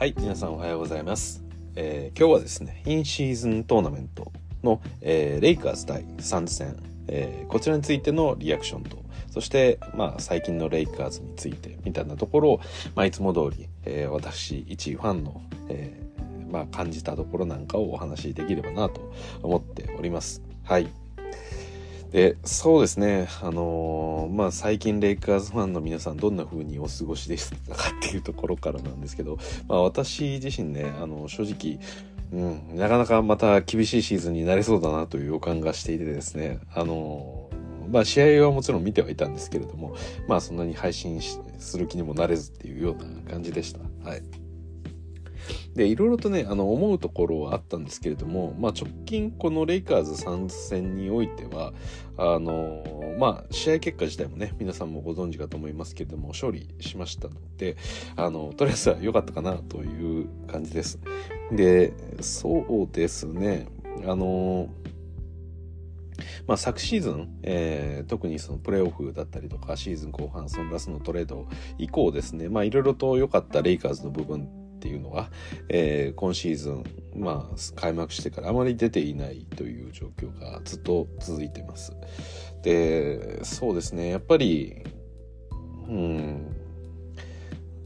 はい、皆さんおはようございます。えー今日はですね、インシーズントーナメントの、えーレイカーズ対サンズ戦、えーこちらについてのリアクションと、そして、まあ、最近のレイカーズについてみたいなところを、まあ、いつも通り、えー私、一ファンの、えまあ、感じたところなんかをお話しできればなと思っております。はい。でそうですね、あのーまあ、最近レイカーズファンの皆さんどんな風にお過ごしでしたかっていうところからなんですけど、まあ、私自身ねあの正直、うん、なかなかまた厳しいシーズンになりそうだなという予感がしていてですね、あのまあ、試合はもちろん見てはいたんですけれども、まあ、そんなに配信する気にもなれずっていうような感じでした。はい。でいろいろとねあの思うところはあったんですけれども、まあ、直近このレイカーズ参戦においてはあのまあ試合結果自体もね皆さんもご存知かと思いますけれども勝利しましたのであのとりあえずは良かったかなという感じです。でそうですねあのまあ、昨シーズン、えー特にそのプレーオフだったりとかシーズン後半そのラスのトレード以降ですねまあいろいろと良かったレイカーズの部分っていうのが、えー今シーズン、まあ、開幕してからあまり出ていないという状況がずっと続いてます。でそうですねやっぱりうん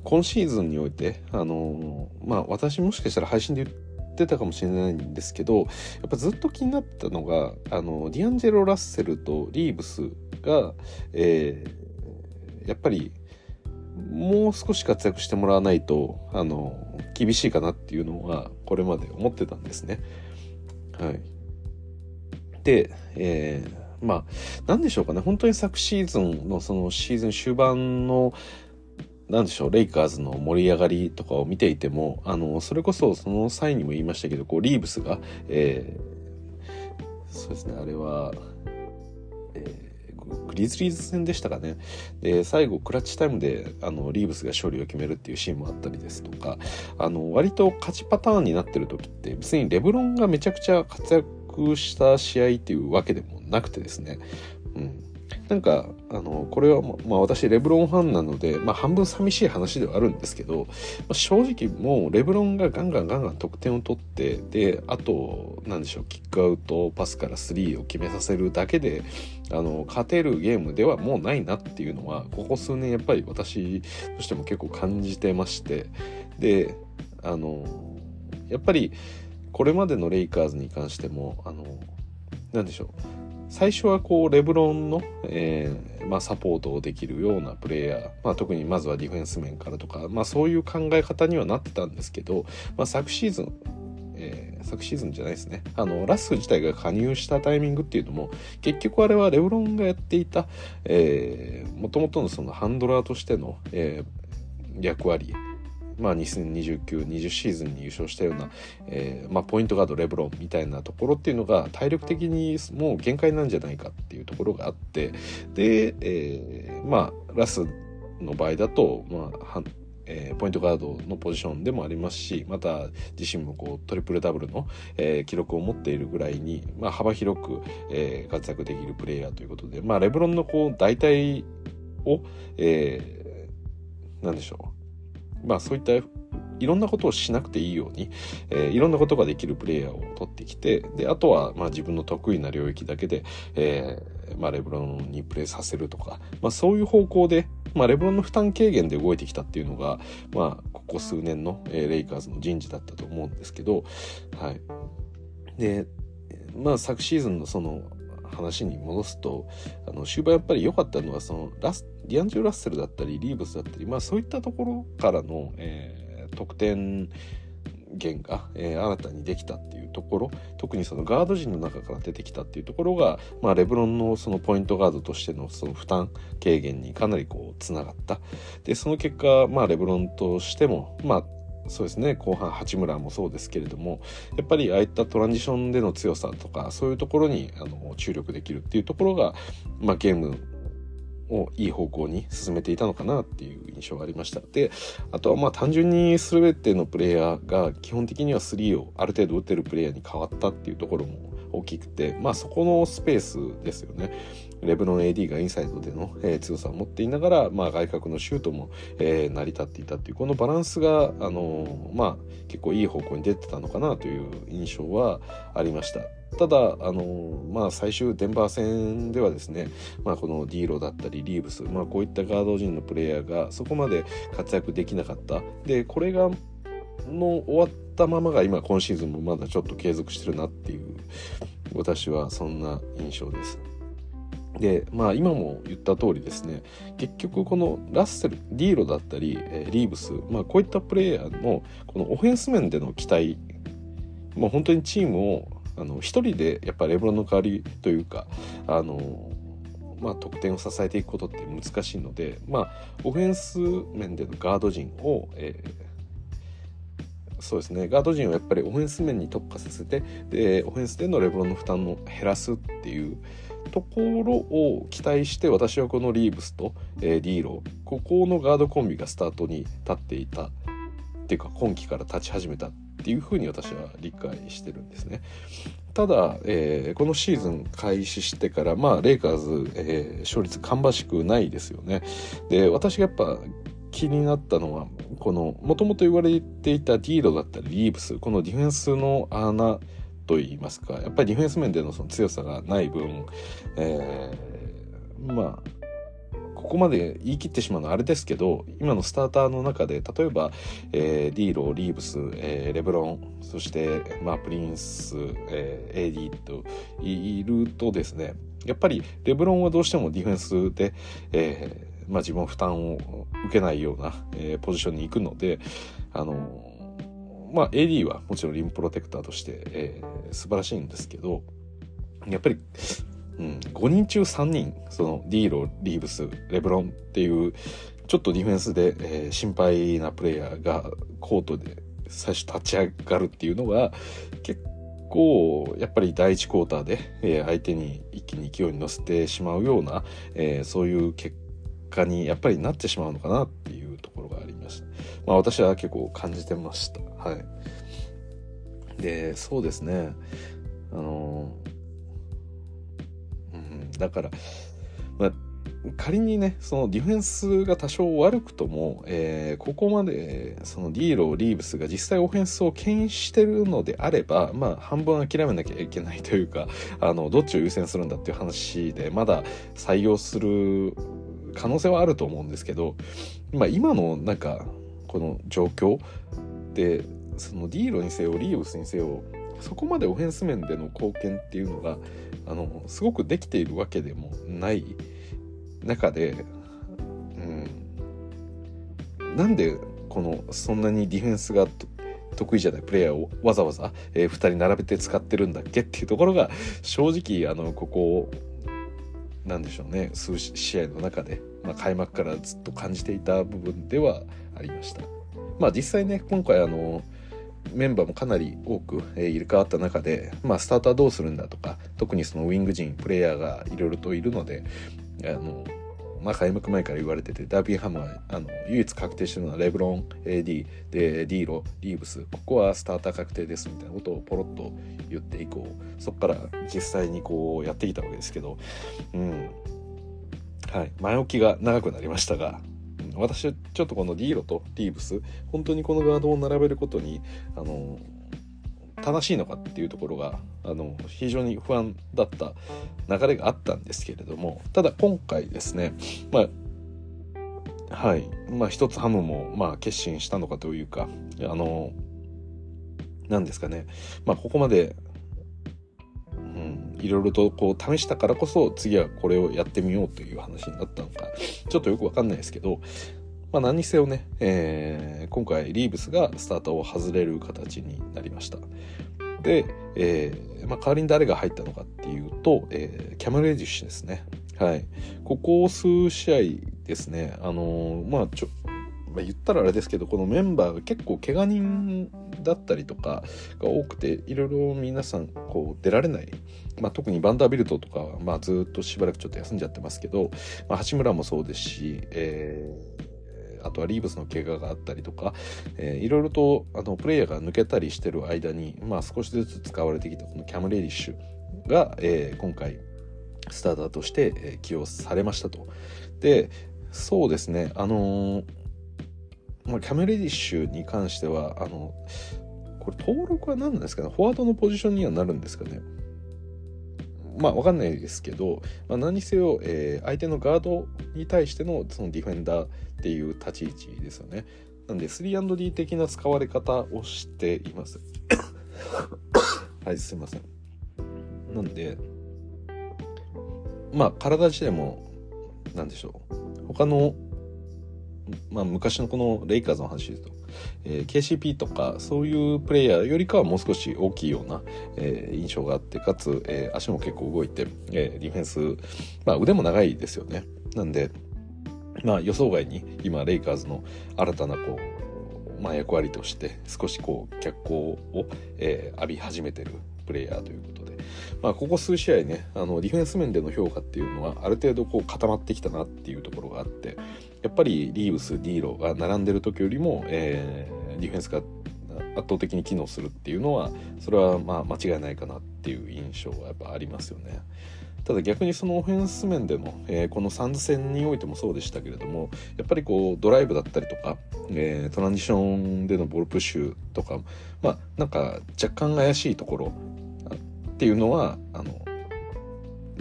今シーズンにおいてあのまあ私もしかしたら配信で言ってたかもしれないんですけどやっぱずっと気になったのがあのディアンジェロ・ラッセルとリーブスが、えーやっぱりもう少し活躍してもらわないとあの厳しいかなっていうのはこれまで思ってたんですね。はい、で、えーまあ何でしょうかね本当に昨シーズンのそのシーズン終盤のなんでしょうレイカーズの盛り上がりとかを見ていてもあのそれこそその際にも言いましたけどこうリーブスが、えーそうですねあれは、えーグリズリーズ戦でしたかね。で最後クラッチタイムであのリーブスが勝利を決めるっていうシーンもあったりですとかあの割と勝ちパターンになってる時って別にレブロンがめちゃくちゃ活躍した試合っていうわけでもなくてですね、うん、なんかあのこれは、まあ、私レブロンファンなので、まあ、半分寂しい話ではあるんですけど、まあ、正直もうレブロンがガンガンガンガン得点を取ってであとなんでしょうキックアウトパスからスリーを決めさせるだけであの勝てるゲームではもうないなっていうのはここ数年やっぱり私としても結構感じてまして。であのやっぱりこれまでのレイカーズに関してもあのなんでしょう。最初はこうレブロンの、えーまあ、サポートをできるようなプレイヤー、まあ、特にまずはディフェンス面からとか、まあ、そういう考え方にはなってたんですけど、まあ、昨シーズンえー昨シーズンじゃないですね。あのラス自体が加入したタイミングっていうのも結局あれはレブロンがやっていたもともとのそのハンドラーとしての、えー役割まあ、2029-20シーズンに優勝したような、えーまあ、ポイントガードレブロンみたいなところっていうのが体力的にもう限界なんじゃないかっていうところがあってで、えーまあラスの場合だと、まあえーポイントガードのポジションでもありますしまた自身もこうトリプルダブルの、えー記録を持っているぐらいに、まあ、幅広く、えー活躍できるプレイヤーということで、まあ、レブロンのこう大体を、えーなんでしょう。まあそういったいろんなことをしなくていいように、えーいろんなことができるプレイヤーを取ってきてであとはまあ自分の得意な領域だけで、えーまあ、レブロンにプレーさせるとか、まあ、そういう方向で、まあ、レブロンの負担軽減で動いてきたっていうのが、まあ、ここ数年の、えーレイカーズの人事だったと思うんですけど、はい、でまあ昨シーズンのその話に戻すとあの終盤やっぱり良かったのはそのラスディアンジェロ・ラッセルだったりリーブスだったり、まあ、そういったところからの、えー得点源が、えー新たにできたっていうところ特にそのガード陣の中から出てきたっていうところが、まあ、レブロンのそのポイントガードとしてのその負担軽減にかなりこうつながった。でその結果、まあ、レブロンとしてもまあそうですね後半八村もそうですけれどもやっぱりああいったトランジションでの強さとかそういうところにあの注力できるっていうところが、まあ、ゲームをいい方向に進めていたのかなっていう印象がありましたであとはまあ単純に全てのプレイヤーが基本的には3をある程度打てるプレイヤーに変わったっていうところも大きくて、まあ、そこのスペースですよね。レブロン AD がインサイドでの、えー、強さを持っていながら、まあ、外角のシュートも、えー、成り立っていたっていうこのバランスが、あのー、まあ、結構いい方向に出てたのかなという印象はありました。ただ、あのまあ、最終デンバー戦ではですね、まあ、このディーロだったりリーブス、まあ、こういったガード陣のプレイヤーがそこまで活躍できなかったでこれがの終わったままが今今シーズンもまだちょっと継続してるなっていう私はそんな印象です。でまあ今も言った通りですね結局このラッセルディーロだったり、えー、リーブス、まあ、こういったプレイヤーのこのオフェンス面での期待もう本当にチームをあの一人でやっぱレブロンの代わりというかあのまあ、得点を支えていくことって難しいので、まあ、オフェンス面でのガード陣を、えー、そうですねガード陣をやっぱりオフェンス面に特化させてでオフェンスでのレブロンの負担を減らすっていうところを期待して私はこのリーブスと、えー、ディーロここのガードコンビがスタートに立っていたっていうか今季から立ち始めたっていうふうに私は理解してるんですね。ただ、えー、このシーズン開始してから、まあ、レイカーズ、えー、勝率芳しくないですよね。で、私がやっぱ気になったのは、この、もともと言われていたディーロだったりリーブス、このディフェンスの穴といいますか、やっぱりディフェンス面でのその強さがない分、えー、まあ、ここまで言い切ってしまうのはあれですけど今のスターターの中で例えば、えー、ディーローリーブス、えー、レブロンそして、まあ、プリンス、えー、AD といるとですねやっぱりレブロンはどうしてもディフェンスで、えーまあ、自分負担を受けないような、えー、ポジションに行くのであのまあ AD はもちろんリムプロテクターとして、えー、素晴らしいんですけどやっぱりうん、5人中3人そのディーロリーブスレブロンっていうちょっとディフェンスで、えー、心配なプレイヤーがコートで最初立ち上がるっていうのが結構やっぱり第1クォーターで、えー、相手に一気に勢いに乗せてしまうような、えー、そういう結果にやっぱりなってしまうのかなっていうところがありました。まあ私は結構感じてました。はい。で、そうですね。あのーだから、まあ、仮にねそのディフェンスが多少悪くとも、えー、ここまでそのディーローリーブスが実際オフェンスを牽引してるのであればまあ半分諦めなきゃいけないというかあのどっちを優先するんだっていう話でまだ採用する可能性はあると思うんですけど、まあ、今のなんかこの状況でそのディーロにせよリーブスにせよそこまでオフェンス面での貢献っていうのがあのすごくできているわけでもない中で、うん、なんでこのそんなにディフェンスが得意じゃないプレイヤーをわざわざ、えー、2人並べて使ってるんだっけっていうところが正直あのここなんでしょうね数試合の中で、まあ、開幕からずっと感じていた部分ではありました。まあ実際ね今回あのメンバーもかなり多く、えー、入れ替わった中で、まあ、スターターどうするんだとか特にそのウィング陣プレイヤーがいろいろといるのであの、まあ、開幕前から言われててダービーハムはあの唯一確定してるのはレブロン AD でディーロリーブスここはスターター確定ですみたいなことをポロッと言って以降そこから実際にこうやってきたわけですけど、うん。はい、前置きが長くなりましたが私ちょっとこのディーロとリーブス本当にこのガードを並べることにあの正しいのかっていうところがあの非常に不安だった流れがあったんですけれどもただ今回ですねまあはい。まあ一つハムもまあ決心したのかというかあの何ですかね。まあここまでいろいろとこう試したからこそ次はこれをやってみようという話になったのかちょっとよくわかんないですけど、まあ、何にせよね、えー、今回リーブスがスタートを外れる形になりました。で、えーまあ、代わりに誰が入ったのかっていうと、えー、キャメル・エディッシュですね。はい。ここ数試合ですね、あのー、まあちょ、まあ、言ったらあれですけどこのメンバーが結構怪我人だったりとかが多くていろいろ皆さんこう出られない、まあ、特にバンダービルトとかは、まあ、ずっとしばらくちょっと休んじゃってますけど、まあ、八村もそうですし、えー、あとはリーブスの怪我があったりとか、えー、いろいろとあのプレイヤーが抜けたりしてる間に、まあ、少しずつ使われてきたこのキャム・レディッシュが、えー、今回スターターとして、起用されましたと。でそうですねあのー、ま、キャメレディッシュに関してはあのこれ登録は何なんですかね？フォワードのポジションにはなるんですかね？まあわかんないですけど、まあ、何にせよ、えー、相手のガードに対してのそのディフェンダーっていう立ち位置ですよね。なんで 3&D 的な使われ方をしています。はいすいません。なんでまあ体自体も何でしょう他のまあ昔のこのレイカーズの話ですとえー、KCP とかそういうプレイヤーよりかはもう少し大きいような、えー、印象があってかつ、えー、足も結構動いて、えディフェンス、まあ、腕も長いですよね。なんで、まあ、予想外に今レイカーズの新たなこう、まあ、役割として少しこう脚光を、え浴び始めてるプレイヤーということで、まあ、ここ数試合ねあのディフェンス面での評価っていうのはある程度こう固まってきたなっていうところがあってやっぱりリーブスディーロが並んでる時よりも、えー、ディフェンスが圧倒的に機能するっていうのはそれはまあ間違いないかなっていう印象はやっぱありますよね。ただ逆にそのオフェンス面での、えー、このサンズ戦においてもそうでしたけれどもやっぱりこうドライブだったりとか、えー、トランジションでのボールプッシュとかまあなんか若干怪しいところっていうのはあの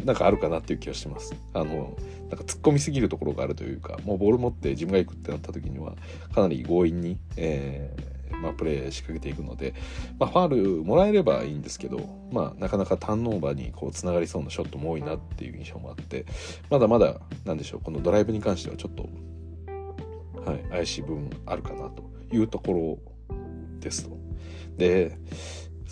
なんかあるかなっていう気がしてます。あのなんか突っ込みすぎるところがあるというかもうボール持って自分が行くってなった時にはかなり強引に、えーまあ、プレー仕掛けていくので、まあ、ファールもらえればいいんですけど、まあ、なかなかターンオーバーにこうつながりそうなショットも多いなっていう印象もあってまだまだなんでしょうこのドライブに関してはちょっと、はい、怪しい部分あるかなというところですと。で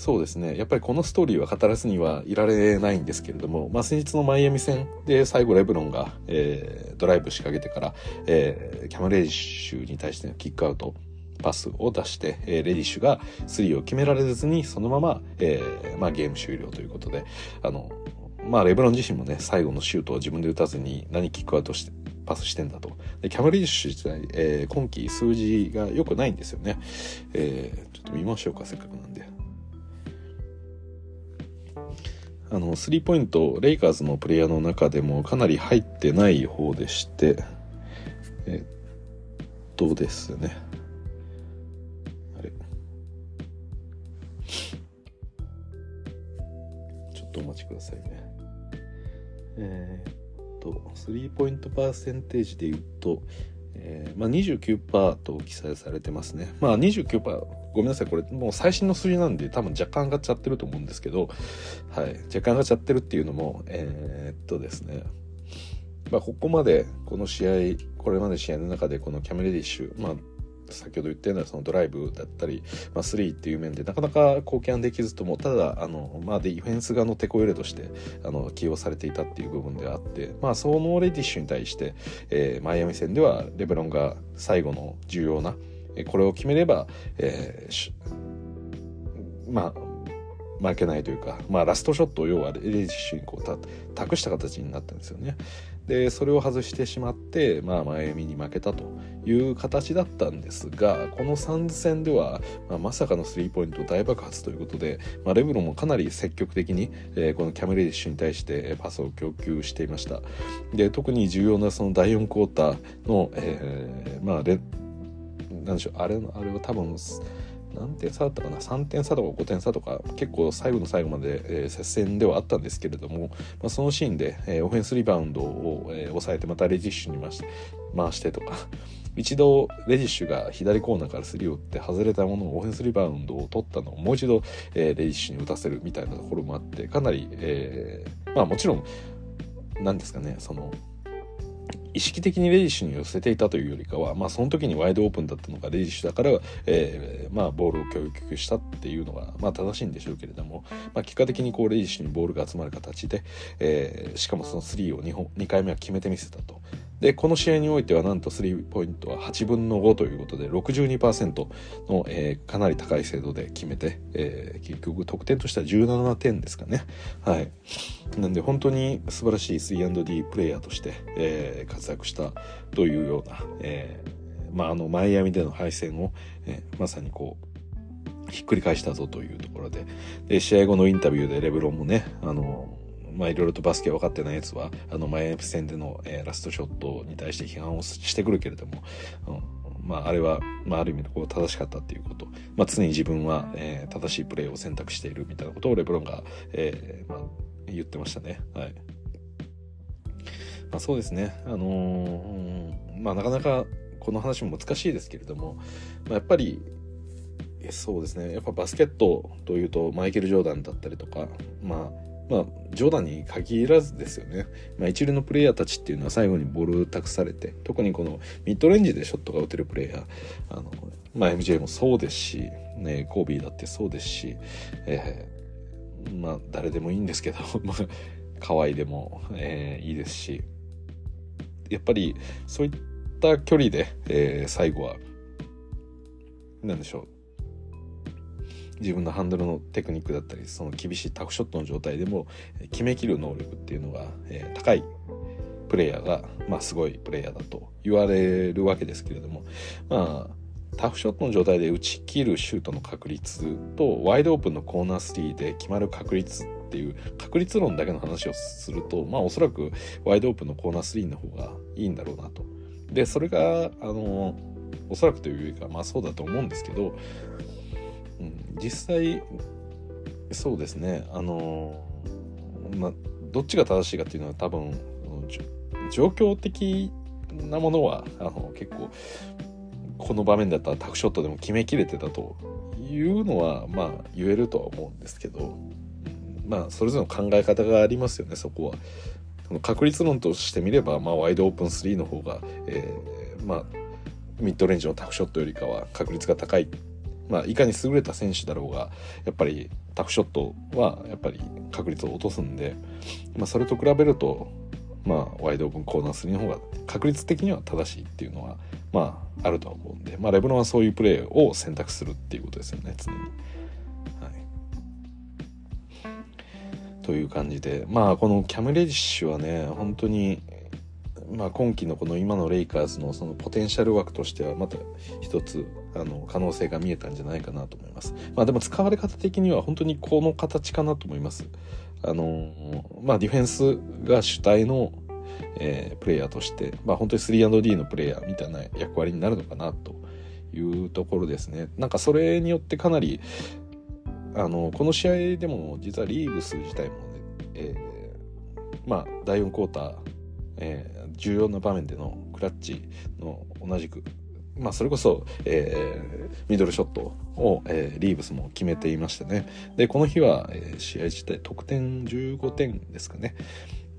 そうですね。やっぱりこのストーリーは語らずにはいられないんですけれども、まあ、先日のマイアミ戦で最後レブロンが、えー、ドライブ仕掛けてから、えー、キャム・レディッシュに対してのキックアウト、パスを出して、えー、レディッシュがスリーを決められずに、そのまま、えー、まあ、ゲーム終了ということで、あの、まあ、レブロン自身もね、最後のシュートを自分で打たずに何キックアウトして、パスしてんだと。で、キャム・レディッシュ自体、えー、今季数字が良くないんですよね。えー、ちょっと見ましょうか、せっかくなんで。あの、スリーポイント、レイカーズのプレイヤーの中でもかなり入ってない方でして、えっとですね。あれ？ちょっとお待ちくださいね。えー、っと、スリーポイントパーセンテージで言うと、えー、まあ、29%と記載されてますね。まあ29%、ごめんなさい、これもう最新の数字なんで多分若干上がっちゃってると思うんですけど、はい、若干上がっちゃってるっていうのも、えー、っとですね、まあ、ここまでこの試合、これまで試合の中でこのキャメレディッシュ、まあ、先ほど言ったようなそのドライブだったり、まあ、スリーっていう面でなかなか貢献できずともただあの、まあ、ディフェンス側のテこ入れとしてあの起用されていたっていう部分ではあって、まあ、そのレディッシュに対して、えー、マイアミ戦ではレブロンが最後の重要なこれを決めれば、えー、まあ負けないというか、まあ、ラストショットを要はレディッシュにこう託した形になったんですよね。でそれを外してしまって、まあ、マイアミに負けたという形だったんですがこの3戦では、まあ、まさかのスリーポイント大爆発ということで、まあ、レブロンもかなり積極的に、えー、このキャメレディッシュに対してパスを供給していましたで特に重要なその第4クォーターの、えーまあレなんでしょうあれあれは多分何点差だったかな？3点差とか5点差とか結構最後の最後まで、えー、接戦ではあったんですけれども、まあ、そのシーンで、えー、オフェンスリバウンドを、えー、抑えてまたレジッシュに回して回してとか一度レジッシュが左コーナーからスリーを打って外れたものをオフェンスリバウンドを取ったのをもう一度、えー、レジッシュに打たせるみたいなところもあってかなり、えー、まあもちろん何ですかねその意識的にレディッシュに寄せていたというよりかは、まあ、その時にワイドオープンだったのがレディッシュだから、えーまあ、ボールを供給したっていうのが、まあ、正しいんでしょうけれども、まあ、結果的にこうレディッシュにボールが集まる形で、えー、しかもその3を 2, 本2回目は決めてみせたと。でこの試合においてはなんとスリーポイントは8分の5ということで62%の、えー、かなり高い精度で決めて、えー、結局得点としては17点ですかね。はい、なんで本当に素晴らしい 3&D プレイヤーとして、えー、活躍したというような、えーまあ、あのマイアミでの敗戦を、えー、まさにこうひっくり返したぞというところでで試合後のインタビューでレブロンもねあのまあいろいろとバスケ分かってないやつはあのマイアミ戦での、えー、ラストショットに対して批判をしてくるけれども、うん、まああれは、まあ、ある意味でこう正しかったっていうこと、まあ、常に自分は、えー、正しいプレーを選択しているみたいなことをレブロンが、えーまあ、言ってましたね。はい。まあ、そうですね、あのー、まあ、なかなかこの話も難しいですけれども、まあ、やっぱりそうですね。やっぱバスケットというとマイケル・ジョーダンだったりとかまあまあ、ジョーダンに限らずですよね、まあ、一流のプレイヤーたちっていうのは最後にボール託されて特にこのミッドレンジでショットが打てるプレイヤーあの、まあ、MJ もそうですし、ね、コービーだってそうですし、えー、まあ誰でもいいんですけど、まあ、河合でも、えー、いいですしやっぱりそういった距離で、えー、最後は何でしょう自分のハンドルのテクニックだったりその厳しいタフショットの状態でも決めきる能力っていうのが、え、高いプレイヤーが、まあ、すごいプレイヤーだと言われるわけですけれどもまあタフショットの状態で打ち切るシュートの確率とワイドオープンのコーナー3で決まる確率っていう確率論だけの話をするとまあおそらくワイドオープンのコーナー3の方がいいんだろうなと。でそれがあのおそらくというかまあそうだと思うんですけど実際そうですね。あのまあどっちが正しいかっていうのは多分状況的なものはあの結構この場面だったらタフショットでも決めきれてたというのはまあ言えるとは思うんですけどまあそれぞれの考え方がありますよねそこは。確率論としてみれば、まあ、ワイドオープン3の方が、えー、まあミッドレンジのタフショットよりかは確率が高い。まあ、いかに優れた選手だろうがやっぱりタフショットはやっぱり確率を落とすんで、まあ、それと比べると、まあ、ワイドオープンコーナー3の方が確率的には正しいっていうのは、まあ、あるとは思うんで、まあ、レブロンはそういうプレーを選択するっていうことですよね常に。はい、という感じでまあこのキャム・レディッシュはね本当にまあ、今季のこの今のレイカーズのそのポテンシャル枠としてはまた一つあの可能性が見えたんじゃないかなと思います。まあ、でも使われ方的には本当にこの形かなと思います。あのまあ、ディフェンスが主体の、えー、プレイヤーとして、まあ、本当に 3&D のプレイヤーみたいな役割になるのかなというところですね。なんかそれによってかなりあのこの試合でも実はリーブス自体もね、えー、まあ第4クォーター、えー重要な場面でのクラッチの同じくまあ、それこそ、えー、ミドルショットを、えー、リーブスも決めていましてね。で、この日は、えー、試合自体得点15点ですかね。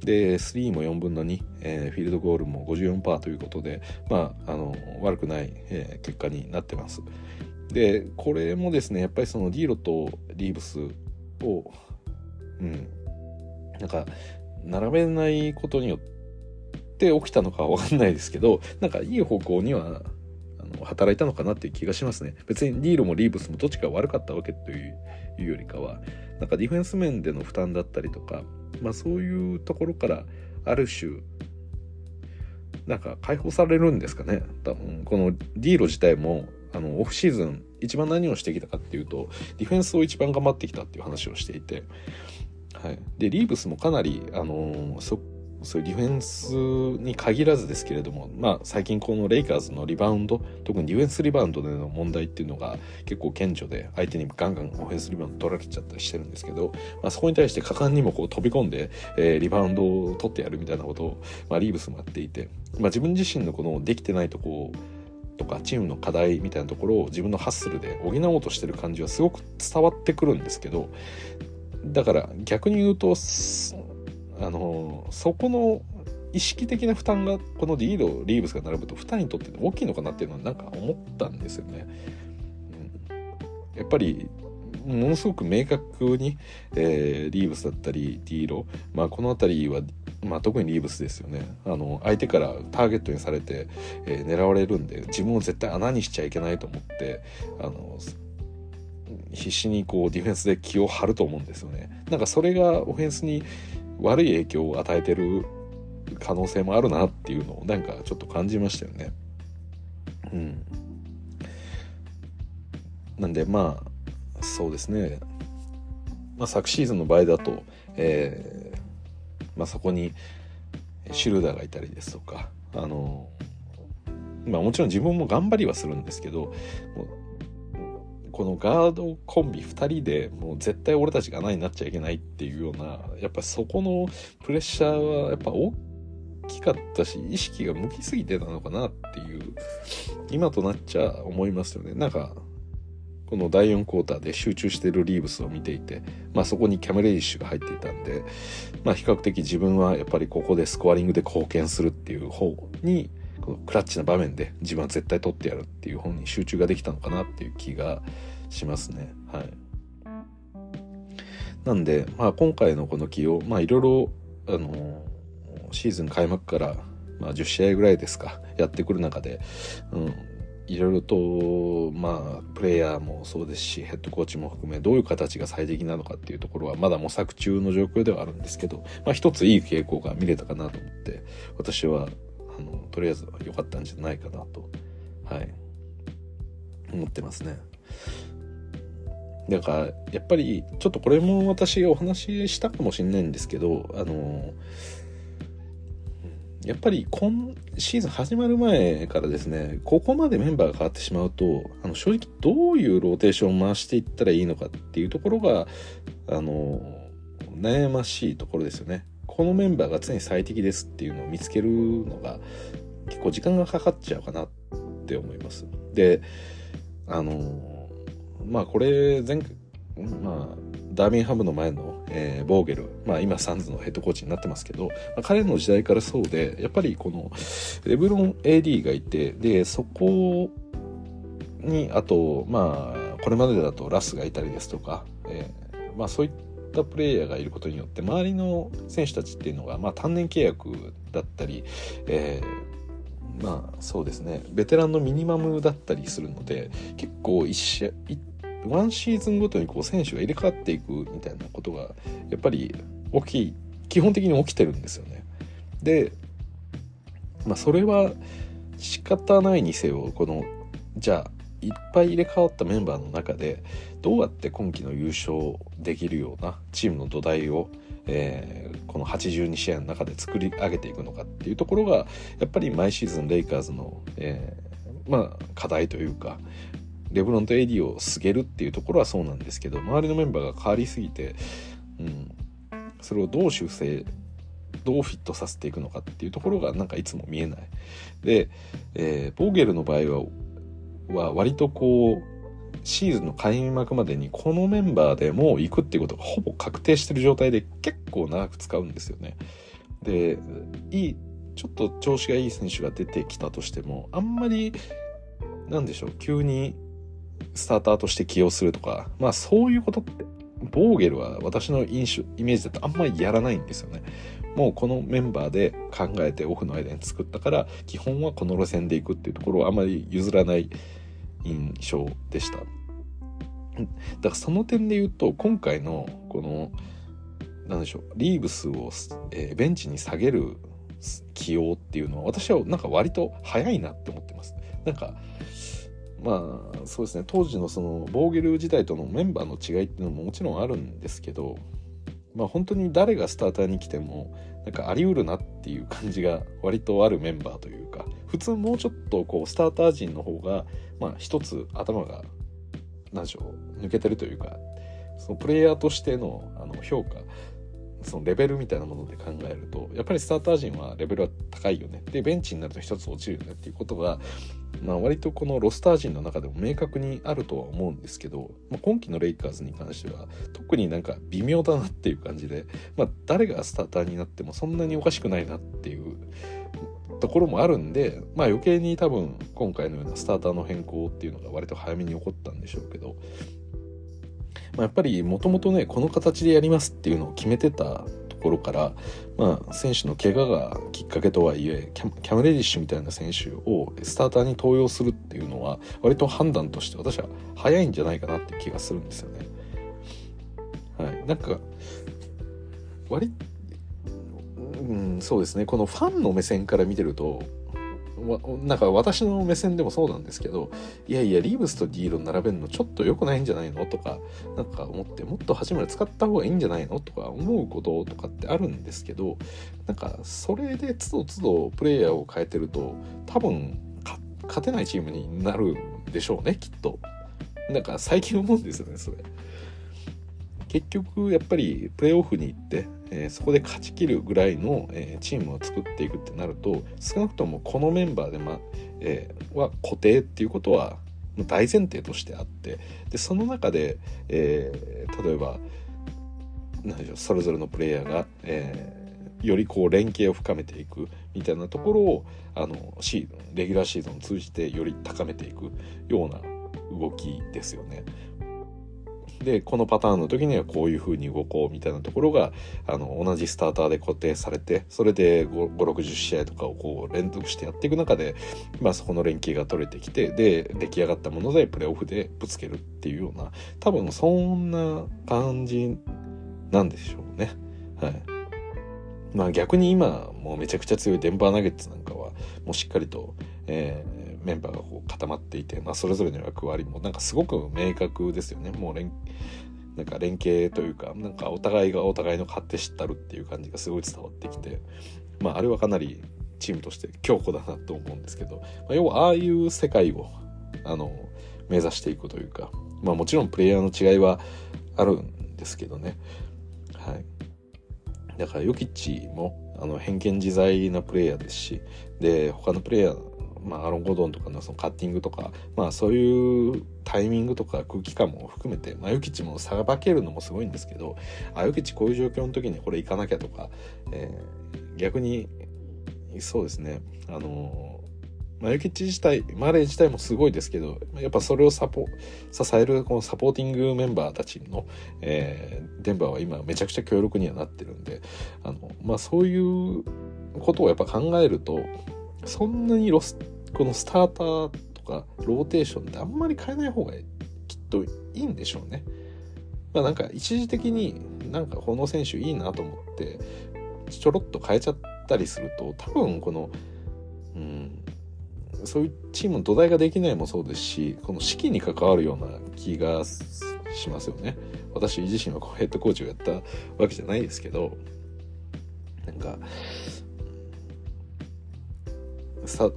で、3も4分の2、えー、フィールドゴールも54%ということで、まあ、あの、悪くない、えー、結果になってます。で、これもですね、やっぱりそのディーロとリーブスを、うん、なんか、並べないことによって、起きたのかは分かんないですけどなんかいい方向にはの働いたのかなっていう気がしますね。別にリーロもリーブスもどっちか悪かったわけというよりかはなんかディフェンス面での負担だったりとか、まあ、そういうところからある種なんか解放されるんですかね。多分このディーロ自体もあのオフシーズン一番何をしてきたかっていうとディフェンスを一番頑張ってきたっていう話をしていて、はい、でリーブスもかなり、あのそそういうディフェンスに限らずですけれども、まあ、最近このレイカーズのリバウンド特にディフェンスリバウンドでの問題っていうのが結構顕著で相手にガンガンオフェンスリバウンド取られちゃったりしてるんですけど、まあ、そこに対して果敢にもこう飛び込んで、えー、リバウンドを取ってやるみたいなことを、まあ、リーブスもやっていて、まあ、自分自身のこのできてないとことかチームの課題みたいなところを自分のハッスルで補おうとしてる感じはすごく伝わってくるんですけどだから逆に言うとあのそこの意識的な負担がこのディードリーブスが並ぶと2人にとって大きいのかなっていうのはなんか思ったんですよね。うん、やっぱりものすごく明確に、えー、リーブスだったりディーロ、まあ、この辺りは、まあ、特にリーブスですよねあの相手からターゲットにされて、えー、狙われるんで自分を絶対穴にしちゃいけないと思ってあの必死にこうディフェンスで気を張ると思うんですよね。なんかそれがオフェンスに悪い影響を与えてる可能性もあるなっていうのをなんかちょっと感じましたよね。うん。なんでまあそうですね、まあ、昨シーズンの場合だと、えーまあ、そこにシュルーダーがいたりですとかあのまあもちろん自分も頑張りはするんですけどこのガードコンビ2人でもう絶対俺たちが穴になっちゃいけないっていうようなやっぱそこのプレッシャーはやっぱ大きかったし意識が向きすぎてたのかなっていう今となっちゃ思いますよね。なんかこの第4クォーターで集中してるリーブスを見ていて、まあ、そこにキャメレイッシュが入っていたんで、まあ、比較的自分はやっぱりここでスコアリングで貢献するっていう方にこのクラッチな場面で自分は絶対取ってやるっていう方に集中ができたのかなっていう気がしますね。はい。なんで、まあ、今回のこの起用、まあ、いろいろ、あのシーズン開幕から、まあ、10試合ぐらいですか、やってくる中で、うん、いろいろと、まあ、プレイヤーもそうですし、ヘッドコーチも含め、どういう形が最適なのかっていうところは、まだ模索中の状況ではあるんですけど、まあ、一ついい傾向が見れたかなと思って、私は、あの、とりあえず良かったんじゃないかなと、はい、思ってますね。だからやっぱりちょっとこれも私お話ししたかもしれないんですけどあのやっぱり今シーズン始まる前からですねここまでメンバーが変わってしまうとあの正直どういうローテーションを回していったらいいのかっていうところがあの悩ましいところですよね。このメンバーが常に最適ですっていうのを見つけるのが結構時間がかかっちゃうかなって思います。であのまあこれ前、まあ、ダービンハムの前の、えー、ボーゲル、まあ、今サンズのヘッドコーチになってますけど、まあ、彼の時代からそうでやっぱりこのレブロン AD がいてでそこにあとまあこれまでだとラスがいたりですとか、えー、まあ、そういったプレイヤーがいることによって周りの選手たちっていうのが、まあ、単年契約だったり、えーまあそうですねベテランのミニマムだったりするので結構一試合ワンシーズンごとにこう選手が入れ替わっていくみたいなことがやっぱり起き基本的に起きてるんですよね。で、まあ、それは仕方ないにせよこのじゃあいっぱい入れ替わったメンバーの中でどうやって今季の優勝できるようなチームの土台を、えー、この82試合の中で作り上げていくのかっていうところがやっぱり毎シーズンレイカーズの、えー、まあ課題というかレブロンとエディをすげるっていうところはそうなんですけど周りのメンバーが変わりすぎて、うん、それをどう修正どうフィットさせていくのかっていうところがなんかいつも見えない。で、えー、ボーゲルの場合はは割とこうシーズンの開幕までにこのメンバーでもう行くっていうことがほぼ確定してる状態で結構長く使うんですよね。でいいちょっと調子がいい選手が出てきたとしてもあんまりなんでしょう急にスターターとして起用するとか、まあそういうことって、ボーゲルは私の印象、イメージだとあんまりやらないんですよね。もうこのメンバーで考えてオフの間に作ったから、基本はこの路線で行くっていうところをあまり譲らない印象でした。だからその点で言うと、今回のこの、なんでしょう、リーブスを、えー、ベンチに下げる起用っていうのは私はなんか割と早いなって思ってます。なんかまあそうですね。当時のそのボーゲル時代とのメンバーの違いっていうのももちろんあるんですけどまあ本当に誰がスターターに来てもなんかありうるなっていう感じが割とあるメンバーというか普通もうちょっとこうスターター陣の方がまあ一つ頭が何でしょう抜けてるというかそのプレイヤーとしてのあの評価そのレベルみたいなもので考えるとやっぱりスターター陣はレベルは高いよね。でベンチになると一つ落ちるよねっていうことが、まあ、割とこのロスター陣の中でも明確にあるとは思うんですけど、まあ、今季のレイカーズに関しては特になんか微妙だなっていう感じで、まあ、誰がスターターになってもそんなにおかしくないなっていうところもあるんで、まあ、余計に多分今回のようなスターターの変更っていうのが割と早めに起こったんでしょうけどまあ、やっぱりもともとねこの形でやりますっていうのを決めてたころから、まあ、選手の怪我がきっかけとはいえキャム・レディッシュみたいな選手をスターターに登用するっていうのは割と判断として私は早いんじゃないかなって気がするんですよね。はい、なんか割うん、そうですねこのファンの目線から見てるとなんか私の目線でもそうなんですけどいやいやリーブスとディーロ並べるのちょっと良くないんじゃないの？とかなんか思ってもっと初めて使った方がいいんじゃないの？とか思うこととかってあるんですけどなんかそれでつどつどプレイヤーを変えてると多分勝てないチームになるんでしょうねきっと。なんか最近思うんですよねそれ。結局やっぱりプレーオフに行って、えー、そこで勝ちきるぐらいの、えー、チームを作っていくってなると少なくともこのメンバーで、まえー、は固定っていうことは大前提としてあってでその中で、え例えば何でしょうそれぞれのプレイヤーが、えよりこう連携を深めていくみたいなところをあのシーズンレギュラーシーズンを通じてより高めていくような動きですよね。でこのパターンの時にはこういう風に動こうみたいなところがあの同じスターターで固定されてそれで560試合とかをこう連続してやっていく中で、まあ、そこの連携が取れてきてで出来上がったものでプレーオフでぶつけるっていうような多分そんな感じなんでしょうね。はいまあ逆に今もうめちゃくちゃ強いデンバーナゲッツなんかはもうしっかりと、えー、メンバーがこう固まっていて、まあ、それぞれの役割もなんかすごく明確ですよね。もう連なんか連携というかなんかお互いがお互いの勝手知ったるっていう感じがすごい伝わってきて、まあ、あれはかなりチームとして強固だなと思うんですけど、まあ、要はああいう世界をあの目指していくというか、まあ、もちろんプレイヤーの違いはあるんですけどね、はい、だからヨキッチもあの偏見自在なプレイヤーですしで他のプレイヤーまあ、アロン・ゴドンとかのそのカッティングとか、まあ、そういうタイミングとか空気感も含めて、まあ、ヨキチもさばけるのもすごいんですけどあヨキチこういう状況の時にこれ行かなきゃとか、えー、逆にそうですね。あのまあ、ヨキチ自体マレー自体もすごいですけどやっぱそれをサポ支えるこのサポーティングメンバーたちの、えー、デンバーは今めちゃくちゃ強力にはなってるんであの、まあ、そういうことをやっぱ考えるとそんなにロスこのスターターとかローテーションってあんまり変えない方がきっといいんでしょうね。まあなんか一時的になんかこの選手いいなと思ってちょろっと変えちゃったりすると多分このうんそういうチームの土台ができないもそうですしこの士気に関わるような気がしますよね。私自身はこうヘッドコーチをやったわけじゃないですけどなんか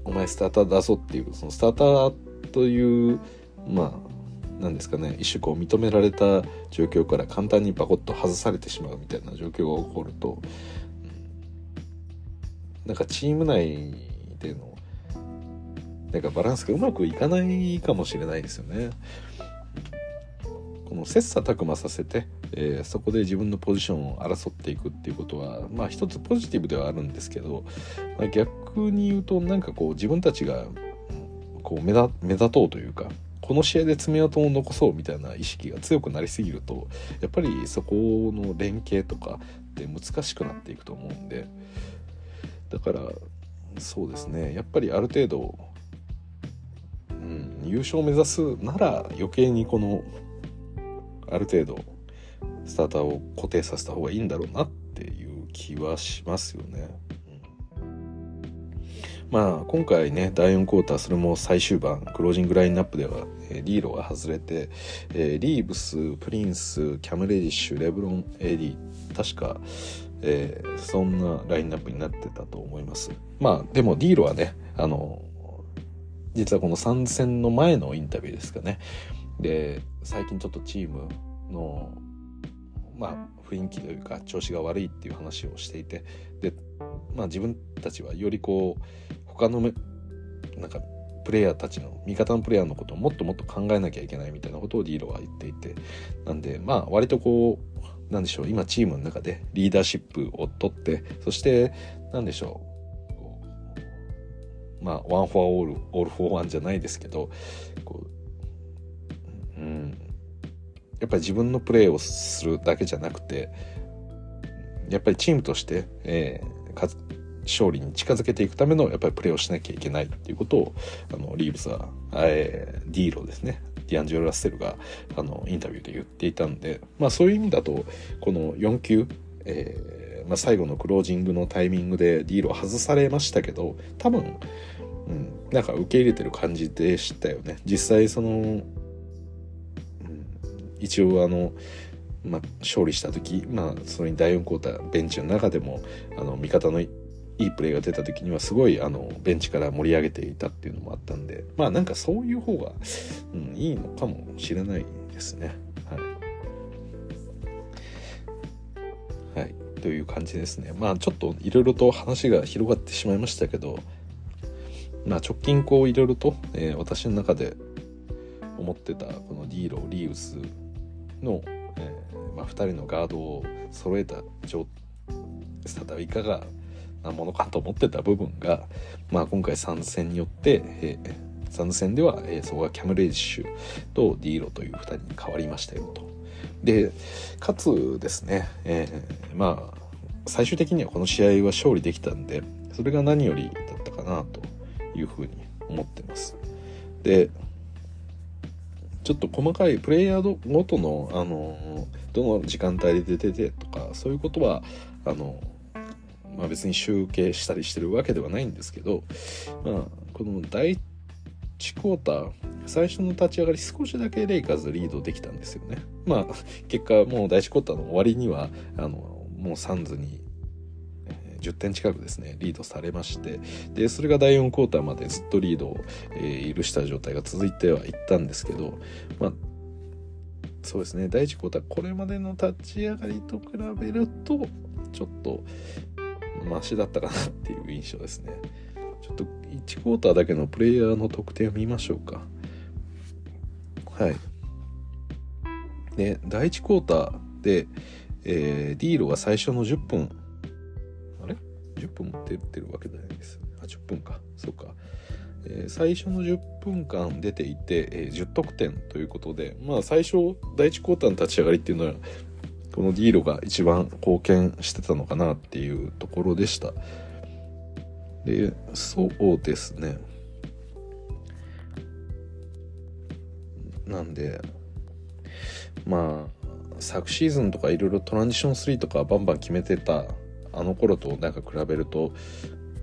お前スターター出そうっていうそのスターターというまあ何ですかね一種こう認められた状況から簡単にバコッと外されてしまうみたいな状況が起こると、う、なんかチーム内でのなんかバランスがうまくいかないかもしれないですよね。この切磋琢磨させて、えー、そこで自分のポジションを争っていくっていうことはまあ一つポジティブではあるんですけど、まあ、逆に言うとなんかこう自分たちがこう目立目立とうというかこの試合で爪痕を残そうみたいな意識が強くなりすぎるとやっぱりそこの連携とかって難しくなっていくと思うんでだからそうですね。やっぱりある程度、うん、優勝を目指すなら余計にこのある程度スターターを固定させた方がいいんだろうなっていう気はしますよね。まあ今回ね第4クォーターそれも最終盤クロージングラインナップでは、えー、ディーロが外れて、えー、リーブスプリンスキャム・レディッシュレブロン・ AD確か、えー、そんなラインナップになってたと思います。まあでもディーロはねあの実はこの参戦の前のインタビューですかね。で最近ちょっとチームのまあ雰囲気というか調子が悪いっていう話をしていてでまあ自分たちはよりこう他のなんかプレイヤーたちの味方のプレイヤーのことをもっともっと考えなきゃいけないみたいなことをディーロは言っていてなんでまあ割とこうなんでしょう今チームの中でリーダーシップを取ってそしてなんでしょうまあワン・フォア・オールオール・フォー・ワンじゃないですけどこううん、やっぱり自分のプレーをするだけじゃなくてやっぱりチームとして、えー、勝利に近づけていくためのやっぱりプレーをしなきゃいけないっていうことをあのリーブスは、えー、ディーロですね。ディアンジェロ・ラッセルがあのインタビューで言っていたんで、まあ、そういう意味だとこの4球、えーまあ、最後のクロージングのタイミングでディーロ外されましたけど多分うん、なんか受け入れてる感じでしたよね。実際その、一応あのまあ、勝利した時、まあ、それに第4クォーターベンチの中でもあの味方のいいプレーが出た時にはすごいあのベンチから盛り上げていたっていうのもあったんでまあなんかそういう方が、うん、いいのかもしれないですね。はい、はい、という感じですね。まあちょっといろいろと話が広がってしまいましたけど、まあ、直近こういろいろと、えー、私の中で思ってたこのディーロリーウスの、えーまあ、2人のガードを揃えた状態いかがなものかと思ってた部分が、まあ、今回参戦によって、えー、参戦では、えー、そこがキャム・レイシュとディーロという2人に変わりましたよと。でかつですね、えー、まあ最終的にはこの試合は勝利できたんでそれが何よりだったかなというふうに思ってます。でちょっと細かいプレイヤーごとのあのどの時間帯で出ててとかそういうことはあの、まあ、別に集計したりしてるわけではないんですけど、まあ、この第1クォーター最初の立ち上がり少しだけレイカーズリードできたんですよね。まあ結果もう第1クォーターの終わりにはあのもうサンズに10点近くですねリードされましてでそれが第4クォーターまでずっとリードを、え、許した状態が続いてはいったんですけどまあそうですね第1クォーターこれまでの立ち上がりと比べるとちょっとマシだったかなっていう印象ですね。ちょっと1クォーターだけのプレイヤーの得点を見ましょうか。はい。で第1クォーターで、えー、ディーロが最初の10分10分も出てるわけじゃないです。あ、10分か。そうか。えー、最初の10分間出ていて、えー、10得点ということで、まあ最初、第1クォーターの立ち上がりっていうのは、このディーロが一番貢献してたのかなっていうところでした。で、そうですね。なんで、まあ、昨シーズンとかいろいろトランジション3とかバンバン決めてたあの頃となんか比べると、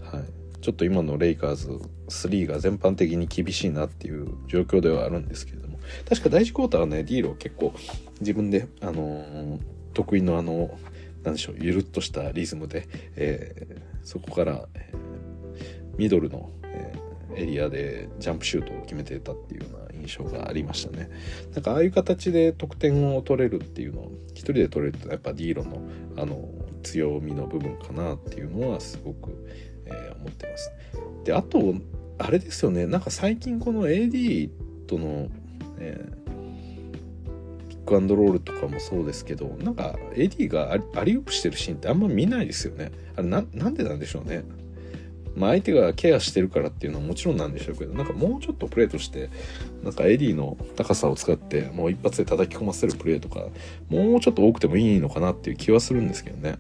はい、ちょっと今のレイカーズ3が全般的に厳しいなっていう状況ではあるんですけれども確か第1クォーターはねディーロ結構自分で、あのー、得意のあのなんでしょうゆるっとしたリズムで、えー、そこから、えー、ミドルの、えエリアでジャンプシュートを決めてたっていうような印象がありましたね。なんかああいう形で得点を取れるっていうのを一人で取れるとやっぱディーロのあの強みの部分かなっていうのはすごく、えー、思ってます。であとあれですよねなんか最近この AD との、えー、ピックアンドロールとかもそうですけどなんか AD がアリウープしてるシーンってあんま見ないですよね。あれななんでなんでしょうね。まあ、相手がケアしてるからっていうのはもちろんなんでしょうけどなんかもうちょっとプレーとしてなんかエディの高さを使ってもう一発で叩き込ませるプレーとかもうちょっと多くてもいいのかなっていう気はするんですけどね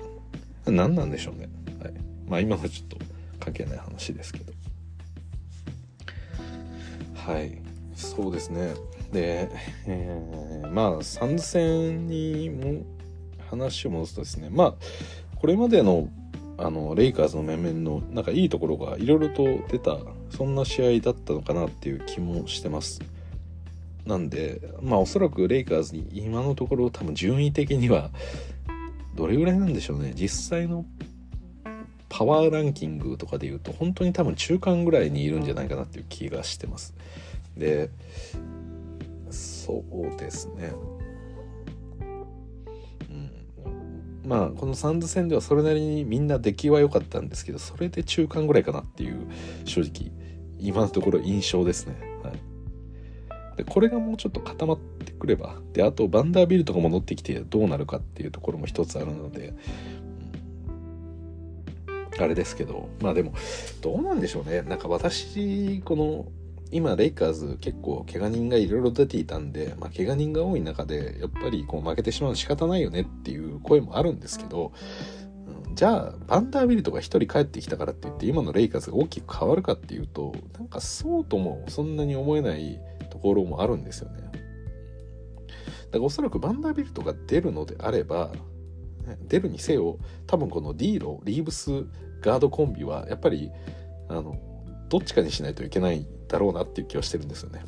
何なんでしょうね、はい、まあ今はちょっと関係ない話ですけど。はい。そうですね。で、えー、まあ参戦にも話を戻すとですね。まあこれまでのあのレイカーズの面々のなんかいいところがいろいろと出たそんな試合だったのかなっていう気もしてます。なんでまあおそらくレイカーズに今のところ多分順位的にはどれぐらいなんでしょうね実際のパワーランキングとかで言うと本当に多分中間ぐらいにいるんじゃないかなっていう気がしてます。でそうですねまあこのサンズ戦ではそれなりにみんな出来は良かったんですけどそれで中間ぐらいかなっていう正直今のところ印象ですね。でこれがもうちょっと固まってくればであとバンダービルとかも乗ってきてどうなるかっていうところも一つあるので、うん、あれですけどまあでもどうなんでしょうね。なんか私この今レイカーズ結構怪我人がいろいろ出ていたんで、まあ、怪我人が多い中でやっぱりこう負けてしまうの仕方ないよねっていう声もあるんですけど、うん、じゃあバンダービルトが1人帰ってきたからって言って今のレイカーズが大きく変わるかっていうとなんかそうともそんなに思えないころもあるんですよね。だからおそらくバンダービルトが出るのであれば出るにせよ多分このディーロリーブスガードコンビはやっぱりあのどっちかにしないといけないだろうなっていう気はしてるんですよね。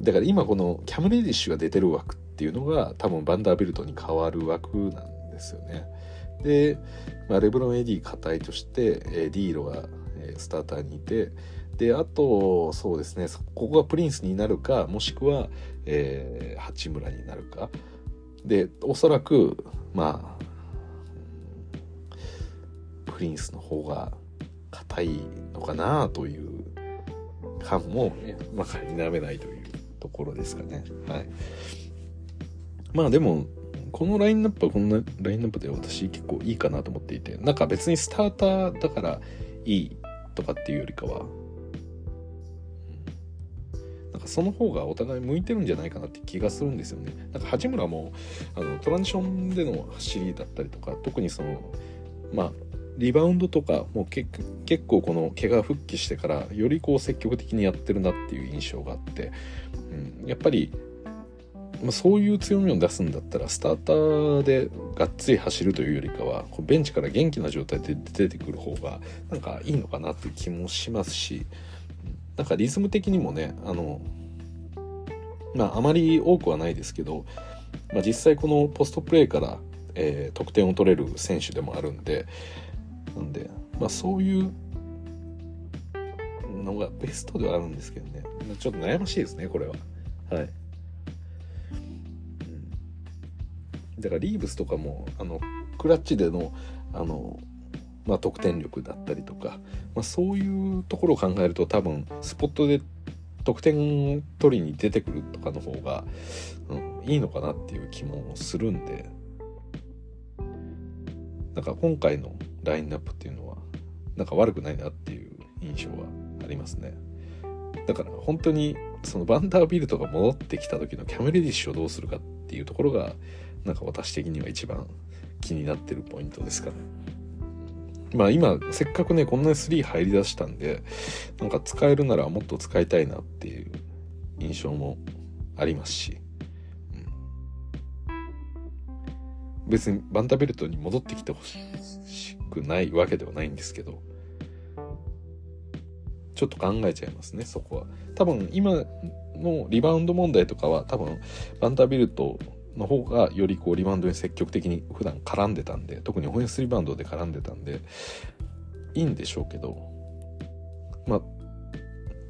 だから今このキャム・レディッシュが出てる枠っていうのが多分バンダーベルトに変わる枠なんですよね。で、まあ、レブロン・エディ硬いとして、え、ディーロが、え、スターターにいてであとそうですねここがプリンスになるかもしくは、えー、八村になるかでおそらくまあプリンスの方が硬いのかなという感も、まあ、否めないというところですかね。はい。まあでも、このラインナップはこんなラインナップで私結構いいかなと思っていて、なんか別にスターターだからいいとかっていうよりかは、なんかその方がお互い向いてるんじゃないかなって気がするんですよね。なんか八村もあのトランジションでの走りだったりとか、特にその、まあ、リバウンドとかもう結構この怪我復帰してからよりこう積極的にやってるなっていう印象があって、うん、やっぱり、まあ、そういう強みを出すんだったらスターターでがっつり走るというよりかはこうベンチから元気な状態で出てくる方がなんかいいのかなっていう気もしますしなんかリズム的にもねあのまああまり多くはないですけど、まあ、実際このポストプレーから、えー、得点を取れる選手でもあるんでなんで、まあそういうのがベストではあるんですけどね。ちょっと悩ましいですね、これは。はい。うんだからリーブスとかも、あの、クラッチでの、あの、まあ、得点力だったりとか、まあ、そういうところを考えると多分スポットで得点取りに出てくるとかの方が、うん、いいのかなっていう気もするんで。なんか今回のラインナップっていうのはなんか悪くないなっていう印象はありますね。だから本当にそのバンダービルトが戻ってきた時のキャメレディッシュをどうするかっていうところがなんか私的には一番気になってるポイントですかね。まあ今せっかくねこんなに3入りだしたんでなんか使えるならもっと使いたいなっていう印象もありますし。別にバンタベルトに戻ってきてほしくないわけではないんですけど。ちょっと考えちゃいますねそこは。多分今のリバウンド問題とかは多分バンタビルトの方がよりこうリバウンドに積極的に普段絡んでたんで特にオフェンスリバウンドで絡んでたんでいいんでしょうけどまあ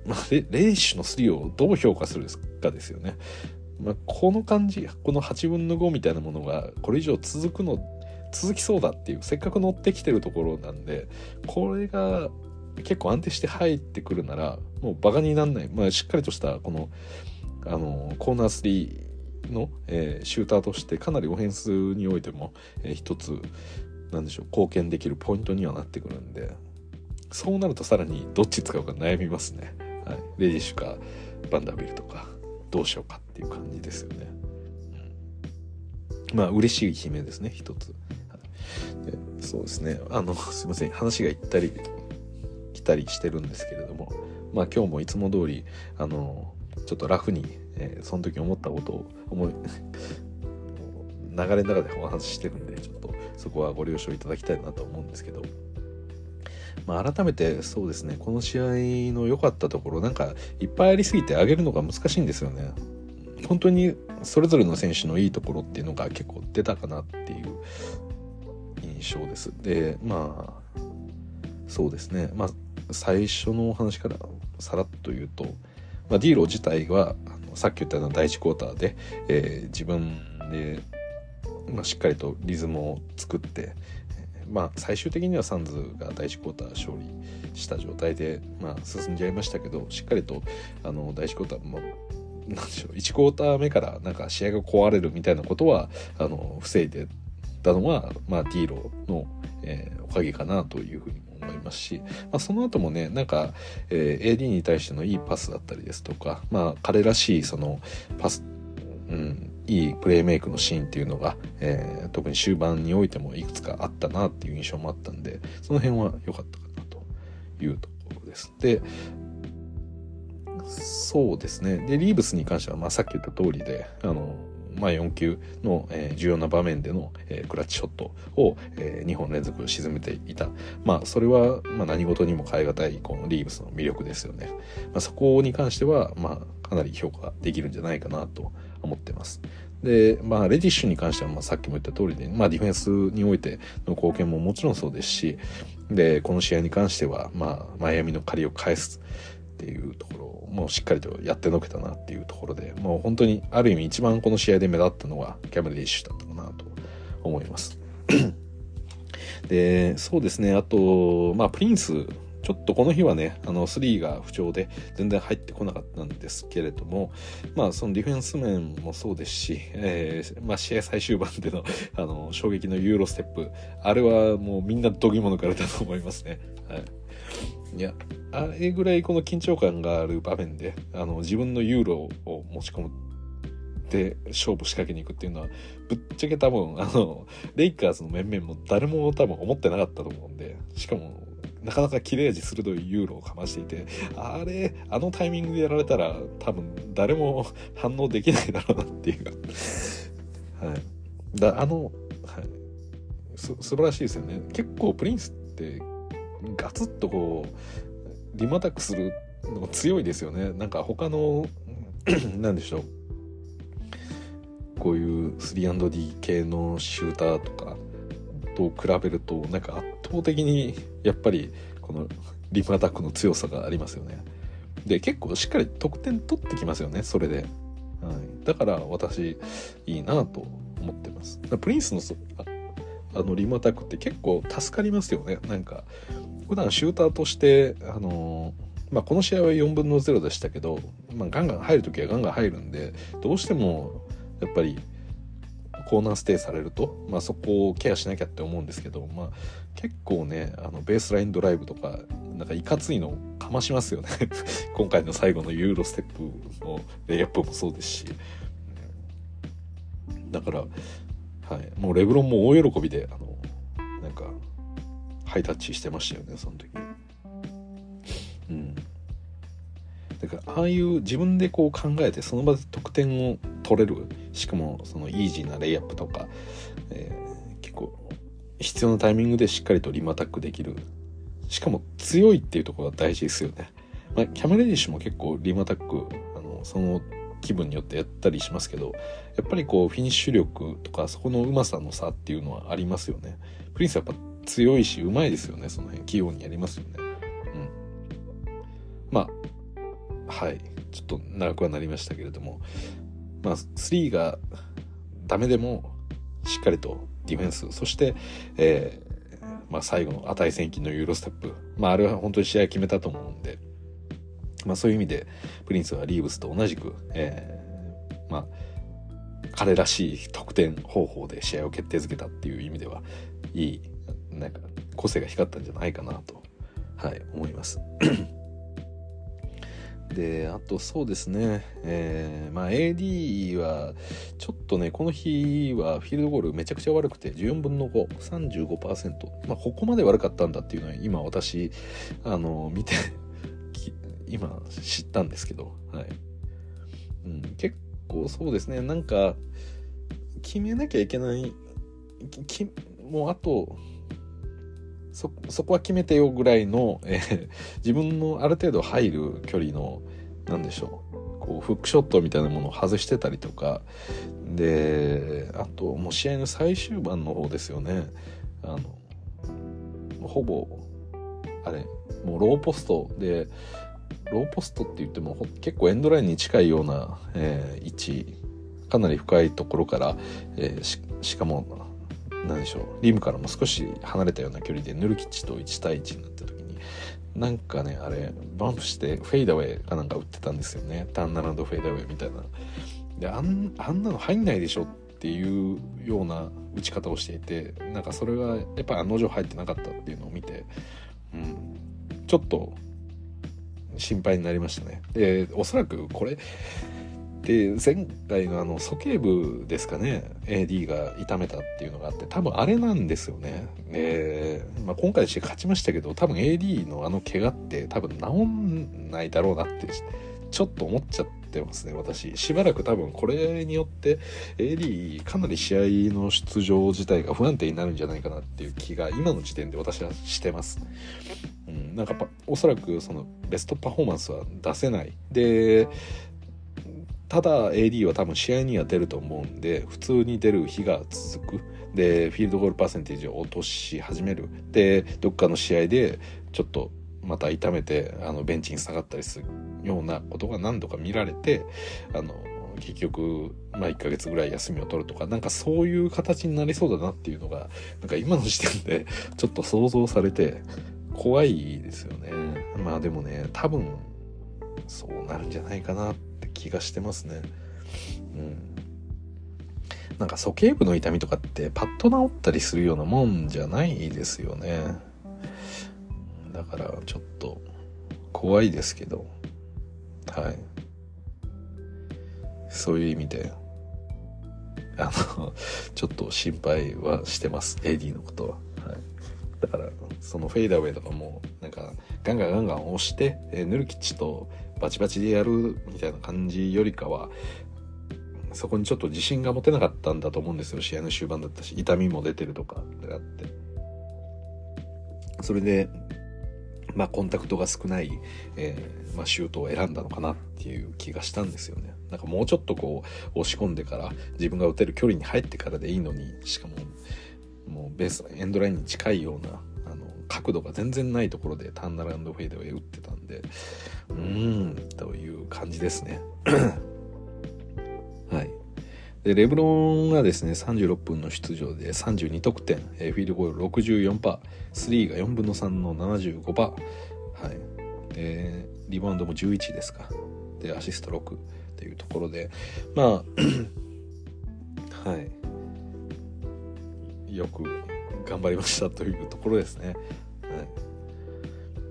まあ、レレイシュの3をどう評価するかですよね。まあ、この感じこの8分の5みたいなものがこれ以上続くの続きそうだっていうせっかく乗ってきてるところなんでこれが結構安定して入ってくるならもうバカになんない、まあ、しっかりとしたこのあのコーナー3の、えー、シューターとしてかなりオフェンスにおいても、えー、一つなんでしょう貢献できるポイントにはなってくるんでそうなるとさらにどっち使うか悩みますね、はい、レディッシュかバンダービルとかどうしようかっていう感じですよね。うん、まあ嬉しい悲鳴ですね一つ。でそうですね。あのすいません。話が行ったり来たりしてるんですけれどもまあ今日もいつも通りあのちょっとラフに、えー、その時思ったことを思い 流れの中でお話ししてるんでちょっとそこはご了承いただきたいなと思うんですけどまあ、改めてそうですねこの試合の良かったところなんかいっぱいありすぎて上げるのが難しいんですよね。本当にそれぞれの選手のいいところっていうのが結構出たかなっていう印象です。でまあそうですねまあ最初のお話からさらっと言うと、まあ、ディーロ自体はあさっき言ったような第1クォーターで、えー、自分で、まあ、しっかりとリズムを作ってまあ、最終的にはサンズが第1クォーター勝利した状態で、まあ、進んじゃいましたけどしっかりとあの第1クォーターもなんでしょう1クォーター目からなんか試合が壊れるみたいなことはあの防いでたのは、まあ、ディーロの、えー、おかげかなというふうに思いますし、まあ、その後もねなんか、えー、AD に対してのいいパスだったりですとか、まあ、彼らしいそのパス、うん、いいプレーメイクのシーンっていうのが、えー、特に終盤においてもいくつかあったなっていう印象もあったんでその辺は良かったかなというところです。でそうですねでリーブスに関しては、まあ、さっき言った通りであのまあ、4球の、えー、重要な場面での、えー、クラッチショットを、えー、2本連続沈めていた、まあ、それは、まあ、何事にも代え難いこのリーブスの魅力ですよね、まあ、そこに関しては、まあ、かなり評価できるんじゃないかなと思ってます。で、まあ、レディッシュに関しては、まあ、さっきも言った通りで、まあ、ディフェンスにおいての貢献ももちろんそうですし、で、この試合に関しては、まあ、マイアミの借りを返すっていうところ、もうしっかりとやってのけたなっていうところで、もう本当に、ある意味一番この試合で目立ったのは、キャメレディッシュだったかなと思います。で、そうですね、あと、まあ、プリンスちょっとこの日はね、あの、3が不調で全然入ってこなかったんですけれども、まあ、そのディフェンス面もそうですし、えー、まあ、試合最終盤での、あの、衝撃のユーロステップ、あれはもうみんな度肝抜かれたと思いますね。はい。いや、あれぐらいこの緊張感がある場面で、あの、自分のユーロを持ち込むで勝負仕掛けに行くっていうのはぶっちゃけ多分あのレイカーズの面々も誰も多分思ってなかったと思うんでしかもなかなか切れ味鋭いユーロをかましていてあれあのタイミングでやられたら多分誰も 反応できないだろうなっていう。はい。だあの、はい、す素晴らしいですよね。結構プリンスってガツッとこうリマタックするのが強いですよね。なんか他の 何でしょう。こういう 3&D 系のシューターとかと比べるとなんか圧倒的にやっぱりこのリムアタックの強さがありますよね。で結構しっかり得点取ってきますよねそれで、はい、だから私いいなと思ってます。プリンスのあのリムアタックって結構助かりますよね。なんか普段シューターとしてあのまあ、この試合は4分の0でしたけど、まあ、ガンガン入る時はガンガン入るんでどうしてもやっぱりコーナーステイされると、まあ、そこをケアしなきゃって思うんですけど、まあ、結構ねあのベースラインドライブとかなんかいかついのかましますよね。今回の最後のユーロステップのレイアップもそうですし。だから、はい、もうレブロンも大喜びであのなんかハイタッチしてましたよねその時。うん。だからああいう自分でこう考えてその場で得点を取れるしかもそのイージーなレイアップとか、えー、結構必要なタイミングでしっかりとリムアタックできる。しかも強いっていうところが大事ですよね、まあ、キャメレディッシュも結構リムアタックあのその気分によってやったりしますけどやっぱりこうフィニッシュ力とかそこのうまさの差っていうのはありますよね。プリンスはやっぱ強いしうまいですよねその辺。器用にやりますよね。うん。まあはい。ちょっと長くはなりましたけれども。まあ、3がダメでもしっかりとディフェンスそして、えーまあ、最後の値千金のユーロステップ、まあ、あれは本当に試合決めたと思うんで、まあ、そういう意味でプリンスはリーブスと同じく、えー、まあ彼らしい得点方法で試合を決定づけたっていう意味ではいいなんか個性が光ったんじゃないかなと、はい、思います。で、あとそうですね、えー、まあ AD は、ちょっとね、この日はフィールドゴールめちゃくちゃ悪くて、14分の5、35%。まあここまで悪かったんだっていうのは今私、あの、見て今知ったんですけど、はい。うん、結構そうですね、なんか、決めなきゃいけない、もうあと、そこは決めてよぐらいの、えー、自分のある程度入る距離の何でしょうこうフックショットみたいなものを外してたりとか。であともう試合の最終盤の方ですよね。あのほぼあれもうローポストでローポストって言っても結構エンドラインに近いような、えー、位置かなり深いところから、えー、しかも何でしょう。リムからも少し離れたような距離でヌルキッチと1対1になった時になんかねあれバンプしてフェイダウェイかなんか打ってたんですよね。ターンナランドフェイダウェイみたいなであんあんなの入んないでしょっていうような打ち方をしていてなんかそれがやっぱり案の定入ってなかったっていうのを見て、うん、ちょっと心配になりましたね。でおそらくこれで前回のあの鼠径部ですかね。AD が痛めたっていうのがあって多分あれなんですよね。で、まあ、今回して勝ちましたけど多分 AD のあの怪我って多分治んないだろうなってちょっと思っちゃってますね私。しばらく多分これによって AD かなり試合の出場自体が不安定になるんじゃないかなっていう気が今の時点で私はしてます、うん、なんかおそらくそのベストパフォーマンスは出せない。でただ AD は多分試合には出ると思うんで普通に出る日が続く。でフィールドゴールパーセンテージを落とし始める。でどっかの試合でちょっとまた痛めてあのベンチに下がったりするようなことが何度か見られてあの結局、まあ、1ヶ月ぐらい休みを取るとかなんかそういう形になりそうだなっていうのがなんか今の時点でちょっと想像されて怖いですよね。まあでもね多分そうなるんじゃないかなって気がしてますね。うん。なんか鼠径部の痛みとかってパッと治ったりするようなもんじゃないですよね。だからちょっと怖いですけど。はい。そういう意味で。あのちょっと心配はしてます。AD のことは、はい、だからそのフェイダーウェイとかもなんかガンガンガンガン押して、えー、ヌルキッチとバチバチでやるみたいな感じよりかはそこにちょっと自信が持てなかったんだと思うんですよ試合の終盤だったし痛みも出てるとかがあってそれでまあ、コンタクトが少ない、えー、まあ、シュートを選んだのかなっていう気がしたんですよね。なんかもうちょっとこう押し込んでから自分が打てる距離に入ってからでいいのにしかももうベースエンドラインに近いような角度が全然ないところでターンナランドフェイドウェイ打ってたんでうーんという感じですね。はい。で、レブロンがですね、36分の出場で32得点、えー、フィールドゴール64%、スリーが4分の3の75%、はい。で、リバウンドも11ですか。で、アシスト6っていうところで、まあ、はい。よく頑張りましたというところですね。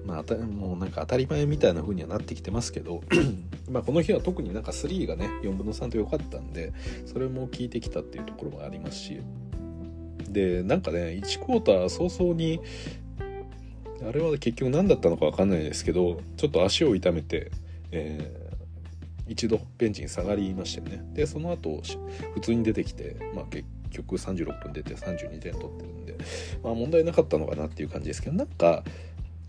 はいまあ、もうなんか当たり前みたいな風にはなってきてますけど まあこの日は特になんか3がね4分の3と良かったんでそれも効いてきたっていうところもありますし。でなんかね1クォーター早々にあれは結局何だったのか分かんないですけどちょっと足を痛めて、えー、一度ベンチに下がりましたよね。でその後普通に出てきて、まあ、結局36分出て32点取ってるんで、まあ、問題なかったのかなっていう感じですけどなんか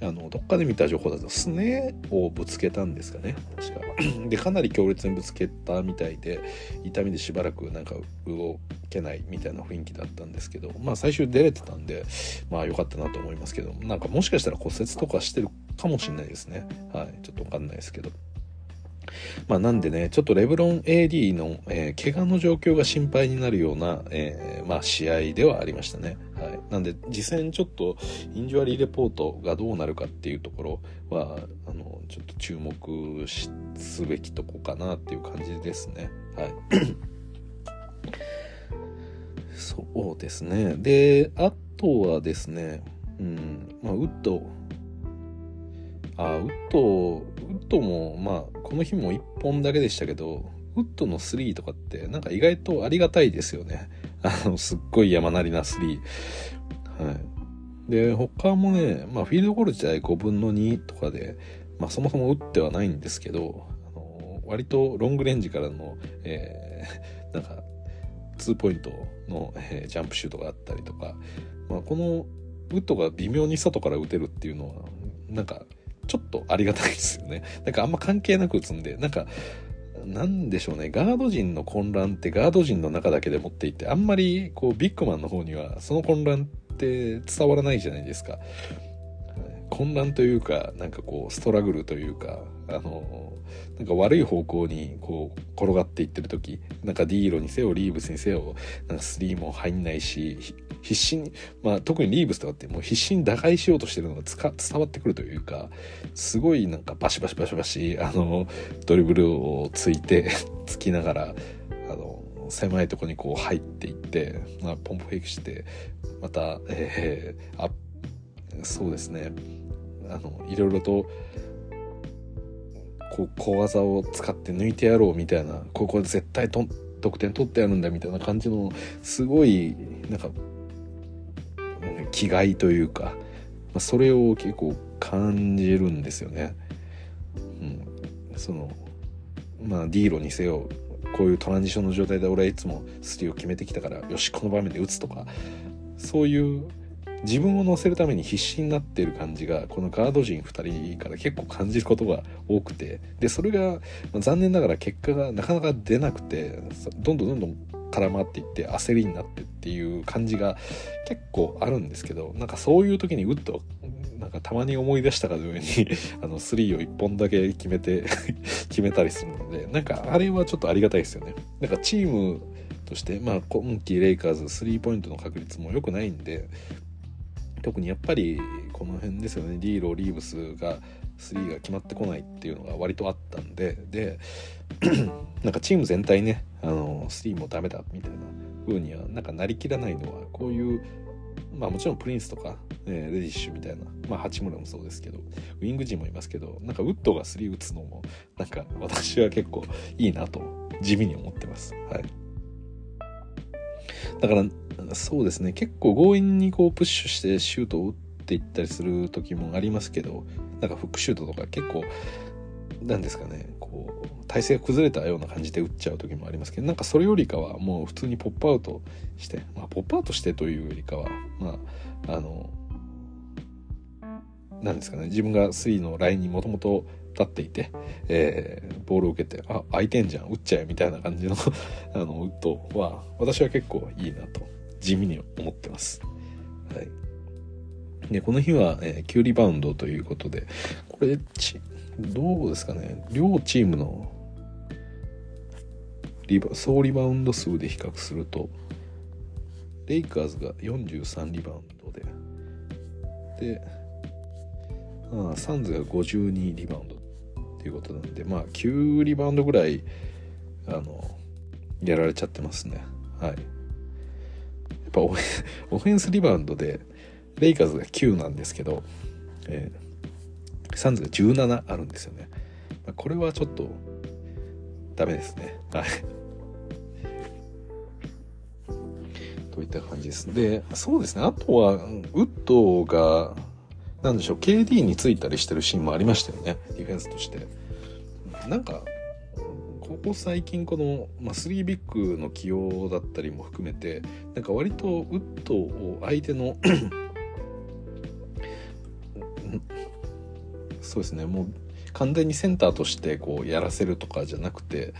あのどっかで見た情報だとすねをぶつけたんですかね確か。でかなり強烈にぶつけたみたいで痛みでしばらくなんか動けないみたいな雰囲気だったんですけどまあ最終出れてたんでまあ良かったなと思いますけどなんかもしかしたら骨折とかしてるかもしれないですね。はいちょっと分かんないですけど。まあ、なんでね、ちょっとレブロン AD の、えー、怪我の状況が心配になるような、えー、まあ、試合ではありましたね。はい。なんで、実際にちょっと、インジュアリーレポートがどうなるかっていうところは、あの、ちょっと注目すべきとこかなっていう感じですね。はい。そうですね。で、あとはですね、うん、まあ、ウッド、あウッドウッドもまあこの日も1本だけでしたけどウッドの3とかってなんか意外とありがたいですよね。あのすっごい山なりな3はい。で他もねまあフィールドゴール自体5分の2とかでまあそもそも打ってはないんですけどあの割とロングレンジからの、えー、なんか2ポイントの、えー、ジャンプシュートがあったりとか、まあ、このウッドが微妙に外から打てるっていうのはなんかちょっとありがたいですよね。なんかあんま関係なく打つんで、なんか、なんでしょうね、ガード陣の混乱ってガード陣の中だけで持っていて、あんまりこうビッグマンの方にはその混乱って伝わらないじゃないですか。混乱というか、なんかこうストラグルというか、あの、なんか悪い方向にこう転がっていってる時、なんかディーロにせよ、リーブスにせよ、なんかスリーも入んないし、必死に、まあ特にリーブスとかってもう必死に打開しようとしてるのが伝わってくるというか、すごいなんかバシバシバシバシ、あの、ドリブルをついて、つきながら、あの、狭いとこにこう入っていって、まあ、ポンプフェイクして、また、えー、あそうですね、あの、いろいろと、こう小技を使って抜いてやろうみたいなここで絶対と得点取ってやるんだみたいな感じのすごいなんか気概というか、まあ、それを結構感じるんですよね。うん、そのまあ、ディーロにせよこういうトランジションの状態で俺はいつもスリーを決めてきたからよしこの場面で打つとかそういう自分を乗せるために必死になってる感じがこのガード陣2人から結構感じることが多くてでそれが残念ながら結果がなかなか出なくてどんどんどんどん絡まっていって焦りになってっていう感じが結構あるんですけどなんかそういう時にウッドなんかたまに思い出したかのように あの3を1本だけ決めて 決めたりするのでなんかあれはちょっとありがたいですよね。なんかチームとして、まあ、今季レイカーズスリーポイントの確率も良くないんで特にやっぱりこの辺ですよねディーロリーブスが3が決まってこないっていうのが割とあったんででなんかチーム全体ねあの3もダメだみたいな風にはなんかなりきらないのはこういうまあもちろんプリンスとか、えー、レディッシュみたいなまあ八村もそうですけどウィング陣もいますけどなんかウッドが3打つのもなんか私は結構いいなと地味に思ってます。はい。だからそうですね結構強引にこうプッシュしてシュートを打っていったりする時もありますけどなんかフックシュートとか結構なんですかね体勢が崩れたような感じで打っちゃう時もありますけどなんかそれよりかはもう普通にポップアウトして、まあ、ポップアウトしてというよりかはまああのなんですかね自分が3のラインにもともと立っていて、えー、ボールを受けてあ空いてんじゃん打っちゃえみたいな感じの あのウッドは私は結構いいなと地味に思ってます。はいでこの日は、えー、9リバウンドということでこれちどうですかね両チームのリバ総リバウンド数で比較するとレイカーズが43リバウンドでで、あサンズが52リバウンドっていうことなんでまあ9リバウンドぐらいあのやられちゃってますねはいやっぱオフェンスリバウンドでレイカーズが9なんですけど、えー、サンズが17あるんですよね。まあ、これはちょっとダメですね。はい。といった感じです。で、そうですね。あとは、ウッドが、なんでしょう、KD についたりしてるシーンもありましたよね。ディフェンスとして。なんか、ここ最近この、まあ、3ビッグの起用だったりも含めてなんか割とウッドを相手の そうですねもう完全にセンターとしてこうやらせるとかじゃなくて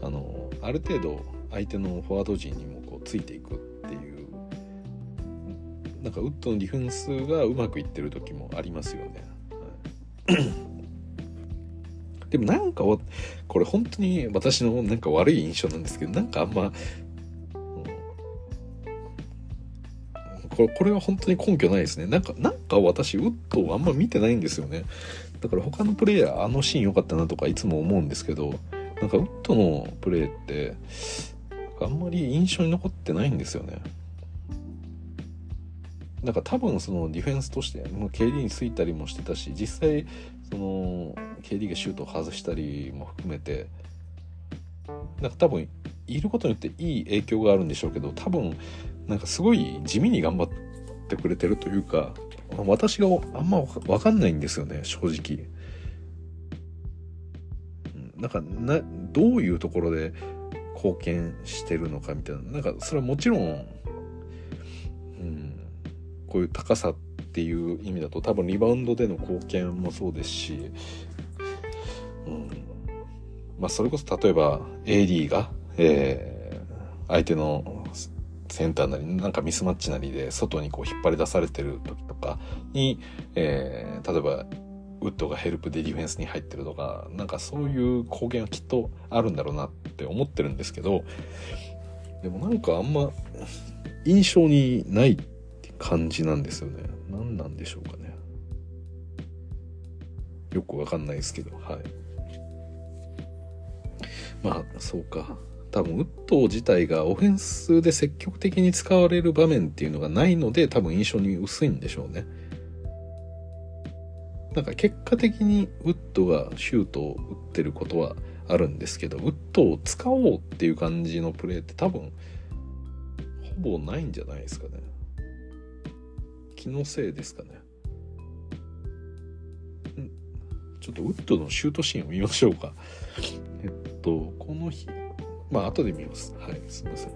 あのある程度相手のフォワード陣にもこうついていくなんかウッドのディフェンスがうまくいってる時もありますよね。はい。でもなんかこれ本当に私のなんか悪い印象なんですけどなんかあんま、これこれは本当に根拠ないですね。なんかなんか私ウッドをあんま見てないんですよね。だから他のプレイヤーあのシーン良かったなとかいつも思うんですけどなんかウッドのプレーってあんまり印象に残ってないんですよね。なんか多分そのディフェンスとして、まあ、KD についたりもしてたし実際その KD がシュートを外したりも含めてなんか多分いることによっていい影響があるんでしょうけど多分なんかすごい地味に頑張ってくれてるというか私があんま分かんないんですよね正直。なんかなどういうところで貢献してるのかみたいななんかそれはもちろ、ん、こういう高さっていう意味だと多分リバウンドでの貢献もそうですしうん。まあ、それこそ例えば AD が、えー、相手のセンターなりなんかミスマッチなりで外にこう引っ張り出されてる時とかに、えー、例えばウッドがヘルプでディフェンスに入ってるとかなんかそういう貢献はきっとあるんだろうなって思ってるんですけどでもなんかあんま印象にない感じなんですよね。何なんでしょうかね。よくわかんないですけどはい。まあそうか。多分ウッド自体がオフェンスで積極的に使われる場面っていうのがないので多分印象に薄いんでしょうね。なんか結果的にウッドがシュートを打ってることはあるんですけどウッドを使おうっていう感じのプレーって多分ほぼないんじゃないですかね。気のせいですかね。ちょっとウッドのシュートシーンを見ましょうか。えっとこの日。まあ後で見ます。はいすいません。ちょ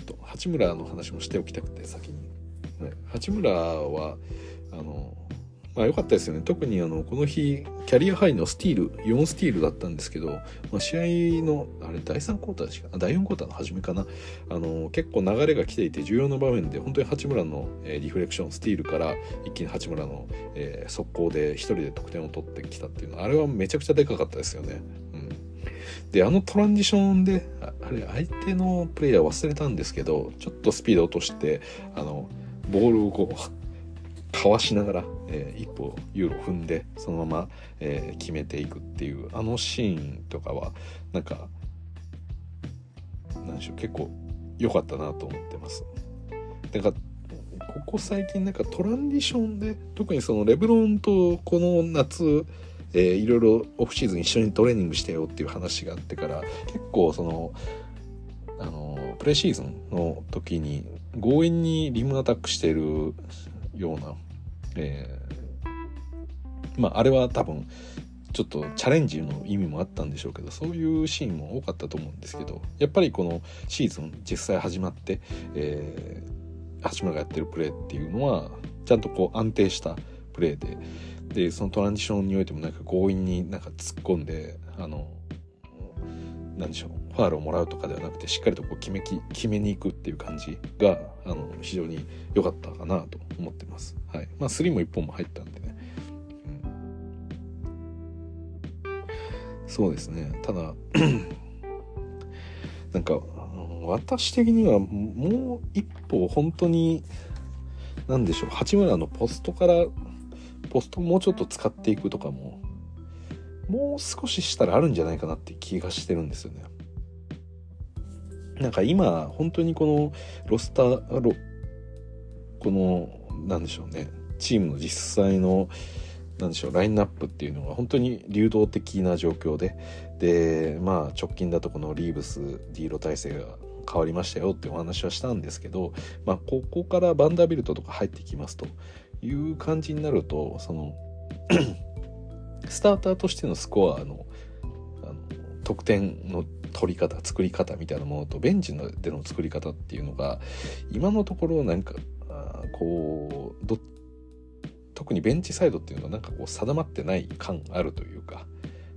っと八村の話もしておきたくて先に、はい、八村はあのまあ良かったですよね。特にあのこの日キャリアハイのスティール4スティールだったんですけど、まあ、試合のあれ第3クォーターでしか第4クォーターの初めかな？あの結構流れが来ていて重要な場面で本当に八村の、えー、リフレクションスティールから一気に八村の、えー、速攻で1人で得点を取ってきたっていうのはあれはめちゃくちゃでかかったですよね。うん。であのトランジションであれ相手のプレイヤー忘れたんですけどちょっとスピード落としてあのボールをこうかわしながらえー、一歩ユーロ踏んでそのまま、えー、決めていくっていうあのシーンとかはなんか何でしょう結構良かったなと思ってます。だからここ最近なんかトランディションで特にそのレブロンとこの夏、えー、いろいろオフシーズン一緒にトレーニングしてよっていう話があってから結構そのあのプレシーズンの時に強引にリムアタックしてるような、えまああれは多分ちょっとチャレンジの意味もあったんでしょうけどそういうシーンも多かったと思うんですけどやっぱりこのシーズン実際始まって、えー、八村がやってるプレーっていうのはちゃんとこう安定したプレーででそのトランジションにおいてもなんか強引になんか突っ込んであのなんでしょうファールをもらうとかではなくてしっかりとこう決めき決めに行くっていう感じがあの非常に良かったかなと思ってます。はい、まあ3も1本も入ったんでねそうですねただ なんか私的にはもう一歩本当に何でしょう八村のポストからポストもうちょっと使っていくとかももう少ししたらあるんじゃないかなって気がしてるんですよね。なんか今本当にこのロスターロこのなんでしょうねチームの実際のなんでしょうラインナップっていうのが本当に流動的な状況ででまあ直近だとこのリーブスディーロ体制が変わりましたよってお話はしたんですけど、まあ、ここからバンダービルトとか入ってきますという感じになるとその スターターとしてのスコアのあの得点の取り方作り方みたいなものとベンチでの作り方っていうのが今のところなんかこう特にベンチサイドっていうのはなんかこう定まってない感あるというか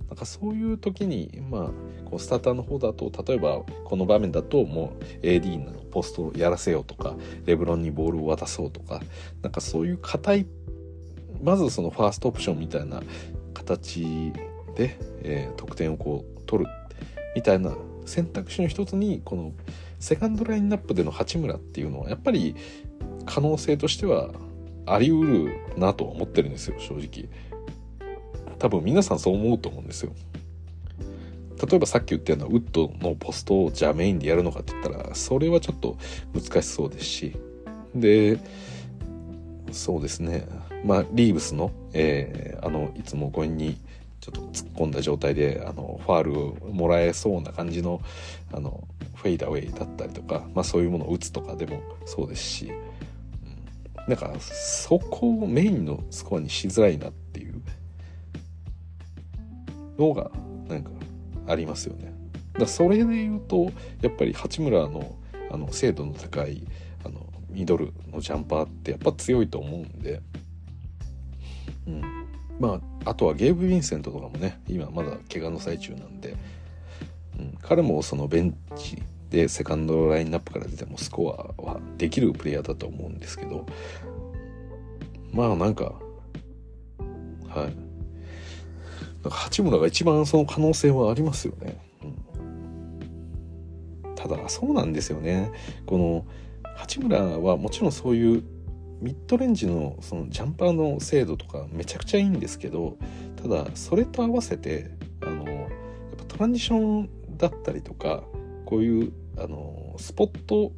なんかそういう時にまあこうスターターの方だと例えばこの場面だともう AD のポストをやらせようとかレブロンにボールを渡そうとかなんかそういう硬いまずそのファーストオプションみたいな形で、えー、得点をこう取るみたいな選択肢の一つにこのセカンドラインナップでの八村っていうのはやっぱり可能性としてはあり得るなと思ってるんですよ正直。多分皆さんそう思うと思うんですよ。例えばさっき言ったようなウッドのポストをじゃあメインでやるのかって言ったらそれはちょっと難しそうですし。でそうですね。まあリーブスの、えー、あのいつも強引にちょっと突っ込んだ状態であのファールをもらえそうな感じのあのフェイダーウェイだったりとか、まあ、そういうものを打つとかでもそうですしなんかそこをメインのスコアにしづらいなっていうのがなんかありますよね。だそれで言うとやっぱり八村のあの精度の高いあのミドルのジャンパーってやっぱ強いと思うんで、うん、まああとはゲーブ・ヴィンセントとかもね今まだ怪我の最中なんで、うん、彼もそのベンチでセカンドラインナップから出てもスコアはできるプレイヤーだと思うんですけど。まあなんかはい。なんか八村が一番その可能性はありますよね、うん、ただそうなんですよね。この八村はもちろんそういうミッドレンジのそのジャンパーの精度とかめちゃくちゃいいんですけどただそれと合わせてあのやっぱトランジションだったりとかこういうあのスポット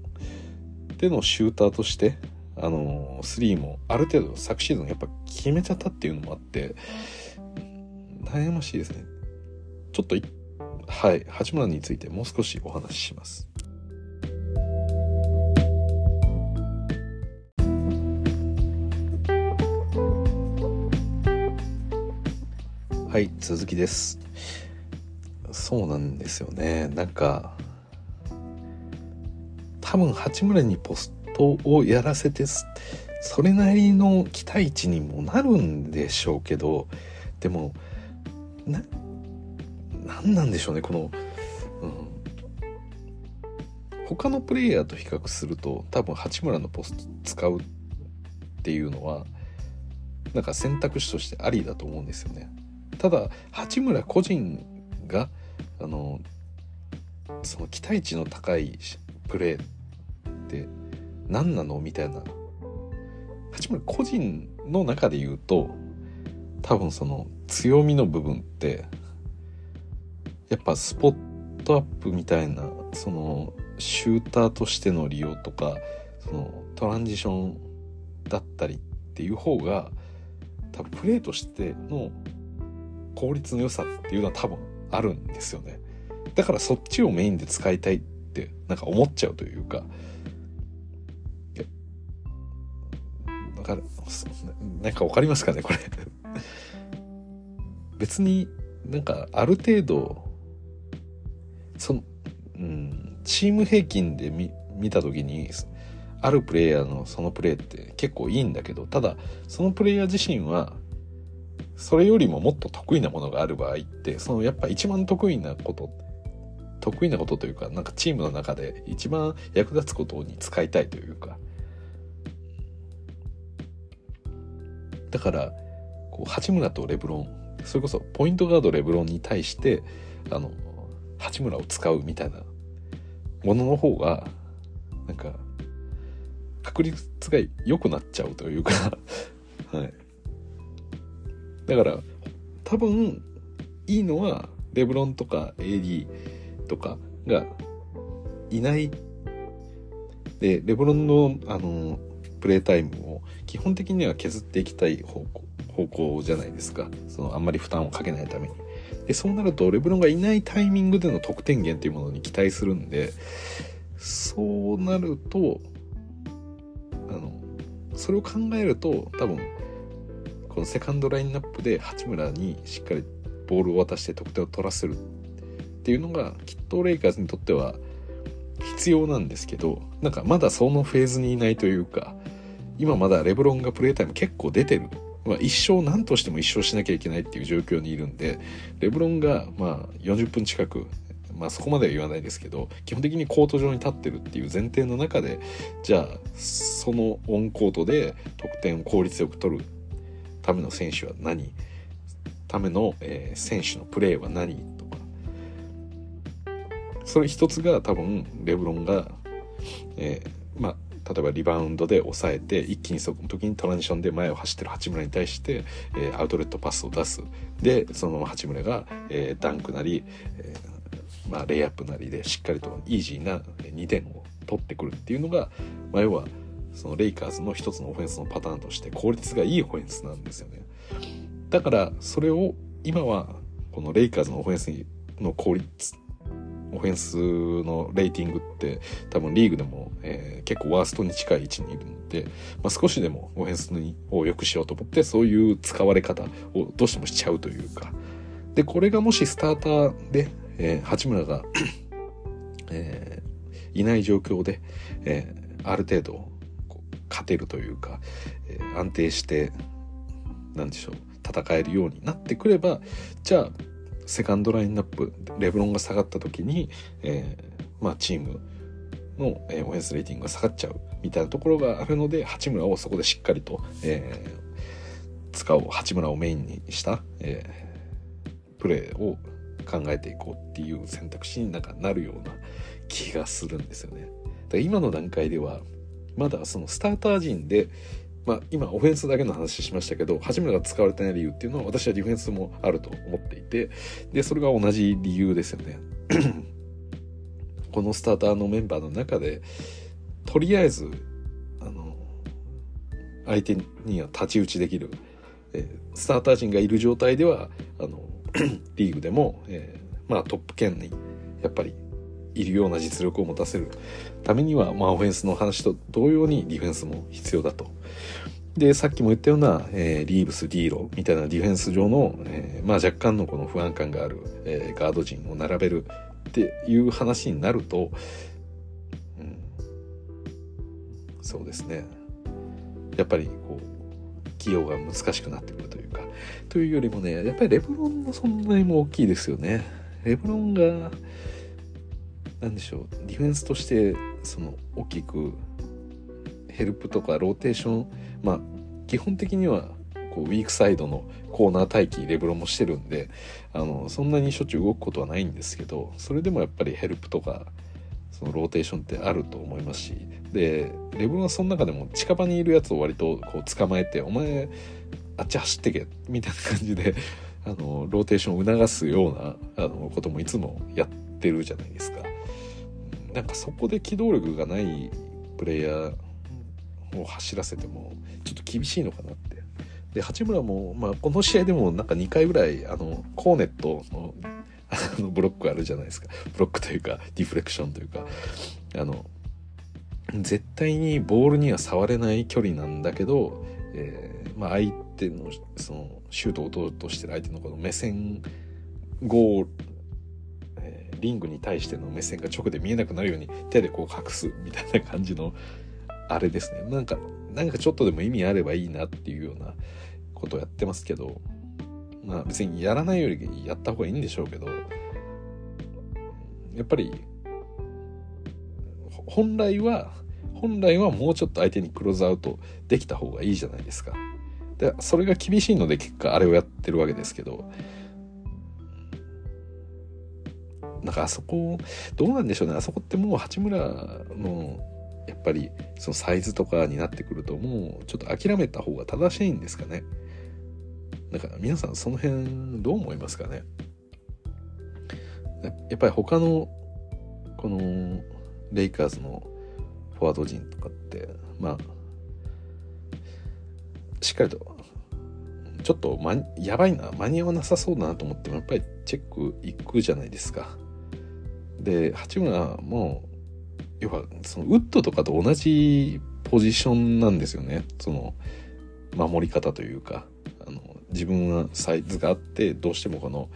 でのシューターとしてあの3もある程度昨シーズンやっぱ決めちゃったっていうのもあって悩ましいですね。ちょっとはい八村についてもう少しお話しします。はい続きです。そうなんですよね。なんか多分八村にポストをやらせてそれなりの期待値にもなるんでしょうけどでもな何なんでしょうねこの、うん、他のプレイヤーと比較すると多分八村のポスト使うっていうのはなんか選択肢としてありだと思うんですよね。ただ八村個人があのその期待値の高いプレーって何なのみたいな。八村個人の中で言うと多分その強みの部分ってやっぱスポットアップみたいなそのシューターとしての利用とかそのトランジションだったりっていう方が多分プレーとしての効率の良さっていうのは多分あるんですよね。だからそっちをメインで使いたいってなんか思っちゃうというか。だからなんか分かりますかねこれ。別になんかある程度その、うん、チーム平均で見見た時にあるプレイヤーのそのプレーって結構いいんだけどただそのプレイヤー自身はそれよりももっと得意なものがある場合ってそのやっぱ一番得意なこと得意なことというかなんかチームの中で一番役立つことに使いたいというか。だからこう八村とレブロンそれこそポイントガードレブロンに対してあの八村を使うみたいなものの方がなんか確率が良くなっちゃうというか。はい。だから多分いいのはレブロンとか AD とかがいない。でレブロンのあのプレータイムを基本的には削っていきたい方向方向じゃないですか。そのあんまり負担をかけないために。でそうなるとレブロンがいないタイミングでの得点源っていうものに期待するんでそうなるとあのそれを考えると多分このセカンドラインナップで八村にしっかりボールを渡して得点を取らせるっていうのがきっとレイカーズにとっては必要なんですけどなんかまだそのフェーズにいないというか今まだレブロンがプレータイム結構出てる、まあ、一生何としても一生しなきゃいけないっていう状況にいるんでレブロンがまあ40分近くまあそこまでは言わないですけど基本的にコート上に立ってるっていう前提の中でじゃあそのオンコートで得点を効率よく取るための選手は何？ための、えー、選手のプレーは何？とか。それ一つが多分レブロンが、えー、まあ例えばリバウンドで抑えて一気にその時にトランジションで前を走ってる八村に対して、えー、アウトレットパスを出す。でそのまま八村が、えー、ダンクなり、えー、まあ、レイアップなりでしっかりとイージーな2点を取ってくるっていうのが、まあ、要はそのレイカーズの一つのオフェンスのパターンとして効率がいいオフェンスなんですよね。だからそれを今はこのレイカーズのオフェンスの効率オフェンスのレーティングって多分リーグでも、えー、結構ワーストに近い位置にいるので、まあ、少しでもオフェンスを良くしようと思ってそういう使われ方をどうしてもしちゃうというかでこれがもしスターターで、えー、八村がえー、いない状況で、えー、ある程度勝てるというか、えー、安定して何でしょう戦えるようになってくればじゃあセカンドラインナップレブロンが下がった時に、えー、まあ、チームの、え、オフェンスレーティングが下がっちゃうみたいなところがあるので八村をそこでしっかりと、えー、使おう八村をメインにした、えー、プレーを考えていこうっていう選択肢になんかなるような気がするんですよね。だ今の段階ではまだそのスターター陣でまあ、今オフェンスだけの話しましたけど八村が使われてない理由っていうのは私はディフェンスもあると思っていてでそれが同じ理由ですよね。このスターターのメンバーの中でとりあえずあの相手には太刀打ちできる、え、スターター陣がいる状態ではあの リーグでも、えー、まあ、トップ圏にやっぱりいるような実力を持たせる。ためには、まあ、オフェンスの話と同様にディフェンスも必要だとで、さっきも言ったような、えー、リーブス、ディーロみたいなディフェンス上の、えー、まあ若干のこの不安感がある、えー、ガード陣を並べるっていう話になると、うん、そうですね。やっぱりこう、起用が難しくなってくるというか、というよりもね、やっぱりレブロンの存在も大きいですよね。レブロンが、なんでしょう、ディフェンスとして、その、大きく、ヘルプとかローテーション、まあ、基本的には、こう、ウィークサイドのコーナー待機、レブロンもしてるんで、あの、そんなにしょっちゅう動くことはないんですけど、それでもやっぱりヘルプとか、そのローテーションってあると思いますし、で、レブロンはその中でも近場にいるやつを割とこう捕まえて、お前、あっち走ってけ、みたいな感じで、あの、ローテーションを促すような、あの、こともいつもやってるじゃないですか。なんかそこで機動力がないプレイヤーを走らせても、ちょっと厳しいのかなって。で、八村も、まあ、この試合でもなんか2回ぐらい、あの、コーネットの、あの、ブロックあるじゃないですか。ブロックというか、ディフレクションというか、あの、絶対にボールには触れない距離なんだけど、えー、まあ、相手の、その、シュートを打とうとしてる相手のこの目線ゴール、リングに対しての目線が直で見えなくなるように手でこう隠すみたいな感じのあれですね。なんかなんかちょっとでも意味あればいいなっていうようなことをやってますけど。まあ別にやらないよりやった方がいいんでしょうけど。やっぱり本来は本来はもうちょっと相手にクローズアウトできた方がいいじゃないですか。でそれが厳しいので結果あれをやってるわけですけど。なんかあそこどうなんでしょうね。あそこってもう八村のやっぱりそのサイズとかになってくるともうちょっと諦めた方が正しいんですかね。だから皆さんその辺どう思いますかね。やっぱり他のこのレイカーズのフォワード陣とかってまあしっかりとちょっと、ま、やばいな間に合わなさそうだなと思ってもやっぱりチェック行くじゃないですか。で八村も要はそのウッドとかと同じポジションなんですよね。その守り方というかあの自分はサイズがあってどうしてもこの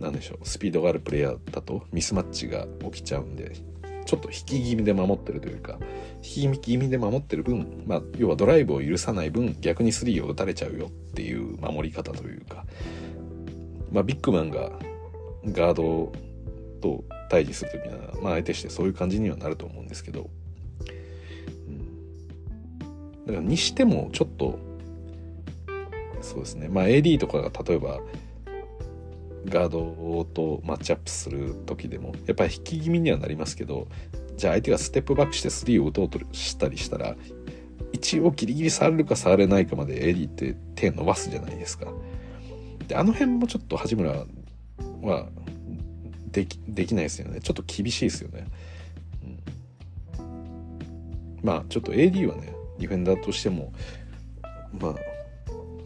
何でしょうスピードがあるプレイヤーだとミスマッチが起きちゃうんでちょっと引き気味で守ってるというか引き気味で守ってる分、まあ、要はドライブを許さない分逆にスリーを打たれちゃうよっていう守り方というか、まあ、ビッグマンがガードと対峙する時には、まあ、相手してそういう感じにはなると思うんですけど、うん、だからにしてもちょっとそうですね。まあ AD とかが例えばガードとマッチアップする時でもやっぱり引き気味にはなりますけどじゃあ相手がステップバックして3を打とうとしたりしたら一応ギリギリ触れるか触れないかまで AD って手伸ばすじゃないですか。であの辺もちょっと八村はできできないですよね。ちょっと厳しいですよね、うん、まあちょっと AD はねディフェンダーとしてもまあ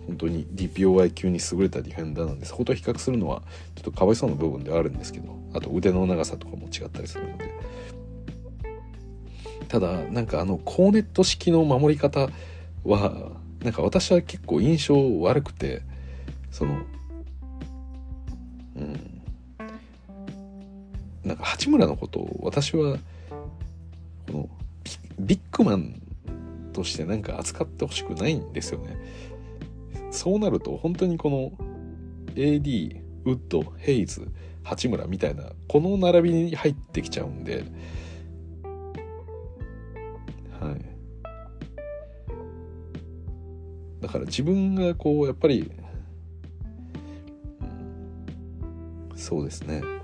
本当に DPOI 級に優れたディフェンダーなんでそこと比較するのはちょっとかわいそうな部分ではあるんですけどあと腕の長さとかも違ったりするので。ただなんかあのコーネット式の守り方はなんか私は結構印象悪くてそのうん。なんか八村のことを私はこのビッグマンとしてなんか扱ってほしくないんですよね。そうなると本当にこの AD ウッドヘイズ八村みたいなこの並びに入ってきちゃうんで。はい。だから自分がこうやっぱり、うん、そうですね。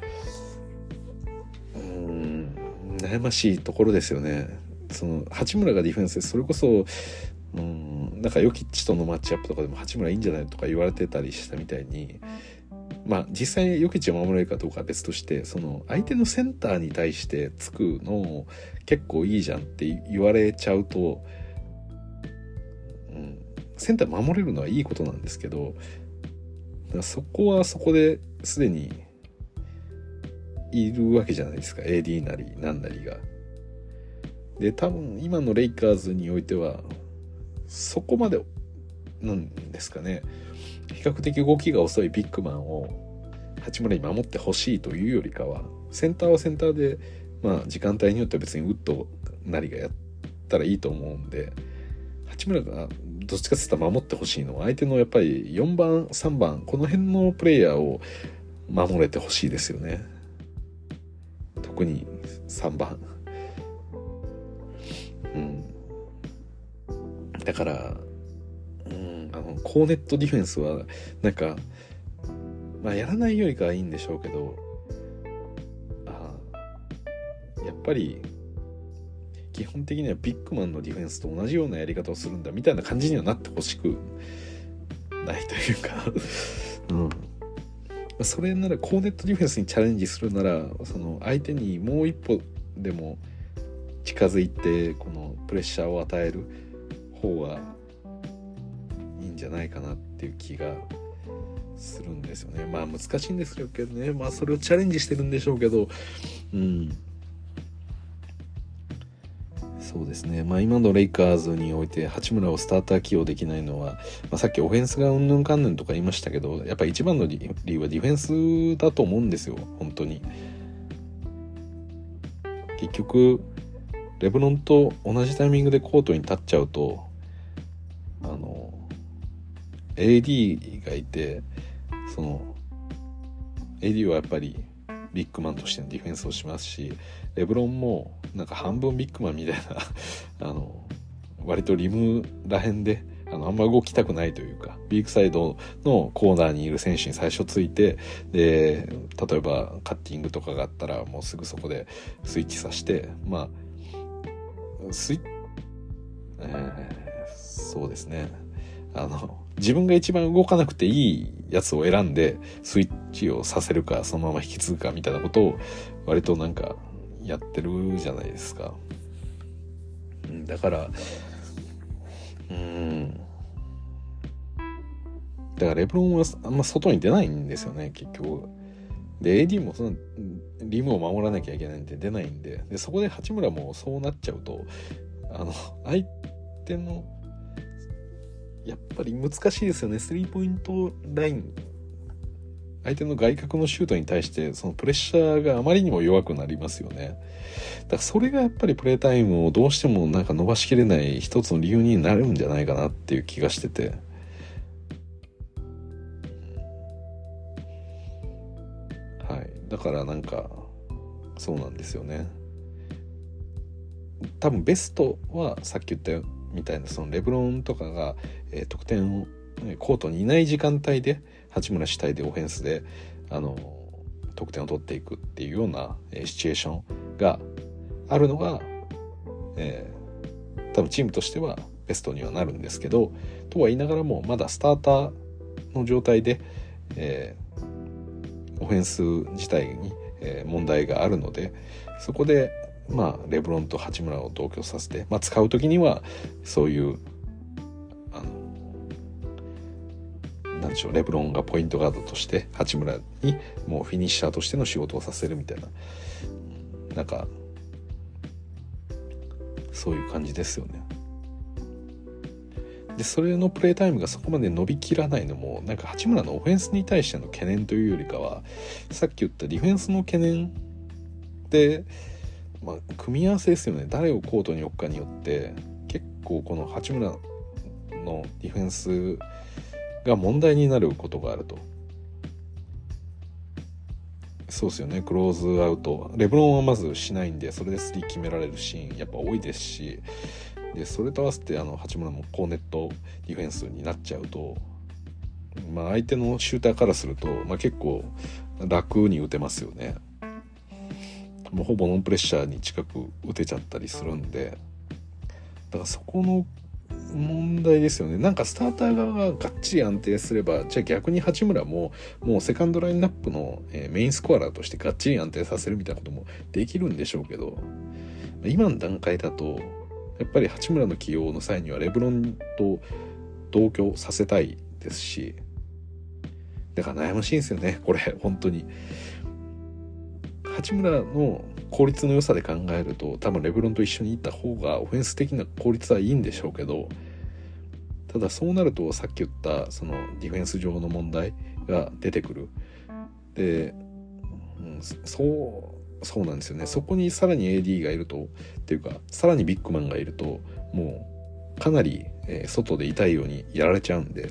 悩ましいところですよね。その八村がディフェンスでそれこそうんなんかヨキッチとのマッチアップとかでも八村いいんじゃないとか言われてたりしたみたいにまあ実際にヨキッチを守れるかどうかは別としてその相手のセンターに対してつくの結構いいじゃんって言われちゃうと、うん、センター守れるのはいいことなんですけどそこはそこですでにいるわけじゃないですか。AD なりなんなりが。で多分今のレイカーズにおいてはそこまでなんですかね。比較的動きが遅いビッグマンを八村に守ってほしいというよりかはセンターはセンターでまあ時間帯によっては別にウッドなりがやったらいいと思うんで八村がどっちかっていったら守ってほしいのは相手のやっぱり4番3番この辺のプレイヤーを守れてほしいですよね。特に3番うん。だからうんあのコーネットディフェンスはなんかまあやらないよりかはいいんでしょうけどあやっぱり基本的にはビッグマンのディフェンスと同じようなやり方をするんだみたいな感じにはなってほしくないというか。うん。それならコーネットディフェンスにチャレンジするならその相手にもう一歩でも近づいてこのプレッシャーを与える方がいいんじゃないかなっていう気がするんですよね。まあ難しいんですけどね。まあそれをチャレンジしてるんでしょうけど。うん。そうですね、まあ、今のレイカーズにおいて八村をスターター起用できないのは、まあ、さっきオフェンスがうんぬんかんぬんとか言いましたけどやっぱり一番の理由はディフェンスだと思うんですよ本当に。結局レブロンと同じタイミングでコートに立っちゃうとあの AD がいてその AD はやっぱりビッグマンとしてのディフェンスをしますしレブロンもなんか半分ビッグマンみたいな あの割とリムらへんであのあんま動きたくないというかビークサイドのコーナーにいる選手に最初ついてで例えばカッティングとかがあったらもうすぐそこでスイッチさせてまあスイ、えー、そうですね。あの自分が一番動かなくていいやつを選んでスイッチをさせるかそのまま引き継ぐかみたいなことを割となんかやってるじゃないですか。だからうんだからレブロンはあんま外に出ないんですよね結局。で AD もそのリムを守らなきゃいけないんで出ないんででそこで八村もそうなっちゃうとあの相手のやっぱり難しいですよねスリーポイントライン相手の外角のシュートに対してそのプレッシャーがあまりにも弱くなりますよね。だからそれがやっぱりプレータイムをどうしてもなんか伸ばしきれない一つの理由になるんじゃないかなっていう気がしてて。はい。だからなんかそうなんですよね。多分ベストはさっき言ったみたいなそのレブロンとかが、え、得点をコートにいない時間帯で八村主体でオフェンスであの得点を取っていくっていうような、え、シチュエーションがあるのが、えー、多分チームとしてはベストにはなるんですけどとは言いながらもまだスターターの状態で、えー、オフェンス自体に、え、問題があるのでそこでまあ、レブロンと八村を同居させて、まあ、使う時にはそういうなんでしょうレブロンがポイントガードとして八村にもうフィニッシャーとしての仕事をさせるみたいななんかそういう感じですよね。でそれのプレータイムがそこまで伸びきらないのもなんか八村のオフェンスに対しての懸念というよりかはさっき言ったディフェンスの懸念でまあ、組み合わせですよね誰をコートに置くかによって結構この八村のディフェンスが問題になることがあると。そうですよねクローズアウトレブロンはまずしないんでそれでスリー決められるシーンやっぱ多いですしでそれと合わせてあの八村もコーネットディフェンスになっちゃうと、まあ、相手のシューターからすると、まあ、結構楽に打てますよね。もうほぼノンプレッシャーに近く打てちゃったりするんでだからそこの問題ですよね。なんかスターター側ががっちり安定すればじゃあ逆に八村ももうセカンドラインナップの、えメインスコアラーとしてがっちり安定させるみたいなこともできるんでしょうけど今の段階だとやっぱり八村の起用の際にはレブロンと同居させたいですしだから悩ましいんですよねこれ本当に。八村の効率の良さで考えると多分レブロンと一緒に行った方がオフェンス的な効率はいいんでしょうけどただそうなるとさっき言ったそのディフェンス上の問題が出てくるで、うん、そうそうなんですよねそこにさらに AD がいるとっていうかさらにビッグマンがいるともうかなり、えー、外で痛いようにやられちゃうんで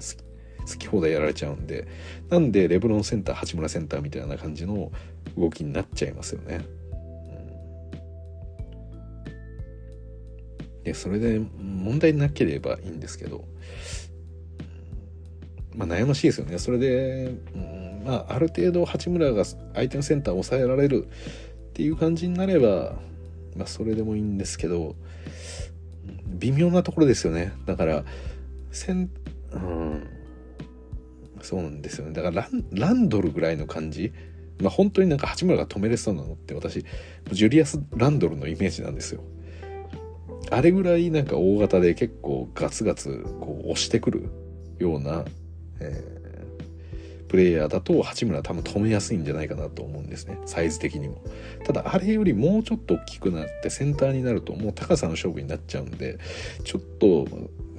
好き放題やられちゃうんでなんでレブロンセンター八村センターみたいな感じの動きになっちゃいますよね。でそれで問題なければいいんですけど、まあ、悩ましいですよね。それで、うん、まあ、ある程度八村が相手のセンターを抑えられるっていう感じになれば、まあ、それでもいいんですけど微妙なところですよね。だからセン、うん、そうなんですよね。だからランドルぐらいの感じまあ本当になんか八村が止めれそうなのって私ジュリアス・ランドルのイメージなんですよ。あれぐらいなんか大型で結構ガツガツこう押してくるような、えー、プレイヤーだと八村は多分止めやすいんじゃないかなと思うんですね。サイズ的にも。ただあれよりもうちょっと大きくなってセンターになるともう高さの勝負になっちゃうんでちょっと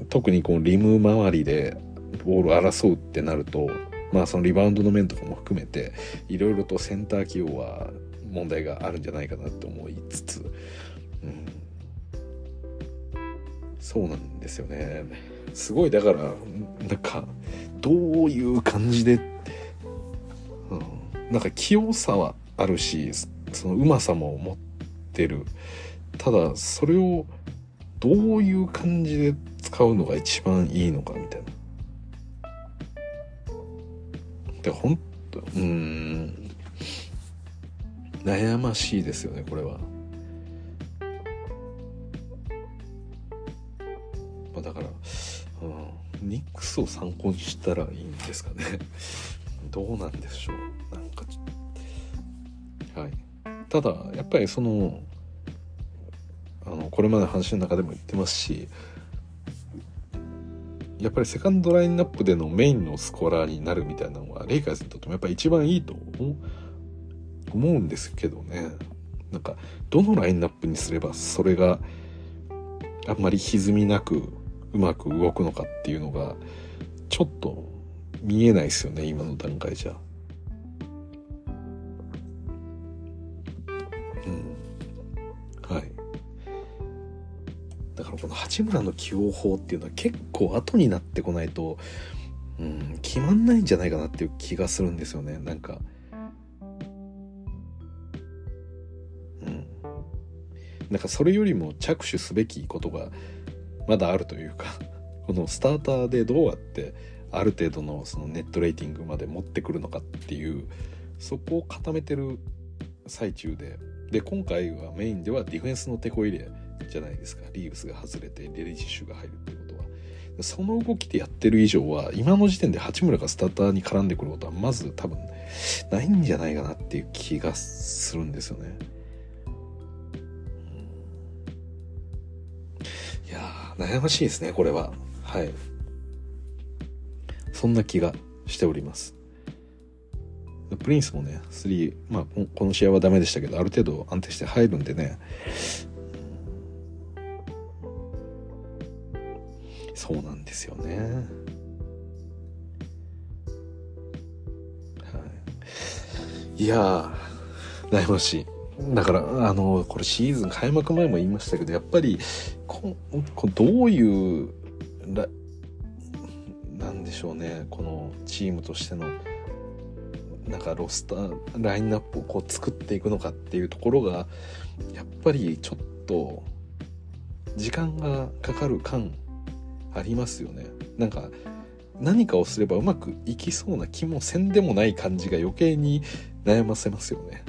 特にこのリム周りでボールを争うってなるとまあそのリバウンドの面とかも含めていろいろとセンター起用は問題があるんじゃないかなと思いつつ、そうなんですよね。すごいだからなんかどういう感じで、うん、なんか器用さはあるしそのうまさも持ってる。ただそれをどういう感じで使うのが一番いいのかみたいな。でほんとうん。悩ましいですよねこれは。だから、うんニックスを参考にしたらいいんですかね。どうなんでしょう。なんかはい。ただやっぱりそのあのこれまでの話の中でも言ってますしやっぱりセカンドラインナップでのメインのスコアラーになるみたいなのはレイカーズにとってもやっぱり一番いいと思うんですけどね。なんかどのラインナップにすればそれがあんまり歪みなくうまく動くのかっていうのがちょっと見えないですよね今の段階じゃ。うんはい。だからこの八村の起用法っていうのは結構後になってこないと、うん、決まんないんじゃないかなっていう気がするんですよねなんか。うんなんかそれよりも着手すべきことがまだあるというか このスターターでどうやってある程度のそのネットレーティングまで持ってくるのかっていうそこを固めてる最中でで今回はメインではディフェンスの手こ入れじゃないですかリーブスが外れてレディッシュが入るっていうことはその動きでやってる以上は今の時点で八村がスターターに絡んでくることはまず多分ないんじゃないかなっていう気がするんですよね。悩ましいですねこれは。はい。そんな気がしております。プリンスもね3まあこの試合はダメでしたけどある程度安定して入るんでね。そうなんですよね。はい。いや悩ましい。だからあのこれシーズン開幕前も言いましたけどやっぱりここどういうなんでしょうね。このチームとしてのなんかロスターラインナップをこう作っていくのかっていうところがやっぱりちょっと時間がかかる感ありますよね。なんか何かをすればうまくいきそうな気もせんでもない感じが余計に悩ませますよね。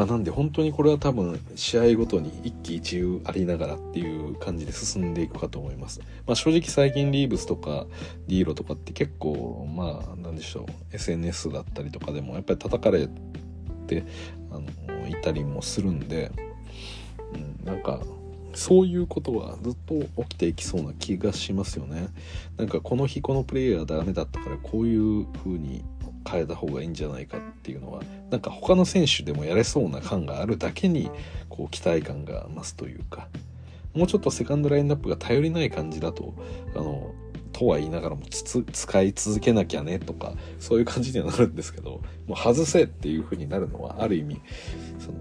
まあ、なんで本当にこれは多分試合ごとに一喜一憂ありながらっていう感じで進んでいくかと思います。まあ、正直最近リーブスとかディーロとかって結構まあなんでしょう SNS だったりとかでもやっぱり叩かれてあのいたりもするんで、うん、なんかそういうことはずっと起きていきそうな気がしますよね。なんかこの日このプレイヤーダメだったからこういう風に変えた方がいいんじゃないかっていうのはなんか他の選手でもやれそうな感があるだけにこう期待感が増すというか、もうちょっとセカンドラインナップが頼りない感じだとあのとは言いながらも使い続けなきゃねとかそういう感じにはなるんですけどもう外せっていう風になるのはある意味その、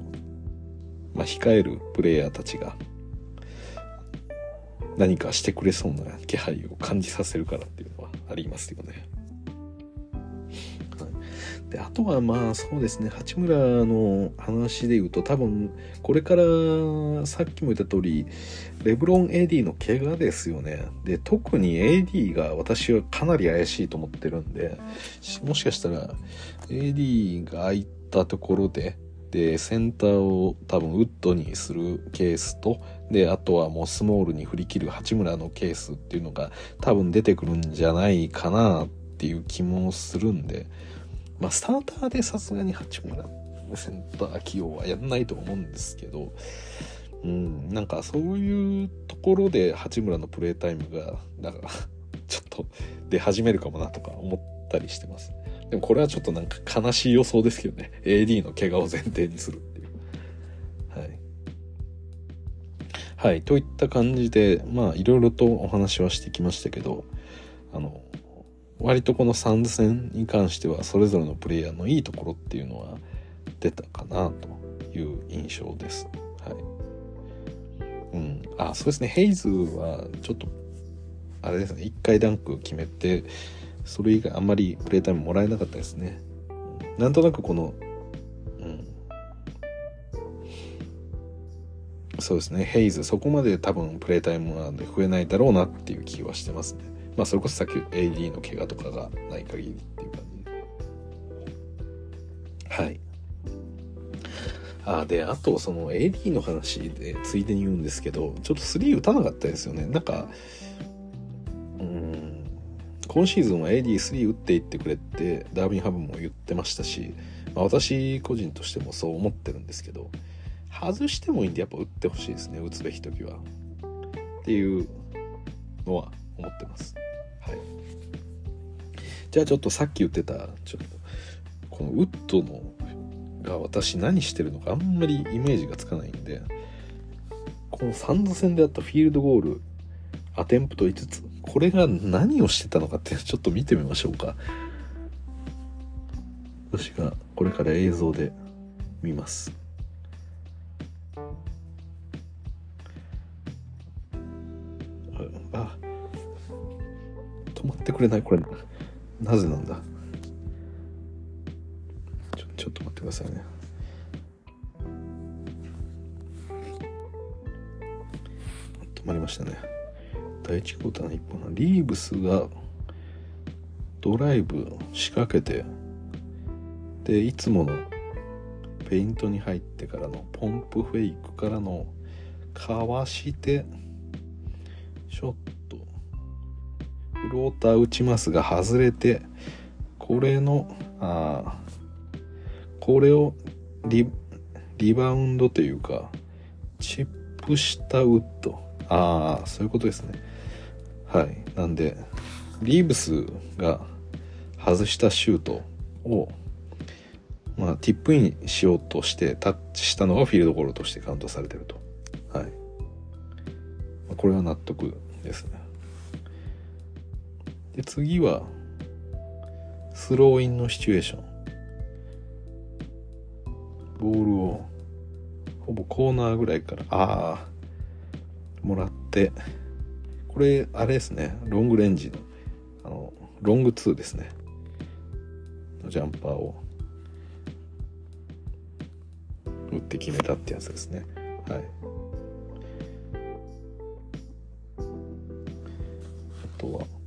まあ、控えるプレイヤーたちが何かしてくれそうな気配を感じさせるからっていうのはありますよね。であとはまあそうですね八村の話で言うと多分これからさっきも言った通りレブロン AD の怪我ですよね。で特に AD が私はかなり怪しいと思ってるんでもしかしたら AD が空いたところででセンターを多分ウッドにするケースとであとはもうスモールに振り切る八村のケースっていうのが多分出てくるんじゃないかなっていう気もするんでまあ、スターターでさすがに八村センター起用はやんないと思うんですけど、うん、なんかそういうところで八村のプレータイムが、だからちょっと出始めるかもなとか思ったりしてます。でもこれはちょっとなんか悲しい予想ですけどね。AD の怪我を前提にするっていう。はい。はい。といった感じで、まあいろいろとお話はしてきましたけど、あの、割とこのサンズ戦に関してはそれぞれのプレイヤーのいいところっていうのは出たかなという印象です。はい。うん。あ、そうですね。ヘイズはちょっと、あれですね。一回ダンク決めて、それ以外あんまりプレイタイムもらえなかったですね。なんとなくこの、うん。そうですね。ヘイズ、そこまで多分プレイタイムは増えないだろうなっていう気はしてますね。まあそれこそさっき AD の怪我とかがない限りっていう感じ。はい。あであとその AD の話でついでに言うんですけどちょっと3打たなかったですよね。なんかうん今シーズンは AD3 打っていってくれってダービンハブも言ってましたし、まあ、私個人としてもそう思ってるんですけど外してもいいんでやっぱ打ってほしいですね。打つべき時は。っていうのは思ってます。はい。じゃあちょっとさっき言ってたちょっとこのウッドのが私何してるのかあんまりイメージがつかないんでこのサンド戦であったフィールドゴールアテンプト5つこれが何をしてたのかって ちょっと見てみましょうか。私がこれから映像で見ます。止まってくれないこれ。なぜなんだ？ちょちょっと待ってくださいね。止まりましたね。第1クォーターの1本リーブスがドライブ仕掛けてでいつものペイントに入ってからのポンプフェイクからのかわしてショッローター打ちますが外れてこれのあこれをリリバウンドというかチップしたウッドああそういうことですねはいなんでリーブスが外したシュートをまあ、ティップインしようとしてタッチしたのがフィールドゴールとしてカウントされてると。はい。これは納得ですね。で次はスローインのシチュエーションボールをほぼコーナーぐらいからああもらって。これあれですね。ロングレンジのあのロング2ですね。のジャンパーを。打って決めたってやつですね。はい。あとは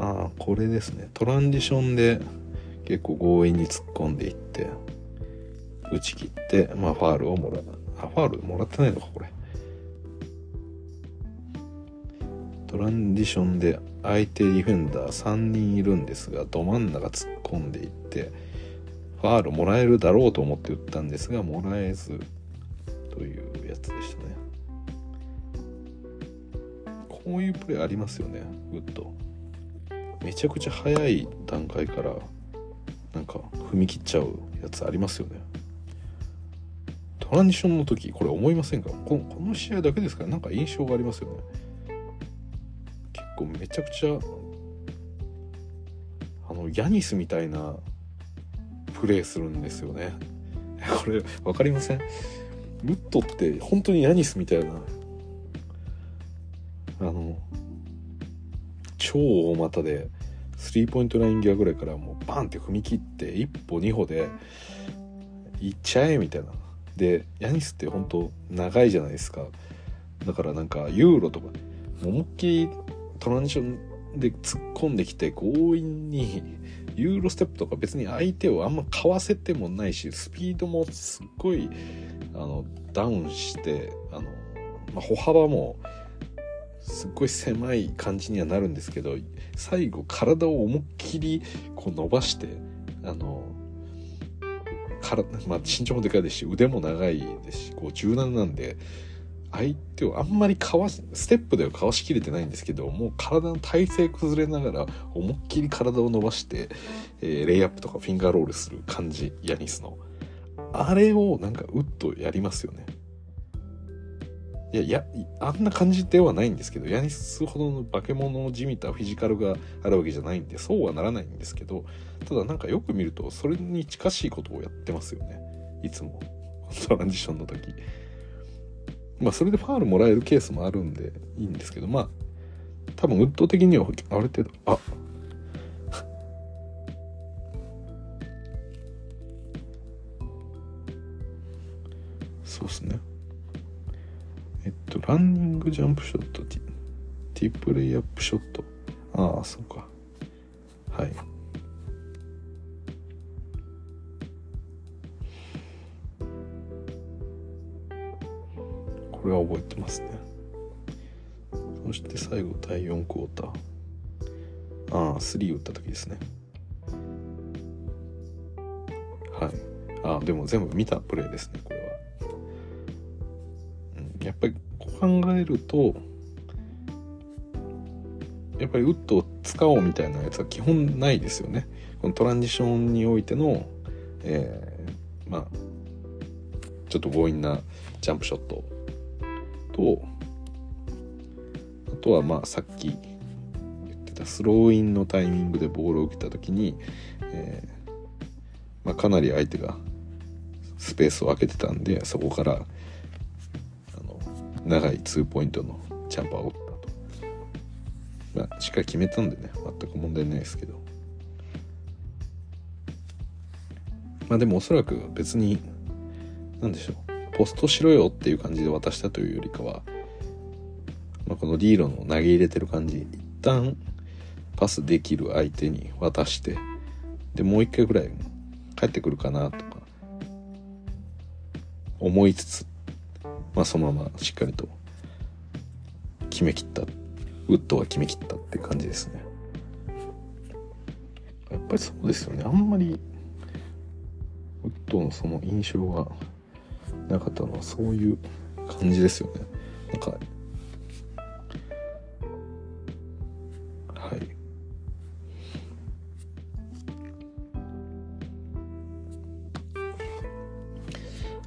ああこれですね。トランジションで結構強引に突っ込んでいって打ち切ってまあファールをもらう。あファールもらってないのかこれ。トランジションで相手ディフェンダー3人いるんですがど真ん中突っ込んでいってファールもらえるだろうと思って打ったんですがもらえずというやつでしたね。こういうプレーありますよねグッド。めちゃくちゃ早い段階からなんか踏み切っちゃうやつありますよね。トランジションの時これ思いませんか？このこの試合だけですか？らなんか印象がありますよね。結構めちゃくちゃあのヤニスみたいなプレーするんですよね。これ分かりません？ウッドって本当にヤニスみたいなあの超大股でスリーポイントライン際ぐらいからもうバンって踏み切って一歩二歩で行っちゃえみたいな。でヤニスって本当長いじゃないですか。だからなんかユーロとか思いっきりトランジションで突っ込んできて強引にユーロステップとか別に相手をあんまかわせてもないしスピードもすっごいあのダウンしてあの、まあ、歩幅もすっごい狭い感じにはなるんですけど最後体を思いっきりこう伸ばしてあのからまあ、身長もでかいですし腕も長いですしこう柔軟なんで相手をあんまりかわしステップではかわしきれてないんですけどもう体の体勢崩れながら思いっきり体を伸ばして、えー、レイアップとかフィンガーロールする感じヤニスの。あれをなんかウッとやりますよね。いやいやあんな感じではないんですけどヤニスほどの化け物のじみたフィジカルがあるわけじゃないんでそうはならないんですけどただなんかよく見るとそれに近しいことをやってますよね。いつも。トランジションの時。まあそれでファールもらえるケースもあるんでいいんですけどまあ多分ウッド的にはある程度あそうっすね。えっとランニングジャンプショットティティプレイアップショット。ああそうか。はい。これは覚えてますね。そして最後第4クォーター。ああ3打った時ですね。はい。ああでも全部見たプレーですねこれは、やっぱりこう考えるとやっぱりウッドを使おうみたいなやつは基本ないですよね。このトランジションにおいてのえー、まあちょっと強引なジャンプショットとあとはまあさっき言ってたスローインのタイミングでボールを受けた時に、えー、まあ、かなり相手がスペースを空けてたんでそこから長いツーポイントのジャンパーを打ったと、まあ、しっかり決めたんでね全く問題ないですけど。まあでもおそらく別に何でしょう。ポストしろよっていう感じで渡したというよりかは、まあ、このリーロの投げ入れてる感じ。一旦パスできる相手に渡してでもう一回ぐらい帰ってくるかなとか思いつつ、まあ、そのまましっかりと決めきったウッドが決めきったって感じですね。やっぱりそうですよね。あんまりウッドのその印象はなかったのはそういう感じですよね。なんかはい。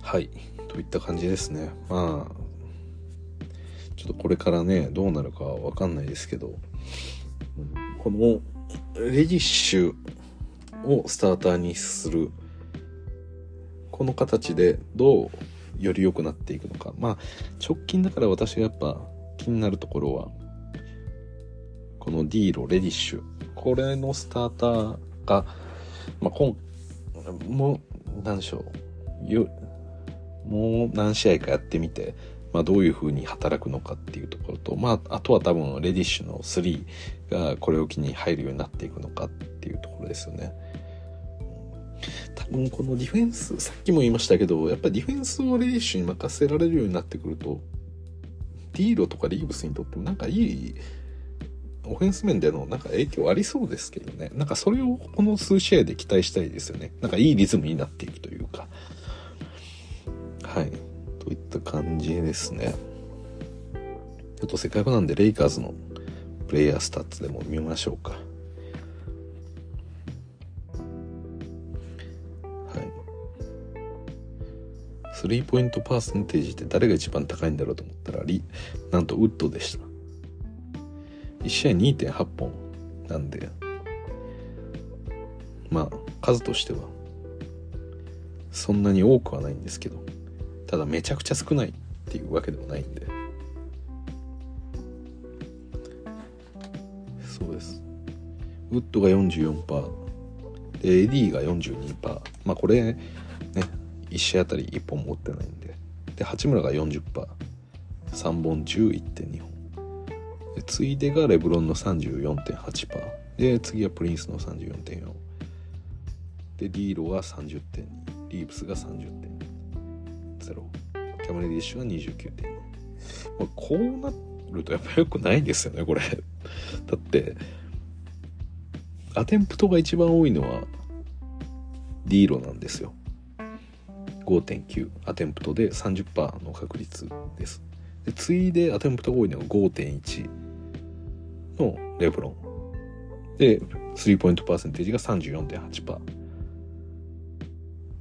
はい。といった感じですね。まあちょっとこれからねどうなるかわかんないですけど。このレディッシュをスターターにするこの形でどうより良くなっていくのか。まあ直近だから私がやっぱ気になるところはこのディーロレディッシュ。これのスターターが、まあ、今もう何でしょう。よもう何試合かやってみて、まあ、どういう風に働くのかっていうところと、まあ、あとは多分レディッシュの3がこれを機に入るようになっていくのかっていうところですよね。多分このディフェンス、さっきも言いましたけど、やっぱりディフェンスをレイッシュに任せられるようになってくると、ディーロとかリーブスにとってもなんかいいオフェンス面でのなんか影響ありそうですけどね。なんかそれをこの数試合で期待したいですよね。なんかいいリズムになっていくというか。はい。といった感じですね。ちょっとせっかくなんでレイカーズのプレイヤースタッツでも見ましょうかはい。スリーポイントパーセンテージって誰が一番高いんだろうと思ったらリなんとウッドでした1試合2.8本なんでまあ数としてはそんなに多くはないんですけどただめちゃくちゃ少ないっていうわけでもないんで。そうです。ウッドが44%で AD が42%まあこれね1試合あたり1本持ってないんで。で八村が 40%3 本11.2本。で次いでがレブロンの34.8%で次はプリンスの34.4でリーロは30.2リーブスが30.0キャメレディッシュが29.2、まあ、こうなるとやっぱ良くないですよねこれ。だってアテンプトが一番多いのはディーロなんですよ。5.9アテンプトで30%の確率です。で次いでアテンプトが多いのが5.1のレブロン。でスリーポイントパーセンテージが34.8%、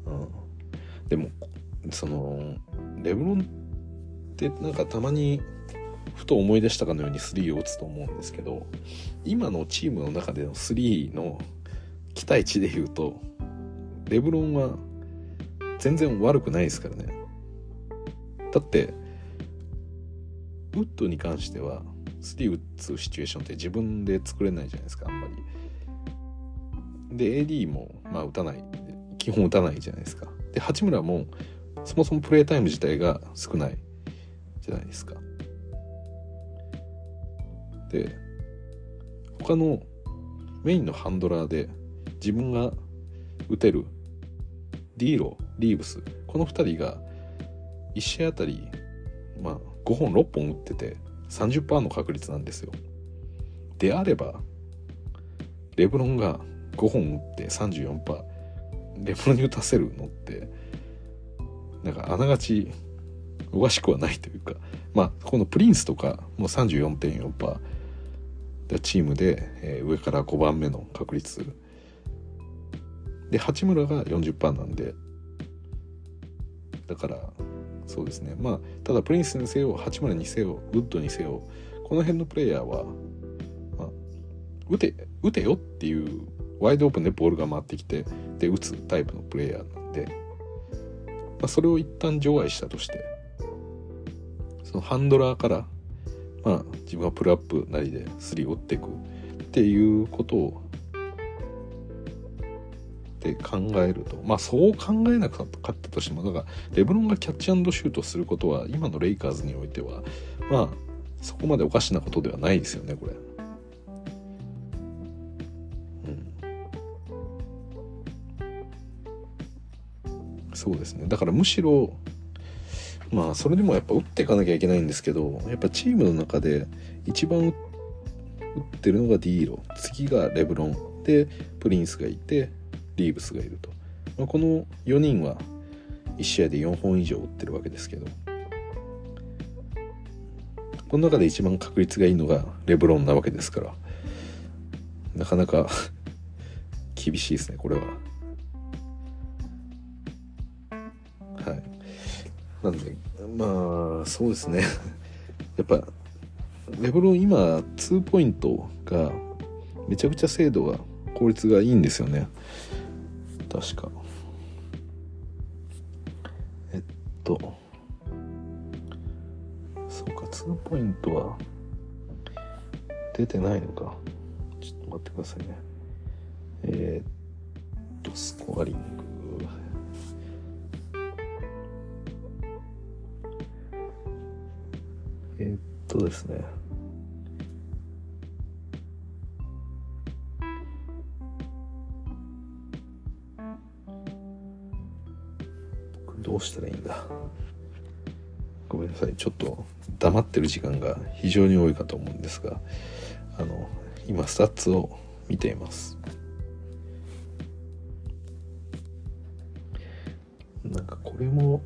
うん、でもそのレブロンってなんかたまにふと思い出したかのように3を打つと思うんですけど今のチームの中での3の期待値で言うとレブロンは全然悪くないですからね。だってウッドに関しては3打つシチュエーションって自分で作れないじゃないですかあんまり。で AD もまあ打たない。基本打たないじゃないですか。で八村もそもそもプレイタイム自体が少ないじゃないですか。で他のメインのハンドラーで自分が打てるディーロリーブスこの2人が1試合あたり、まあ、5本6本打ってて30%の確率なんですよ。であればレブロンが5本打って34%レブロンに打たせるのってなんかあながちおかしくはないというかまあこのプリンスとかもう34.4%チームで、えー、上から5番目の確率。で八村が40%なんで。だからそうですね。まあただプリンスにせよ八村にせよウッドにせよこの辺のプレイヤーは、まあ、打て打てよっていうワイドオープンでボールが回ってきてで打つタイプのプレイヤーなんで、まあ、それを一旦除外したとしてそのハンドラーからまあ自分はプルアップなりで3を打っていくっていうことをって考えるとまあそう考えなかったとしてもだからレブロンがキャッチシュートすることは今のレイカーズにおいてはまあそこまでおかしなことではないですよねこれ。そうですね。だからむしろまあそれでもやっぱ打っていかなきゃいけないんですけどやっぱチームの中で一番打ってるのがディーロ。次がレブロン。でプリンスがいてリーブスがいると、まあ、この4人は1試合で4本以上打ってるわけですけど。この中で一番確率がいいのがレブロンなわけですから。なかなか 厳しいですねこれは。なんでまあそうですね。やっぱレブロン今2ポイントがめちゃくちゃ精度が効率がいいんですよね。確か。えっと。そうか2ポイントは出てないのか。ちょっと待ってくださいね。えー、っとスコアリング。えー、っとですね。どうしたらいいんだ？ごめんなさい。ちょっと黙ってる時間が非常に多いかと思うんですがあの今スタッツを見ています。なんかこれも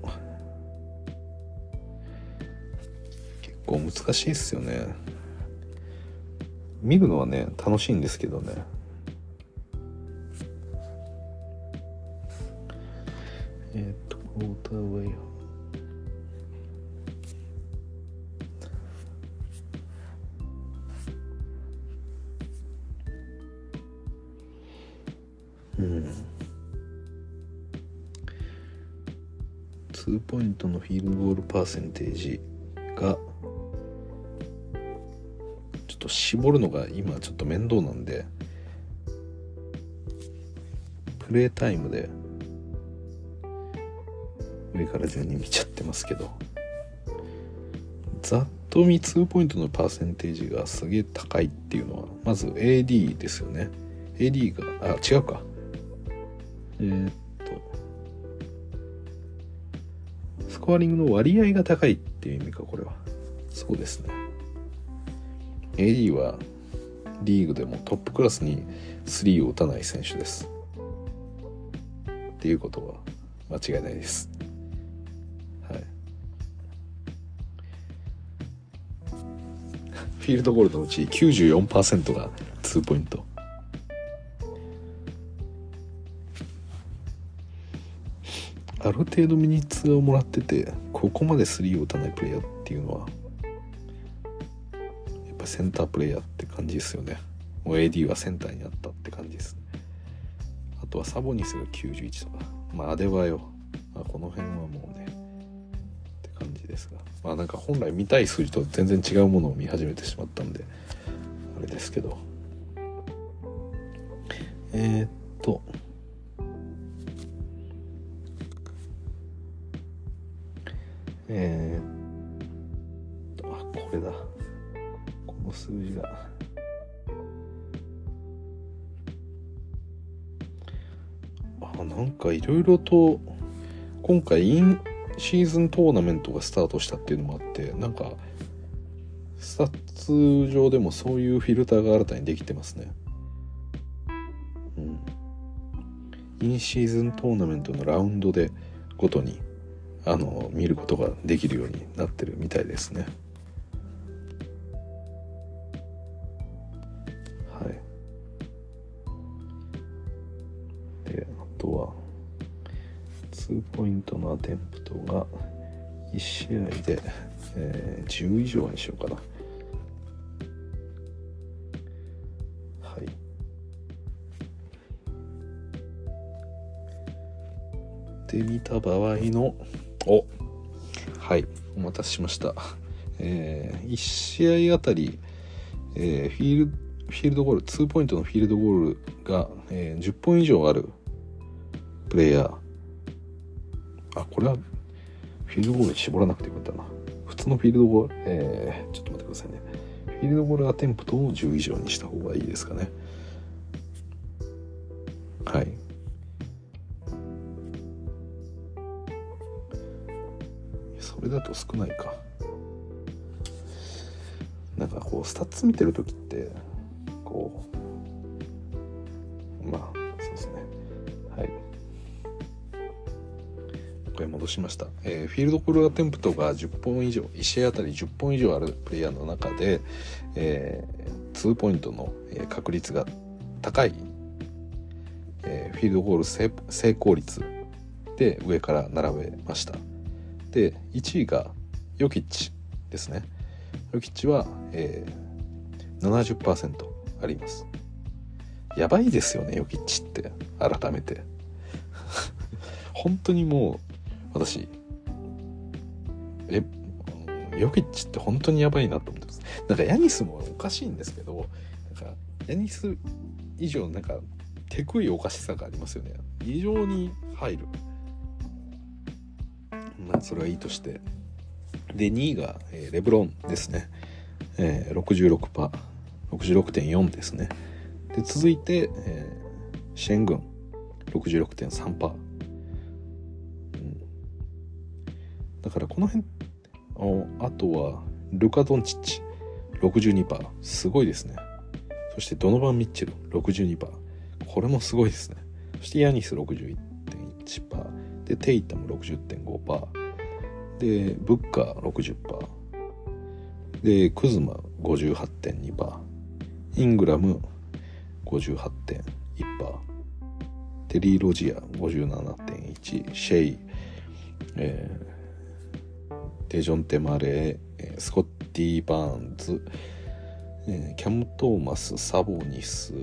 構難しいっすよね。見るのはね楽しいんですけどね。えっ、とウォーターウェイ。うん。2ポイントのフィールドゴールパーセンテージがと絞るのが今ちょっと面倒なんでプレータイムで上から順に見ちゃってますけどざっと見2ポイントのパーセンテージがすげえ高いっていうのはまず AD ですよね。AD があ違うか。えー、っとスコアリングの割合が高いっていう意味かこれは。そうですね。AD はリーグでもトップクラスに3を打たない選手です。っていうことは間違いないです。はい。フィールドゴールのうち94%が2ポイント。ある程度ミニッツをもらっててここまで3を打たないプレイヤーっていうのはぱセンタープレイヤーって感じですよね。もう AD はセンターになったって感じです。あとはサボニスが91とか。まあアデバよ、まあ、この辺はもうね。って感じですが。まあなんか本来見たい数字と全然違うものを見始めてしまったんであれですけど。えー、っと。えー、あこれだ。この数字が。あなんかいろいろと今回インシーズントーナメントがスタートしたっていうのもあってなんかスタッツ上でもそういうフィルターが新たにできてますね。うん。インシーズントーナメントのラウンドでごとにあの見ることができるようになってるみたいですね。トのアテンプトが1試合で、えー、10以上にしようかな。はい。で見た場合のおはいお待たせしました。えー、1試合あたり、えー、フィールフィールドゴール2ポイントのフィールドゴールが、えー、10本以上あるプレイヤー。あこれはフィールドゴールに絞らなくてよかったな。普通のフィールドゴールえー、ちょっと待ってくださいね。フィールドゴールアテンプトを10以上にした方がいいですかね。はい。それだと少ないか。なんかこうスタッツ見てる時ってこうこれ戻しました、えー、フィールドゴールアテンプトが10本以上1試合あたり10本以上あるプレイヤーの中で、えー、2ポイントの確率が高い、えー、フィールドゴール成功率で上から並べました。で1位がヨキッチですね。ヨキッチは、えー、70%あります。やばいですよねヨキッチって改めて。本当にもう私。えヨキッチって本当にやばいなと思ってます。なんかヤニスもおかしいんですけどなんかヤニス以上なんか手食いおかしさがありますよね。異常に入る。まあそれはいいとして。で2位が、えー、レブロンですね、えー、66%、66.4ですね。で続いて、えー、シェングン。66.3%、だからこの辺あとはルカ・ドンチッチ。62%すごいですね。そしてドノバン・ミッチェル。62%これもすごいですね。そしてヤニス61.1%でテイタム60.5%でブッカー60%でクズマ58.2%イングラム58.1%テリー・ロジア57.1%シェイ、えー、デジョンテ・マレースコッティ・バーンズ、キャム・トーマスサボニス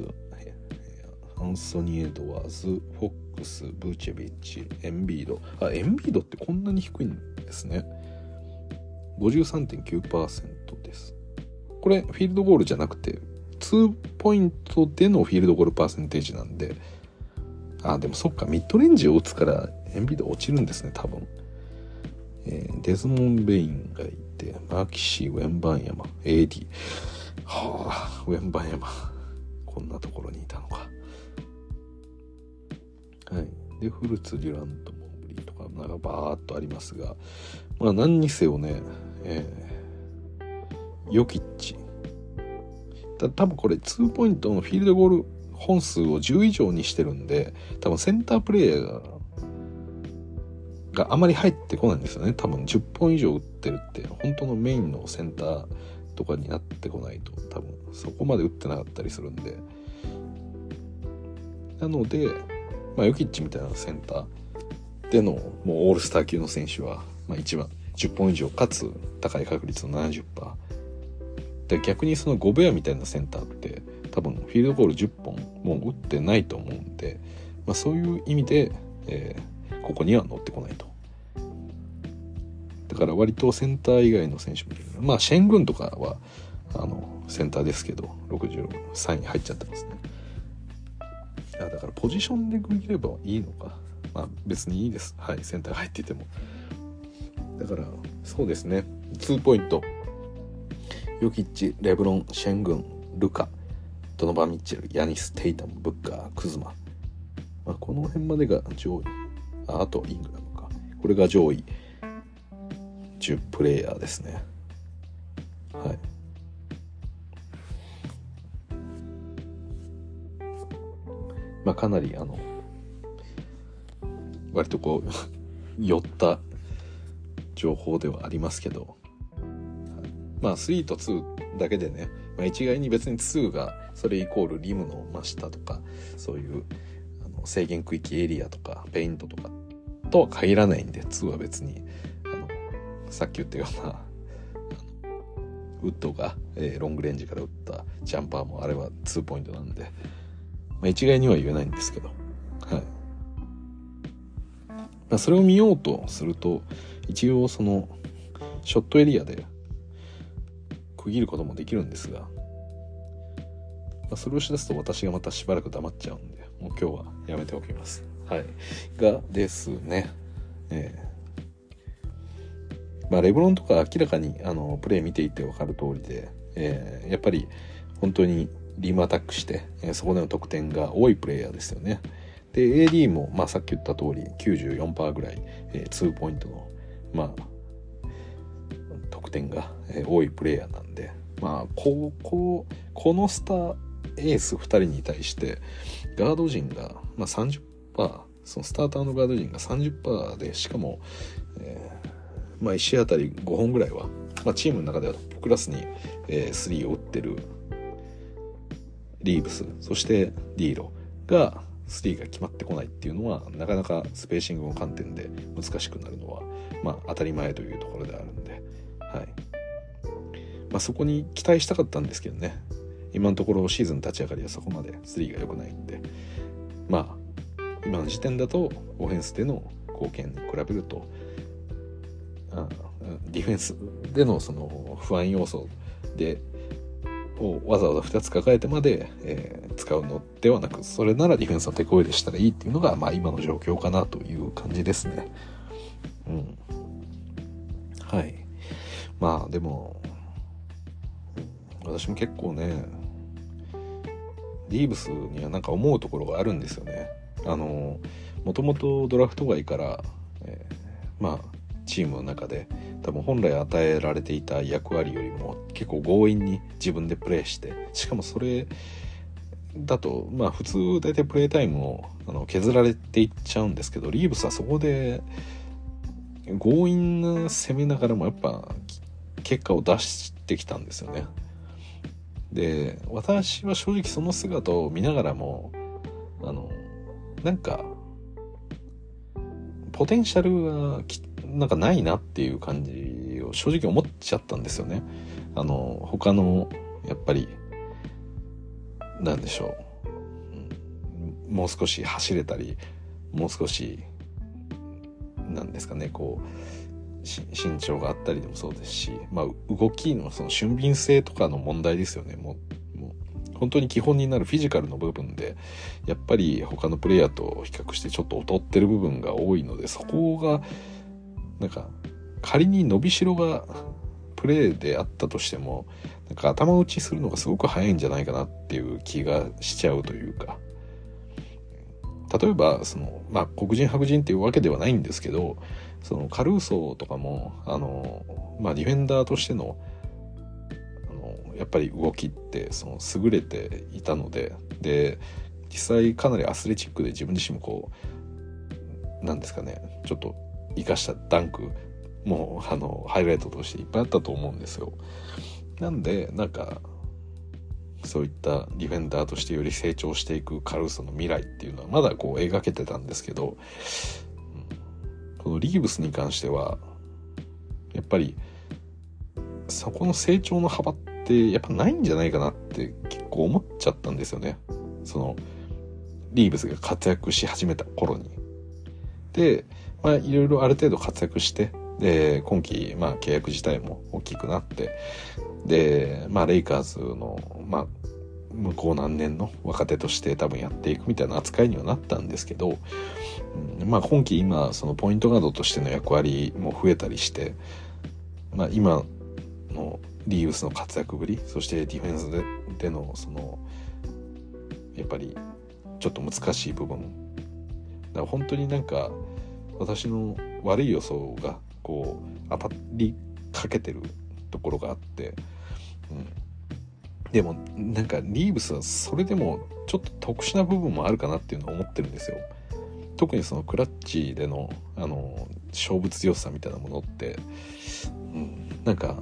アンソニー・エドワーズフォックスブーチェビッチエンビード。あエンビードってこんなに低いんですね。53.9%です。これフィールドゴールじゃなくて2ポイントでのフィールドゴールパーセンテージなんで。あでもそっかミッドレンジを打つからエンビード落ちるんですね多分、えー、デズモンド・ベインがいてマキシー・ウェンバンヤマ AD はあウェンバンヤマ。こんなところにいたのか。はい。でフルツ・デュラント・モーブリーとかなんかバーっとありますがまあ何にせよねえー、ヨキッチ。た多分これ2ポイントのフィールドゴール本数を10以上にしてるんで多分センタープレイヤーががあまり入ってこないんですよね。多分10本以上打ってるって本当のメインのセンターとかになってこないと。多分そこまで打ってなかったりするんで。なので、まあ、ヨキッチみたいなセンターでのもうオールスター級の選手は、まあ、一番10本以上かつ高い確率の70%で逆にそのゴベアみたいなセンターって多分フィールドゴール10本もう打ってないと思うんで、まあ、そういう意味で、えー、ここには乗ってこないと。だから割とセンター以外の選手もいる。まあシェングンとかはあのセンターですけど63位入っちゃってますね。だからポジションで区切ればいいのか。まあ別にいいです。はいセンター入ってても。だからそうですね。2ポイント。ヨキッチレブロンシェングンルカ。ドノバ・ミッチェルヤニス・テイタムブッカークズマ、まあ、この辺までが上位。あとイングラムか。これが上位。10プレイヤーですね。はい。まあかなりあの割とこう 寄った情報ではありますけど、まあ3と2だけでね、まあ、一概に別に2がそれイコールリムの真下とかそういう制限区域エリアとかペイントとかとは限らないんで2は別にあのさっき言ったようなウッドが、えー、ロングレンジから打ったジャンパーもあれは2ポイントなんで、まあ、一概には言えないんですけど、はい。まあ、それを見ようとすると、一応その、ショットエリアで区切ることもできるんですが、まあ、それをしだすと私がまたしばらく黙っちゃうんで、もう今日はやめておきます。はい。がですね、えーまあ、レブロンとか明らかにあのプレー見ていて分かる通りで、えー、やっぱり本当にリームアタックして、えー、そこでの得点が多いプレイヤーですよね。で AD も、まあ、さっき言った通り94%ぐらい、えー、2ポイントの、まあ、得点が、えー、多いプレイヤーなんで、まあ、こここのスターエース2人に対してガード陣が、まあ30%、そのスターターのガード陣が30%でしかも、えーまあ、1試合あたり5本ぐらいは、まあ、チームの中ではトップクラスに、えー、3を打ってるリーブスそしてディーロが3が決まってこないっていうのはなかなかスペーシングの観点で難しくなるのは、まあ、当たり前というところであるんで、はい。まあ、そこに期待したかったんですけどね。今のところシーズン立ち上がりはそこまで3が良くないんでまあ今の時点だとオフェンスでの貢献に比べるとディフェンスでのその不安要素でをわざわざ2つ抱えてまで、えー、使うのではなくそれならディフェンスの手こ入れしたらいいっていうのが、まあ、今の状況かなという感じですね。うん、はいまあでも私も結構ねリーブスにはなんか思うところがあるんですよね。あのもともとドラフト外から、えー、まあチームの中で多分本来与えられていた役割よりも結構強引に自分でプレーしてしかもそれだとまあ普通大体プレータイムをあの削られていっちゃうんですけどリーブスはそこで強引な攻めながらもやっぱ結果を出してきたんですよね。で私は正直その姿を見ながらもあのなんかポテンシャルがきなんかないなっていう感じを正直思っちゃったんですよね。あの、他の、やっぱり、なんでしょう。もう少し走れたりもう少しなんですかねこう身長があったりでもそうですし、まあ、動きのその俊敏性とかの問題ですよね。もうもう本当に基本になるフィジカルの部分でやっぱり他のプレイヤーと比較してちょっと劣ってる部分が多いのでそこがなんか仮に伸びしろがプレーであったとしてもなんか頭打ちするのがすごく早いんじゃないかなっていう気がしちゃうというか。例えばその、まあ、黒人白人っていうわけではないんですけどそのカルーソーとかもあの、まあ、ディフェンダーとしてのあのやっぱり動きってその優れていたのでで実際かなりアスレチックで自分自身もこうなんですかねちょっと生かしたダンクもあのハイライトとしていっぱいあったと思うんですよ。なんでなんかそういったディフェンダーとしてより成長していくカルーソの未来っていうのはまだこう描けてたんですけど、このリーブスに関してはやっぱりそこの成長の幅ってやっぱないんじゃないかなって結構思っちゃったんですよね。そのリーブスが活躍し始めた頃に。で、まあいろいろある程度活躍してで今季、まあ、契約自体も大きくなってで、まあ、レイカーズの、まあ、向こう何年の若手として多分やっていくみたいな扱いにはなったんですけど、うん、まあ今季今そのポイントガードとしての役割も増えたりして、まあ、今のリーブスの活躍ぶりそしてディフェンスででのそのやっぱりちょっと難しい部分。だから本当になんか私の悪い予想がこう当たりかけてるところがあって、うん、でもなんかリーブスはそれでもちょっと特殊な部分もあるかなっていうのを思ってるんですよ。特にそのクラッチでのあの勝負強さみたいなものって、うん、なんか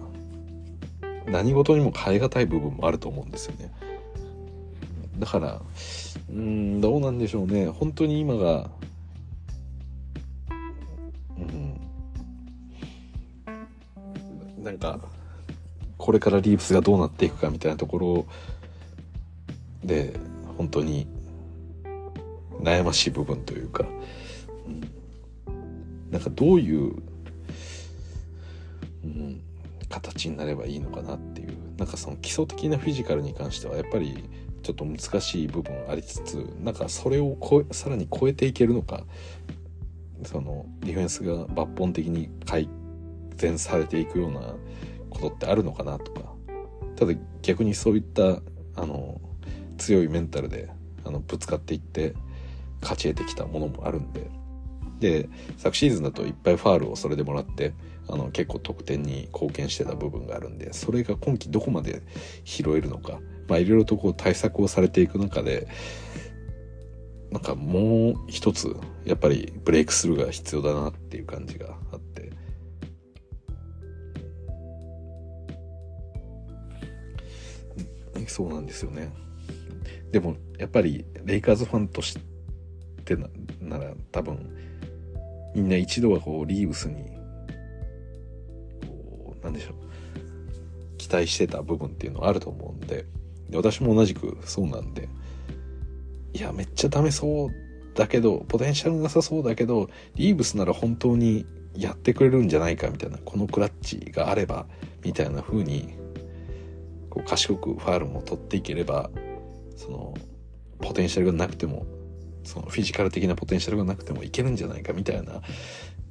何事にも変え難い部分もあると思うんですよね。だからうんどうなんでしょうね本当に今がなんかこれからリーブスがどうなっていくかみたいなところで本当に悩ましい部分というか、うん、なんかどういう、うん、形になればいいのかなっていう。なんかその基礎的なフィジカルに関してはやっぱりちょっと難しい部分ありつつなんかそれをこさらに超えていけるのか。そのディフェンスが抜本的に改善されていくようなことってあるのかなとか。ただ逆にそういったあの強いメンタルであのぶつかっていって勝ち得てきたものもあるんで。で昨シーズンだといっぱいファールをそれでもらってあの結構得点に貢献してた部分があるんでそれが今季どこまで拾えるのかまあいろいろとこう対策をされていく中でなんかもう一つやっぱりブレイクスルーが必要だなっていう感じがあって。そうなんですよね。でもやっぱりレイカーズファンとしてってなら多分みんな一度はこうリーブスにこうなんでしょう。期待してた部分っていうのはあると思うんで。で私も同じくそうなんで。いやめっちゃダメそうだけどポテンシャルなさそうだけどリーブスなら本当にやってくれるんじゃないかみたいなこのクラッチがあればみたいな風にこう賢くファールも取っていければそのポテンシャルがなくてもそのフィジカル的なポテンシャルがなくてもいけるんじゃないかみたいな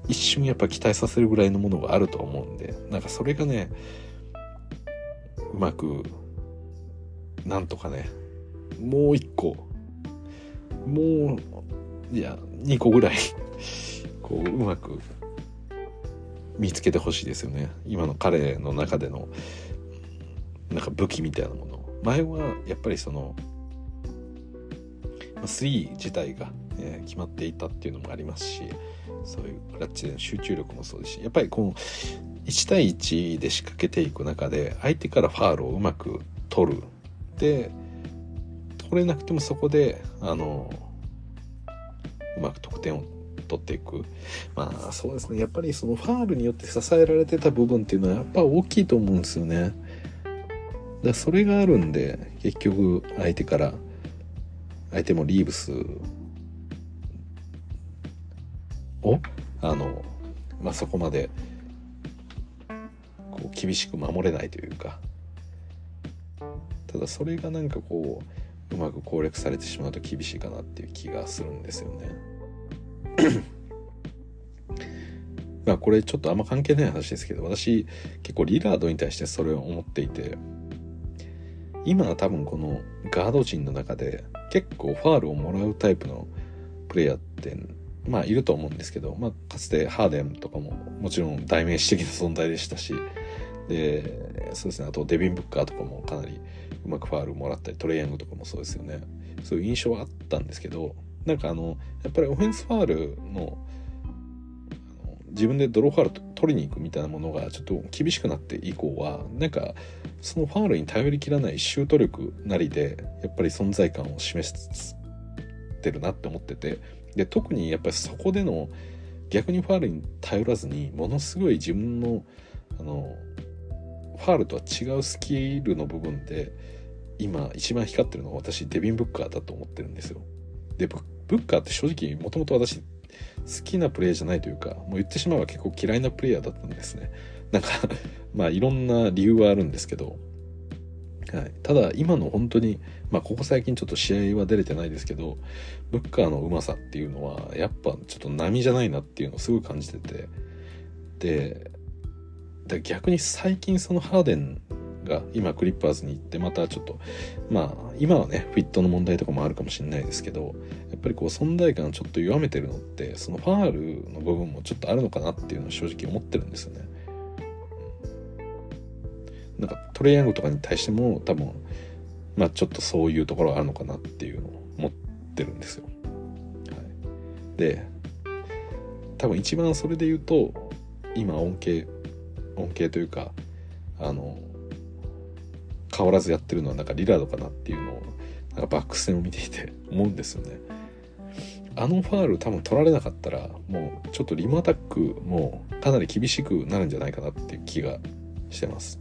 一瞬やっぱ期待させるぐらいのものがあると思うんでなんかそれがねうまくなんとかねもう一個もういや2個ぐらい こううまく見つけてほしいですよね。今の彼の中でのなんか武器みたいなもの。前はやっぱりその3自体が、えー、決まっていたっていうのもありますしそういうクラッチでの集中力もそうですしやっぱりこの1対1で仕掛けていく中で相手からファールをうまく取る。で取れなくてもそこであのうまく得点を取っていく。まあそうですね。やっぱりそのファールによって支えられてた部分っていうのはやっぱ大きいと思うんですよね。だそれがあるんで結局相手から相手もリーブス。をあの、まあ、そこまでこう厳しく守れないというか。ただそれがなんかこううまく攻略されてしまうと厳しいかなっていう気がするんですよね。まあこれちょっとあんま関係ない話ですけど私結構リラードに対してそれを思っていて今は多分このガード陣の中で結構ファールをもらうタイプのプレイヤーってまあいると思うんですけど、まあ、かつてハーデンとかももちろん代名詞的な存在でしたしでそうですねあとデビン・ブッカーとかもかなりうまくファールをもらったりトレイヤングとかもそうですよね。そういう印象はあったんですけどなんかあのやっぱりオフェンスファールの自分でドローファール取りに行くみたいなものがちょっと厳しくなって以降はなんかそのファールに頼りきらないシュート力なりでやっぱり存在感を示してるなって思っててで特にやっぱりそこでの逆にファールに頼らずにものすごい自分のあのファールとは違うスキルの部分で今一番光ってるのは私デビン・ブッカーだと思ってるんですよ。でブッカーって正直もともと私好きなプレイヤーじゃないというかもう言ってしまえば結構嫌いなプレイヤーだったんですね。なんか まあいろんな理由はあるんですけど、はい、ただ今の本当にまあここ最近ちょっと試合は出れてないですけどブッカーのうまさっていうのはやっぱちょっと波じゃないなっていうのをすごい感じてて。で逆に最近そのハーデンが今クリッパーズに行ってまたちょっとまあ今はねフィットの問題とかもあるかもしれないですけどやっぱりこう存在感ちょっと弱めてるのってそのファールの部分もちょっとあるのかなっていうのは正直思ってるんですよね。なんかトレイヤングとかに対しても多分まあちょっとそういうところがあるのかなっていうのを思ってるんですよ。はい、で多分一番それで言うと今恩恵恩恵というかあの変わらずやってるのはなんかリラードかなっていうのをなんかバックス戦を見ていて思うんですよね。あのファール多分取られなかったらもうちょっとリムアタックもかなり厳しくなるんじゃないかなっていう気がしてます。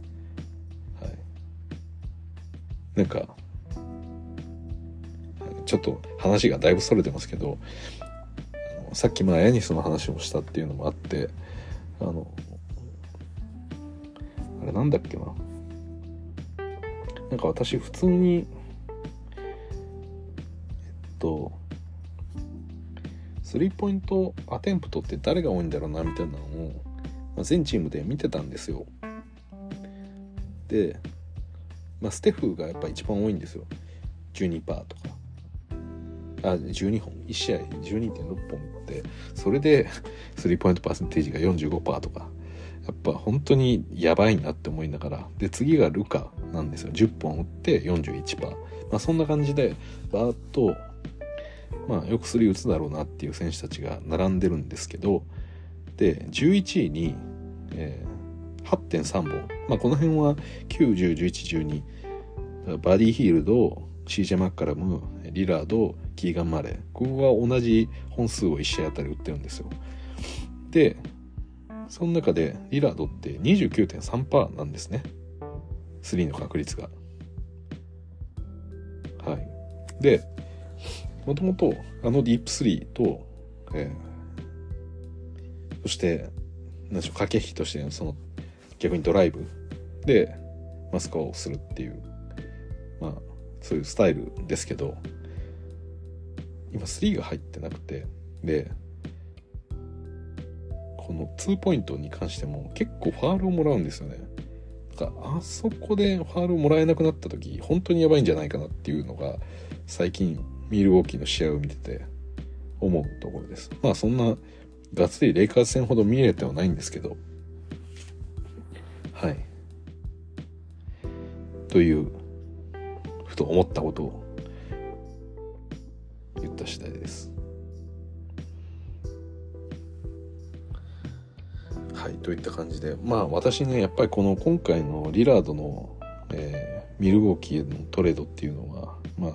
はい。なんかちょっと話がだいぶそれてますけどさっきまあヤニスの話をしたっていうのもあってあのあれなんだっけななんか私普通にえっとスリーポイントアテンプトって誰が多いんだろうなみたいなのを、ま、全チームで見てたんですよ。で、まあ、ステフがやっぱ一番多いんですよ。12%とか。あ12本。1試合12.6本って。それでスリーポイントパーセンテージが45%とか。やっぱ本当にやばいなって思いながらで次がルカなんですよ。10本打って41%まあそんな感じでバーッとまあよくスリー打つだろうなっていう選手たちが並んでるんですけどで11位に、えー、8.3本まあこの辺は9101112バディヒールド CJ マッカラムリラードキーガン・マレー。ここは同じ本数を1試合あたり打ってるんですよ。でその中でリラードって29.3%なんですね。3の確率が。はい。でもともとあのディープ3と、えー、そして何でしょう駆け引きとしてその逆にドライブでマスクをするっていうまあそういうスタイルですけど今3が入ってなくてでこの2ポイントに関しても結構ファールをもらうんですよね。だからあそこでファールをもらえなくなった時本当にやばいんじゃないかなっていうのが最近ミルウォーキーの試合を見てて思うところです。まあそんながっつりレイカーズ戦ほど見れてはないんですけどはい。というふと思ったことを言った次第です。いといった感じでまあ私ねやっぱりこの今回のリラードの、えー、ミルウォーキーのトレードっていうのはまあ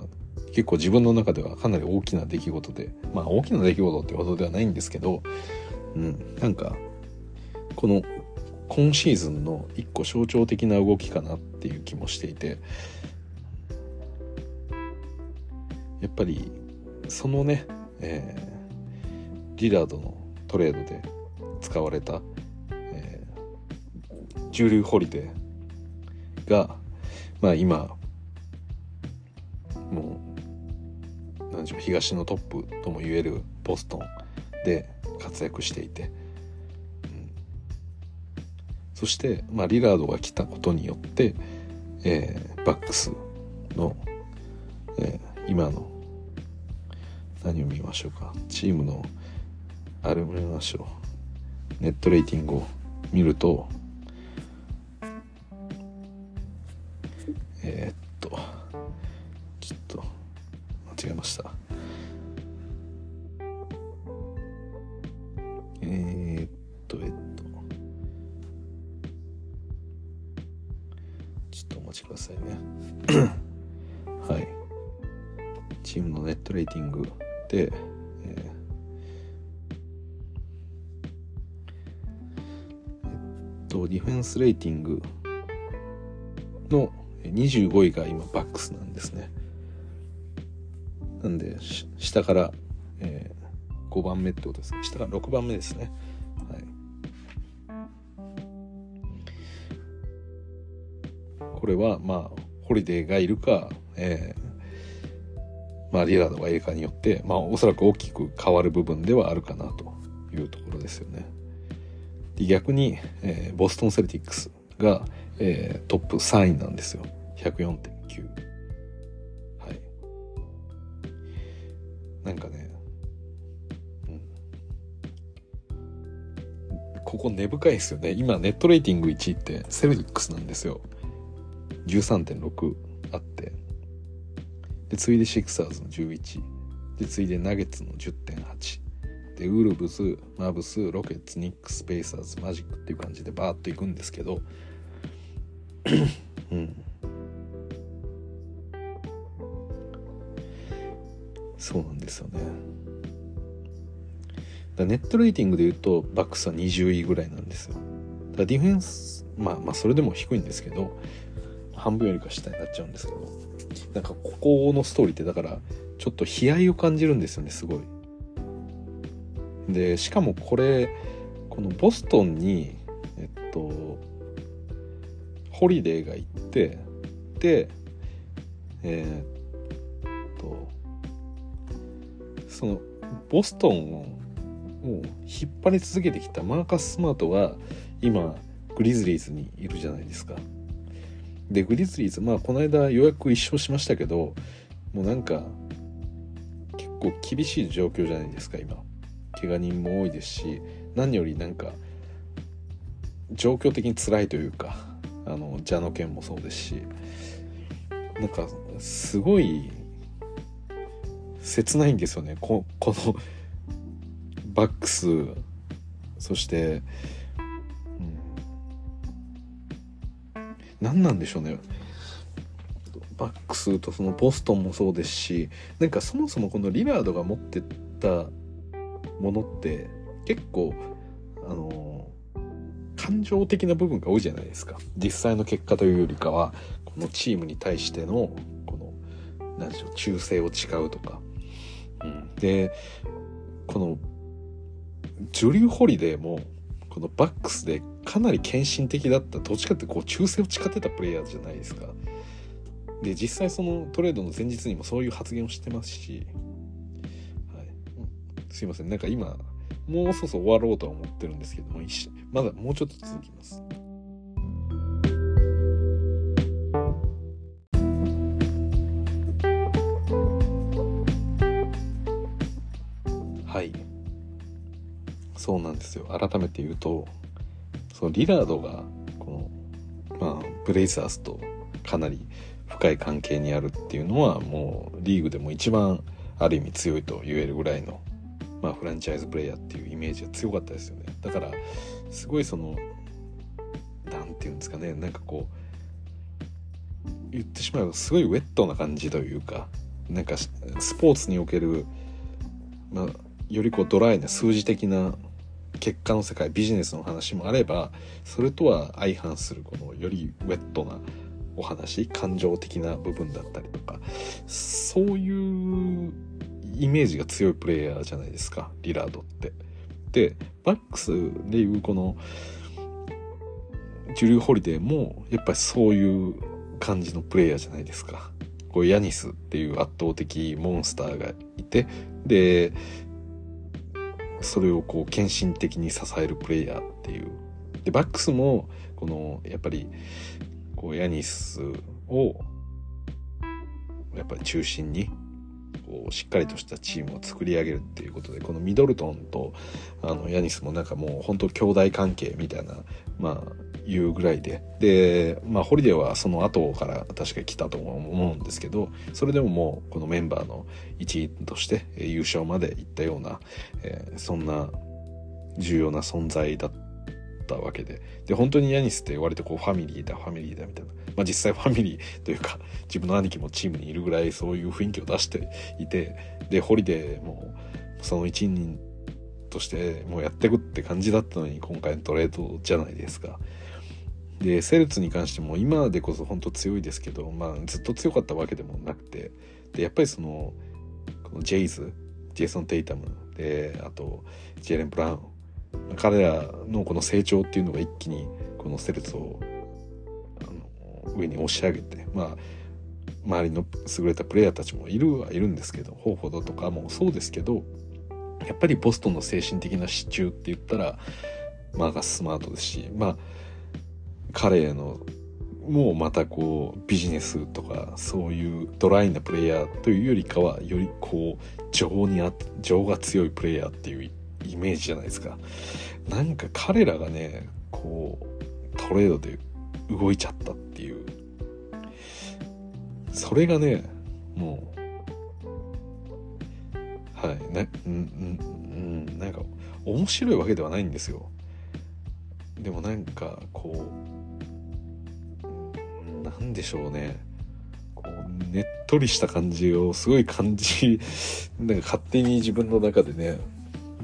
結構自分の中ではかなり大きな出来事でまあ大きな出来事ってほどではないんですけどうんなんかこの今シーズンの一個象徴的な動きかなっていう気もしていてやっぱりそのね、えー、リラードのトレードで使われた、ドリュー・ホリデーが、まあ、今もう何でしょう東のトップとも言えるボストンで活躍していて、うん、そして、まあ、リラードが来たことによって、えー、バックスの、えー、今の何を見ましょうか。チームのあれを見ましょう。ネットレーティングを見るとえー、っとちょっと間違えました。えー、っとえっと。ちょっとお待ちくださいね。はい。チームのネットレーティングで、えっとディフェンスレーティングの25位が今バックスなんですねなんで下から、えー、5番目ってことですね下から6番目ですねはいこれはまあホリデーがいるか、えー、まあ、リラードがいるかによって、まあ、おそらく大きく変わる部分ではあるかなというところですよね。で逆に、えー、ボストン・セルティックスが、えー、トップ3位なんですよ。104.9。はい。なんかね、うん、ここ根深いですよね。今、ネットレーティング1位ってセルティックスなんですよ。13.6あって。で、次いでシクサーズの11。で、次いでナゲッツの10.8。で、ウルブズ、マブス、ロケッツ、ニックス、ペイサーズ、マジックっていう感じでバーッといくんですけど、うん。そうなんですよね。だネットレーティングで言うと、バックスは20位ぐらいなんですよ。だディフェンス、まあまあそれでも低いんですけど、半分よりか下になっちゃうんですけど、なんかここのストーリーってだからちょっと悲哀を感じるんですよねすごい。でしかもこれこのボストンにえっとホリデーが行ってでえー、っそのボストンを引っ張り続けてきたマーカス・スマートが今グリズリーズにいるじゃないですか。でグリズリーズまあこの間ようやく一勝しましたけどもうなんか結構厳しい状況じゃないですか今怪我人も多いですし何よりなんか状況的に辛いというかあの蛇の剣もそうですしなんかすごい切ないんですよね。ここのバックスそして何なんでしょうね。バックスとそのボストンもそうですしなんかそもそもこのリラードが持ってったものって結構あの感情的な部分が多いじゃないですか。実際の結果というよりかはこのチームに対してのこの何でしょう忠誠を誓うとか、でこのジュリュー・ホリデーもこのバックスでかなり献身的だったどっちかってこう忠誠を誓ってたプレイヤーじゃないですか。で実際そのトレードの前日にもそういう発言をしてますし、はい、すいません。なんか今もうそろそろ終わろうとは思ってるんですけどもまだもうちょっと続きます。そうなんですよ。改めて言うとそのリラードがこの、まあ、ブレイザーズとかなり深い関係にあるっていうのはもうリーグでも一番ある意味強いと言えるぐらいの、まあ、フランチャイズプレイヤーっていうイメージが強かったですよね。だからすごいその何て言うんですかねなんかこう言ってしまえばすごいウェットな感じというかなんかスポーツにおける、まあ、よりこうドライな数字的な結果の世界ビジネスの話もあればそれとは相反するこのよりウェットなお話感情的な部分だったりとかそういうイメージが強いプレイヤーじゃないですかリラードって。でバックスでいうこのジュリュー・ホリデーもやっぱりそういう感じのプレイヤーじゃないですか。こうヤニスっていう圧倒的モンスターがいてでそれをこう献身的に支えるプレイヤーっていう。でバックスもこのやっぱりこうヤニスをやっぱり中心にこうしっかりとしたチームを作り上げるっていうことでこのミドルトンとあのヤニスもなんかもう本当兄弟関係みたいなまあいうぐらいで。でまあホリデーはその後から確か来たと思うんですけどそれでももうこのメンバーの一員として優勝までいったような、えー、そんな重要な存在だったわけで。で本当にヤニスって言われてこうファミリーだファミリーだみたいな。まあ、実際ファミリーというか自分の兄貴もチームにいるぐらいそういう雰囲気を出していてでホリデーもその一人としてもうやってくって感じだったのに今回のトレードじゃないですか。でセルツに関しても今でこそ本当強いですけど、まあ、ずっと強かったわけでもなくてでやっぱりそのこのジェイズジェイソン・テイタムであとジェレン・ブラウン彼らのこの成長っていうのが一気にこのセルツをあの上に押し上げてまあ周りの優れたプレイヤーたちもいるはいるんですけどホーフォドとかもそうですけどやっぱりボストンの精神的な支柱って言ったらマーガス・スマートですしまあ彼へのもうまたこうビジネスとかそういうドライなプレイヤーというよりか。はよりこう情にあ情が強いプレイヤーっていうイメージじゃないですか。なんか彼らがねこうトレードで動いちゃったっていうそれがねもうはい。なうんうんなんか面白いわけではないんですよ。でもなんかこうなんでしょうね。こうねっとりした感じをすごい感じ なんか勝手に自分の中でね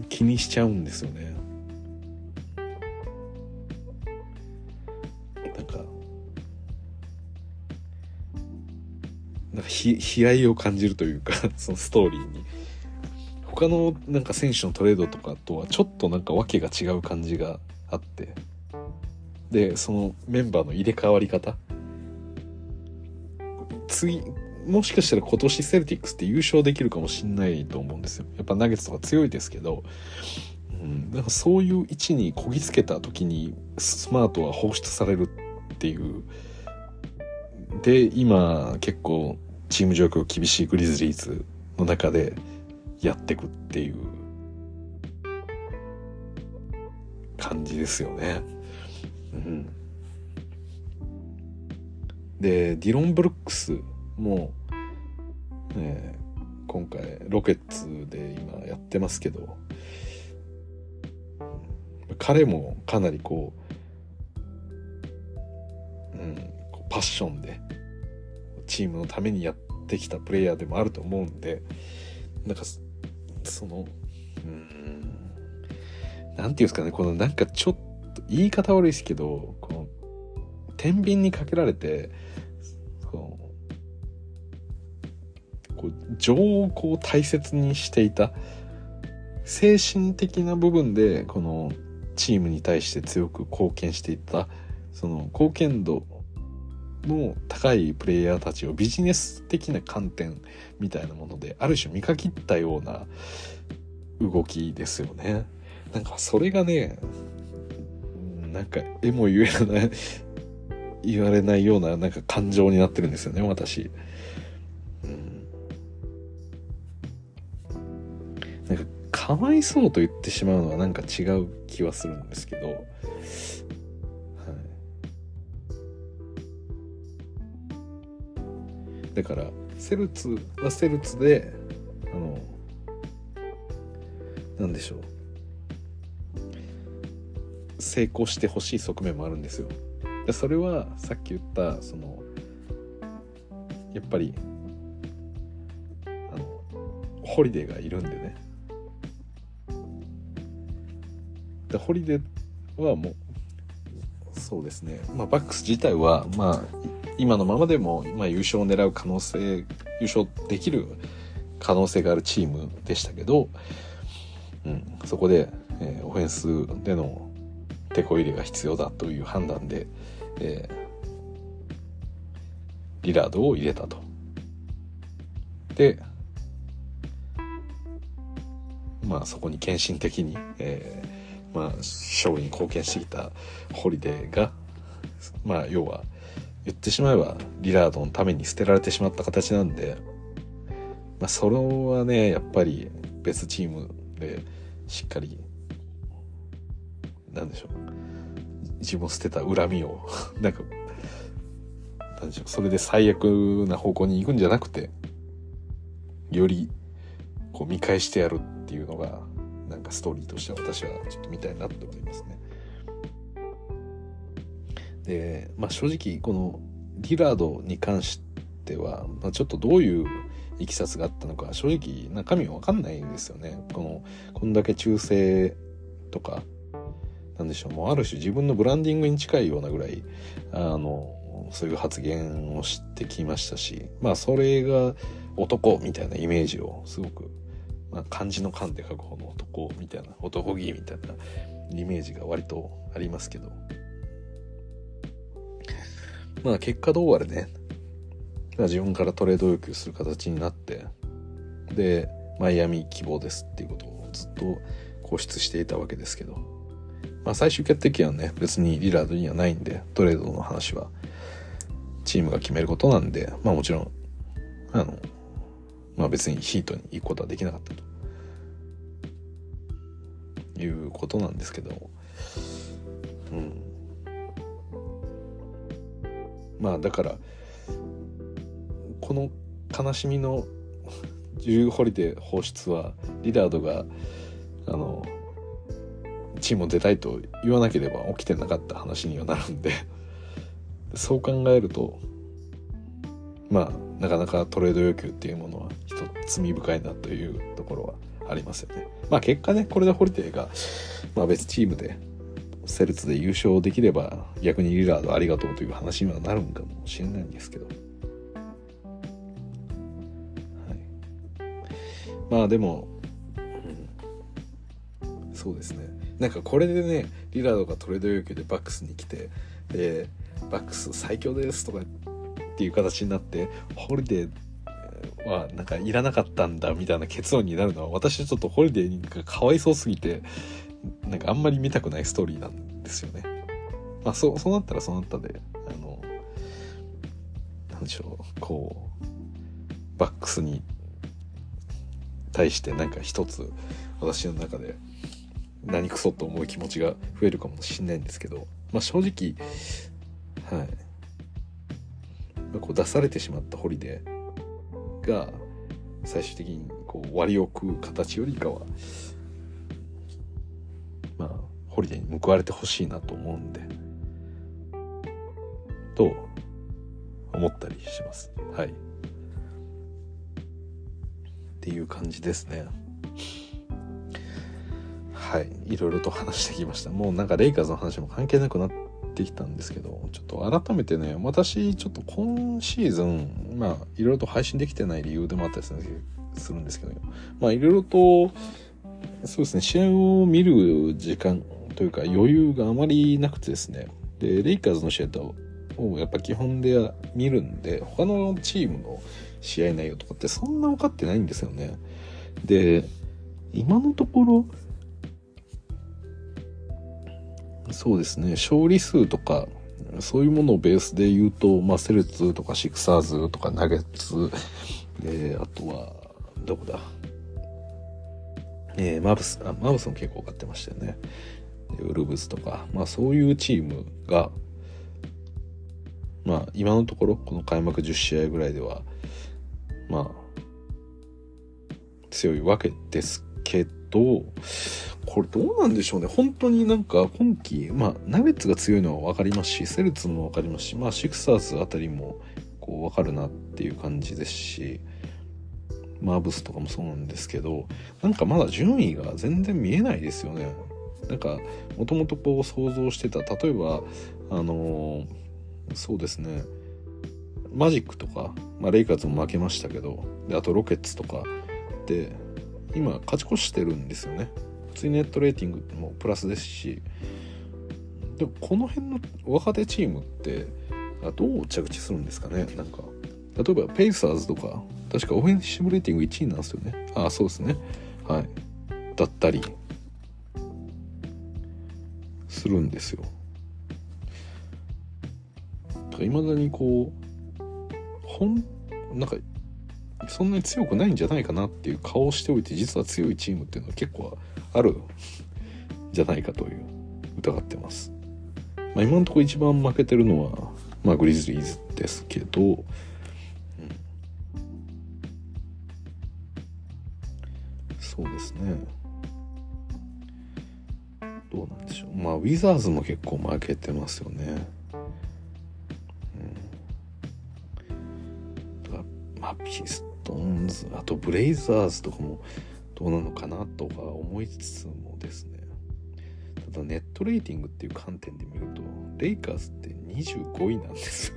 気にしちゃうんですよね。なんか悲哀を感じるというか そのストーリーに。他のなんか選手のトレードとかとはちょっとなんか訳が違う感じがあって。でそのメンバーの入れ替わり方次もしかしたら今年セルティックスって優勝できるかもしんないと思うんですよ。やっぱナゲッツとか強いですけど、うん、なんかそういう位置にこぎつけた時にスマートは放出されるっていう。で今結構チーム状況厳しいグリズリーズの中でやってくっていう。感じですよね。うん、でディロン・ブルックスもう、ね、今回ロケッツで今やってますけど彼もかなりこう、うん、こうパッションでチームのためにやってきたプレイヤーでもあると思うんでなんかそのうん何て言うんですかねこのなんかちょっと言い方悪いですけどこの天秤にかけられてこう情をこう大切にしていた精神的な部分でこのチームに対して強く貢献していったその貢献度の高いプレイヤーたちをビジネス的な観点みたいなものである種見限ったような動きですよね。なんかそれがねなんか絵も言えない言われないようななんか感情になってるんですよね私。かわいそうと言ってしまうのはなんか違う気はするんですけど。はい。だからセルツはセルツであのなんでしょう。成功してほしい側面もあるんですよ。でそれはさっき言ったそのやっぱりあのホリデーがいるんでね。でホリデーはもうそうですねまあバックス自体はまあ今のままでも、まあ、優勝を狙う可能性優勝できる可能性があるチームでしたけど、うん、そこで、えー、オフェンスでの手こ入れが必要だという判断で、えー、リラードを入れたと。でまあそこに献身的に、えー、まあ勝利に貢献してきたホリデーがまあ要は言ってしまえばリラードのために捨てられてしまった形なんで、まあ、それはねやっぱり別チームでしっかりなんでしょう自分を捨てた恨みを なんかなんでしょうそれで最悪な方向に行くんじゃなくてよりこう見返してやるっていうのがストーリーとしては私はちょっと見たいなって思いますね。で、まあ、正直このリラードに関しては、まあ、ちょっとどういういきさつがあったのか正直中身は分かんないんですよね。このこんだけ忠誠とかなんでしょうもうある種自分のブランディングに近いようなぐらいあのそういう発言をしてきましたしまあそれが男みたいなイメージをすごく、まあ、漢字の漢で書く方の男みたいな男気みたいなイメージが割とありますけど。まあ結果どうあれね、自分からトレード要求する形になって。でマイアミ希望ですっていうことをずっと固執していたわけですけど、まあ、最終決定権はね別にリラードにはないんでトレードの話は。チームが決めることなんで。まあもちろんあのまあ別にヒートに行くことはできなかったと。いうことなんですけど。うん。まあだからこの悲しみの10ホリデー放出はリラードがあのチームを出たいと言わなければ起きてなかった話にはなるんでそう考えるとまあなかなかトレード要求っていうものは一つ罪深いなというところはありますよね。まあ結果ねこれでホリデーが、まあ、別チームでセルツで優勝できれば逆にリラードありがとうという話にはなるんかもしれないんですけど、はい、まあでも、うん、そうですね。なんかこれでねリラードがトレード要求でバックスに来てでバックス最強ですとか言ってっていう形になってホリデーはなんかいらなかったんだみたいな結論になるのは私はちょっとホリデーがかわいそうすぎてなんかあんまり見たくないストーリーなんですよね。まあそうそうなったらそうなったであのなんでしょうこうバックスに対してなんか一つ私の中で何クソと思う気持ちが増えるかもしれないんですけど、まあ、正直はい、こう出されてしまったホリデーが最終的にこう割を食う形よりかはまあホリデーに報われてほしいなと思うんでと思ったりします。はい。っていう感じですね。はい。いろいろと話してきました。もうなんかレイカーズの話も関係なくなってきたんですけどちょっと改めてね私ちょっと今シーズンまあいろいろと配信できてない理由でもあったりするんですけどまあいろいろとそうですね試合を見る時間というか余裕があまりなくてですねでレイカーズの試合とをやっぱ基本で見るんで他のチームの試合内容とかってそんな分かってないんですよね。で今のところそうですね。勝利数とかそういうものをベースで言うと、まあ、セルツとかシクサーズとかナゲッツ、えー、あとはどこだ？えー、マブスあマブスも結構買ってましたよね。ウルブスとか、まあ、そういうチームが、まあ、今のところこの開幕10試合ぐらいではまあ強いわけですけどとこれどうなんでしょうね。本当になんか今季まあナゲッツが強いのは分かりますしセルツも分かりますしまあシクサーズあたりもこう分かるなっていう感じですしマーブスとかもそうなんですけどなんかまだ順位が全然見えないですよね。なんかもともとこう想像してた例えばあのー、そうですね。マジックとか、まあ、レイカーズも負けましたけどであとロケッツとかで今勝ち越してるんですよね。普通にネットレーティングもプラスですし。でもこの辺の若手チームってどう着地するんですかね？なんか例えばペイサーズとか確かオフェンシブレーティング1位なんですよね。ああそうですね。はい。だったりするんですよ。いまだにこうほんなんかそんなに強くないんじゃないかなっていう顔をしておいて実は強いチームっていうのは結構あるじゃないかという疑ってます。まあ、今のところ一番負けてるのは、まあ、グリズリーズですけど、うん、そうですねどうなんでしょうまあウィザーズも結構負けてますよね。うん、まあピストンズあとブレイザーズとかもどうなのかなとか思いつつもですね。ただネットレーティングっていう観点で見るとレイカーズって25位なんですよ。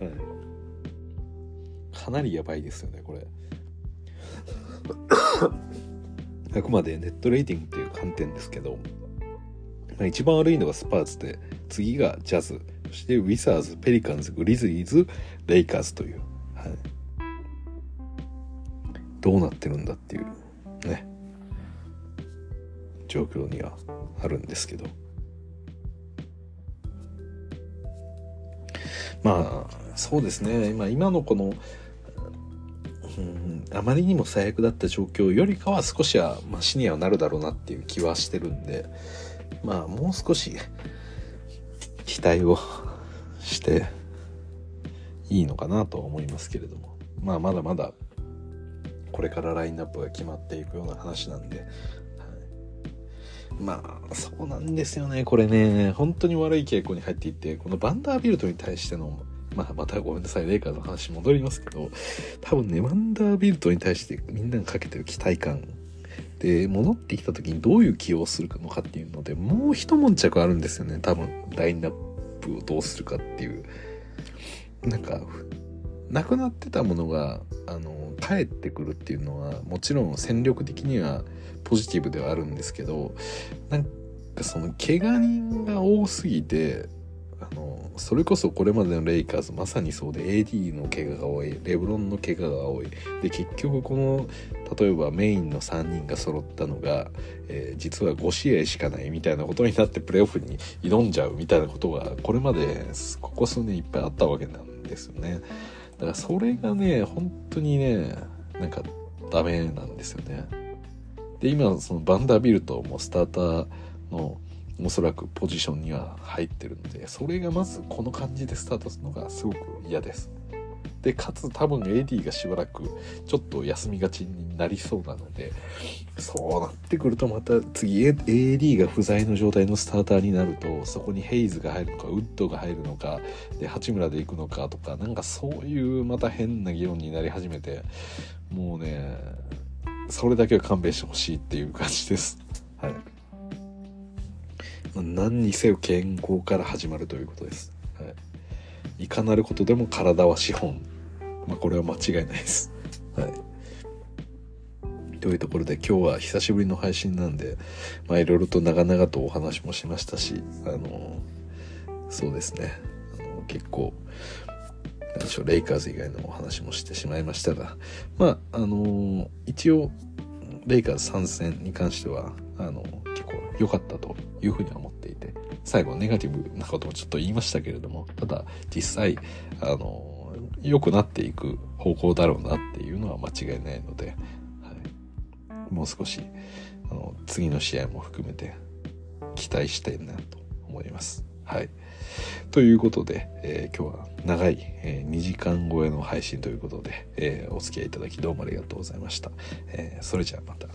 はい、かなりやばいですよねこれ。あくまでネットレーティングっていう観点ですけど、まあ、一番悪いのがスパーツで次がジャズ。そしてウィザーズペリカンズグリズリーズレイカーズという、はい、どうなってるんだっていうね。状況にはあるんですけど。まあそうですね。今今のこの、うん、あまりにも最悪だった状況よりかは少しはマシにはなるだろうなっていう気はしてるんでまあもう少し期待をしていいのかなとは思いますけれども。まあまだまだこれからラインナップが決まっていくような話なんで、はい、まあそうなんですよね。これね。本当に悪い傾向に入っていってこのバンダービルトに対してのまあまたごめんなさい。レイカーズの話戻りますけど多分ねバンダービルトに対してみんながかけてる期待感。で戻ってきた時にどういう起用をするのかっていうのでもう一悶着あるんですよね。多分ラインナップをどうするかっていう。なんかなくなってたものがあの帰ってくるっていうのはもちろん戦力的にはポジティブではあるんですけどなんかその怪我人が多すぎてあのそれこそこれまでのレイカーズまさにそうで AD の怪我が多いレブロンの怪我が多い。で結局この例えばメインの3人が揃ったのが、えー、実は5試合しかないみたいなことになってプレーオフに挑んじゃうみたいなことがこれまでここ数年いっぱいあったわけなんですよね。だからそれがね本当にねなんかダメなんですよねで今そのバンダービルトもスターターのおそらくポジションには入ってるのでそれがまずこの感じでスタートするのがすごく嫌ですでかつ多分 AD がしばらくちょっと休みがちになりそうなのでそうなってくるとまた次 AD が不在の状態のスターターになるとそこにヘイズが入るのかウッドが入るのかで八村で行くのかとかなんかそういうまた変な議論になり始めてもうねそれだけは勘弁してほしいっていう感じです。はい何にせよ健康から始まるということです。はい、いかなることでも体は資本。まあ、これは間違いないです。はい。というところで今日は久しぶりの配信なんで、まあいろいろと長々とお話もしましたし、あの、そうですね、あの結構、何でしょう、レイカーズ以外のお話もしてしまいましたが、まあ、あの、一応、レイカーズ参戦に関しては、あの、結構良かったというふうには思っていて、最後ネガティブなこともちょっと言いましたけれども、ただ実際、あの、良くなっていく方向だろうなっていうのは間違いないので、もう少しあの次の試合も含めて期待したいなと思います。はい。ということで、えー、今日は長い、えー、2時間超えの配信ということで、えー、お付き合いいただきどうもありがとうございました。えそれじゃあまた。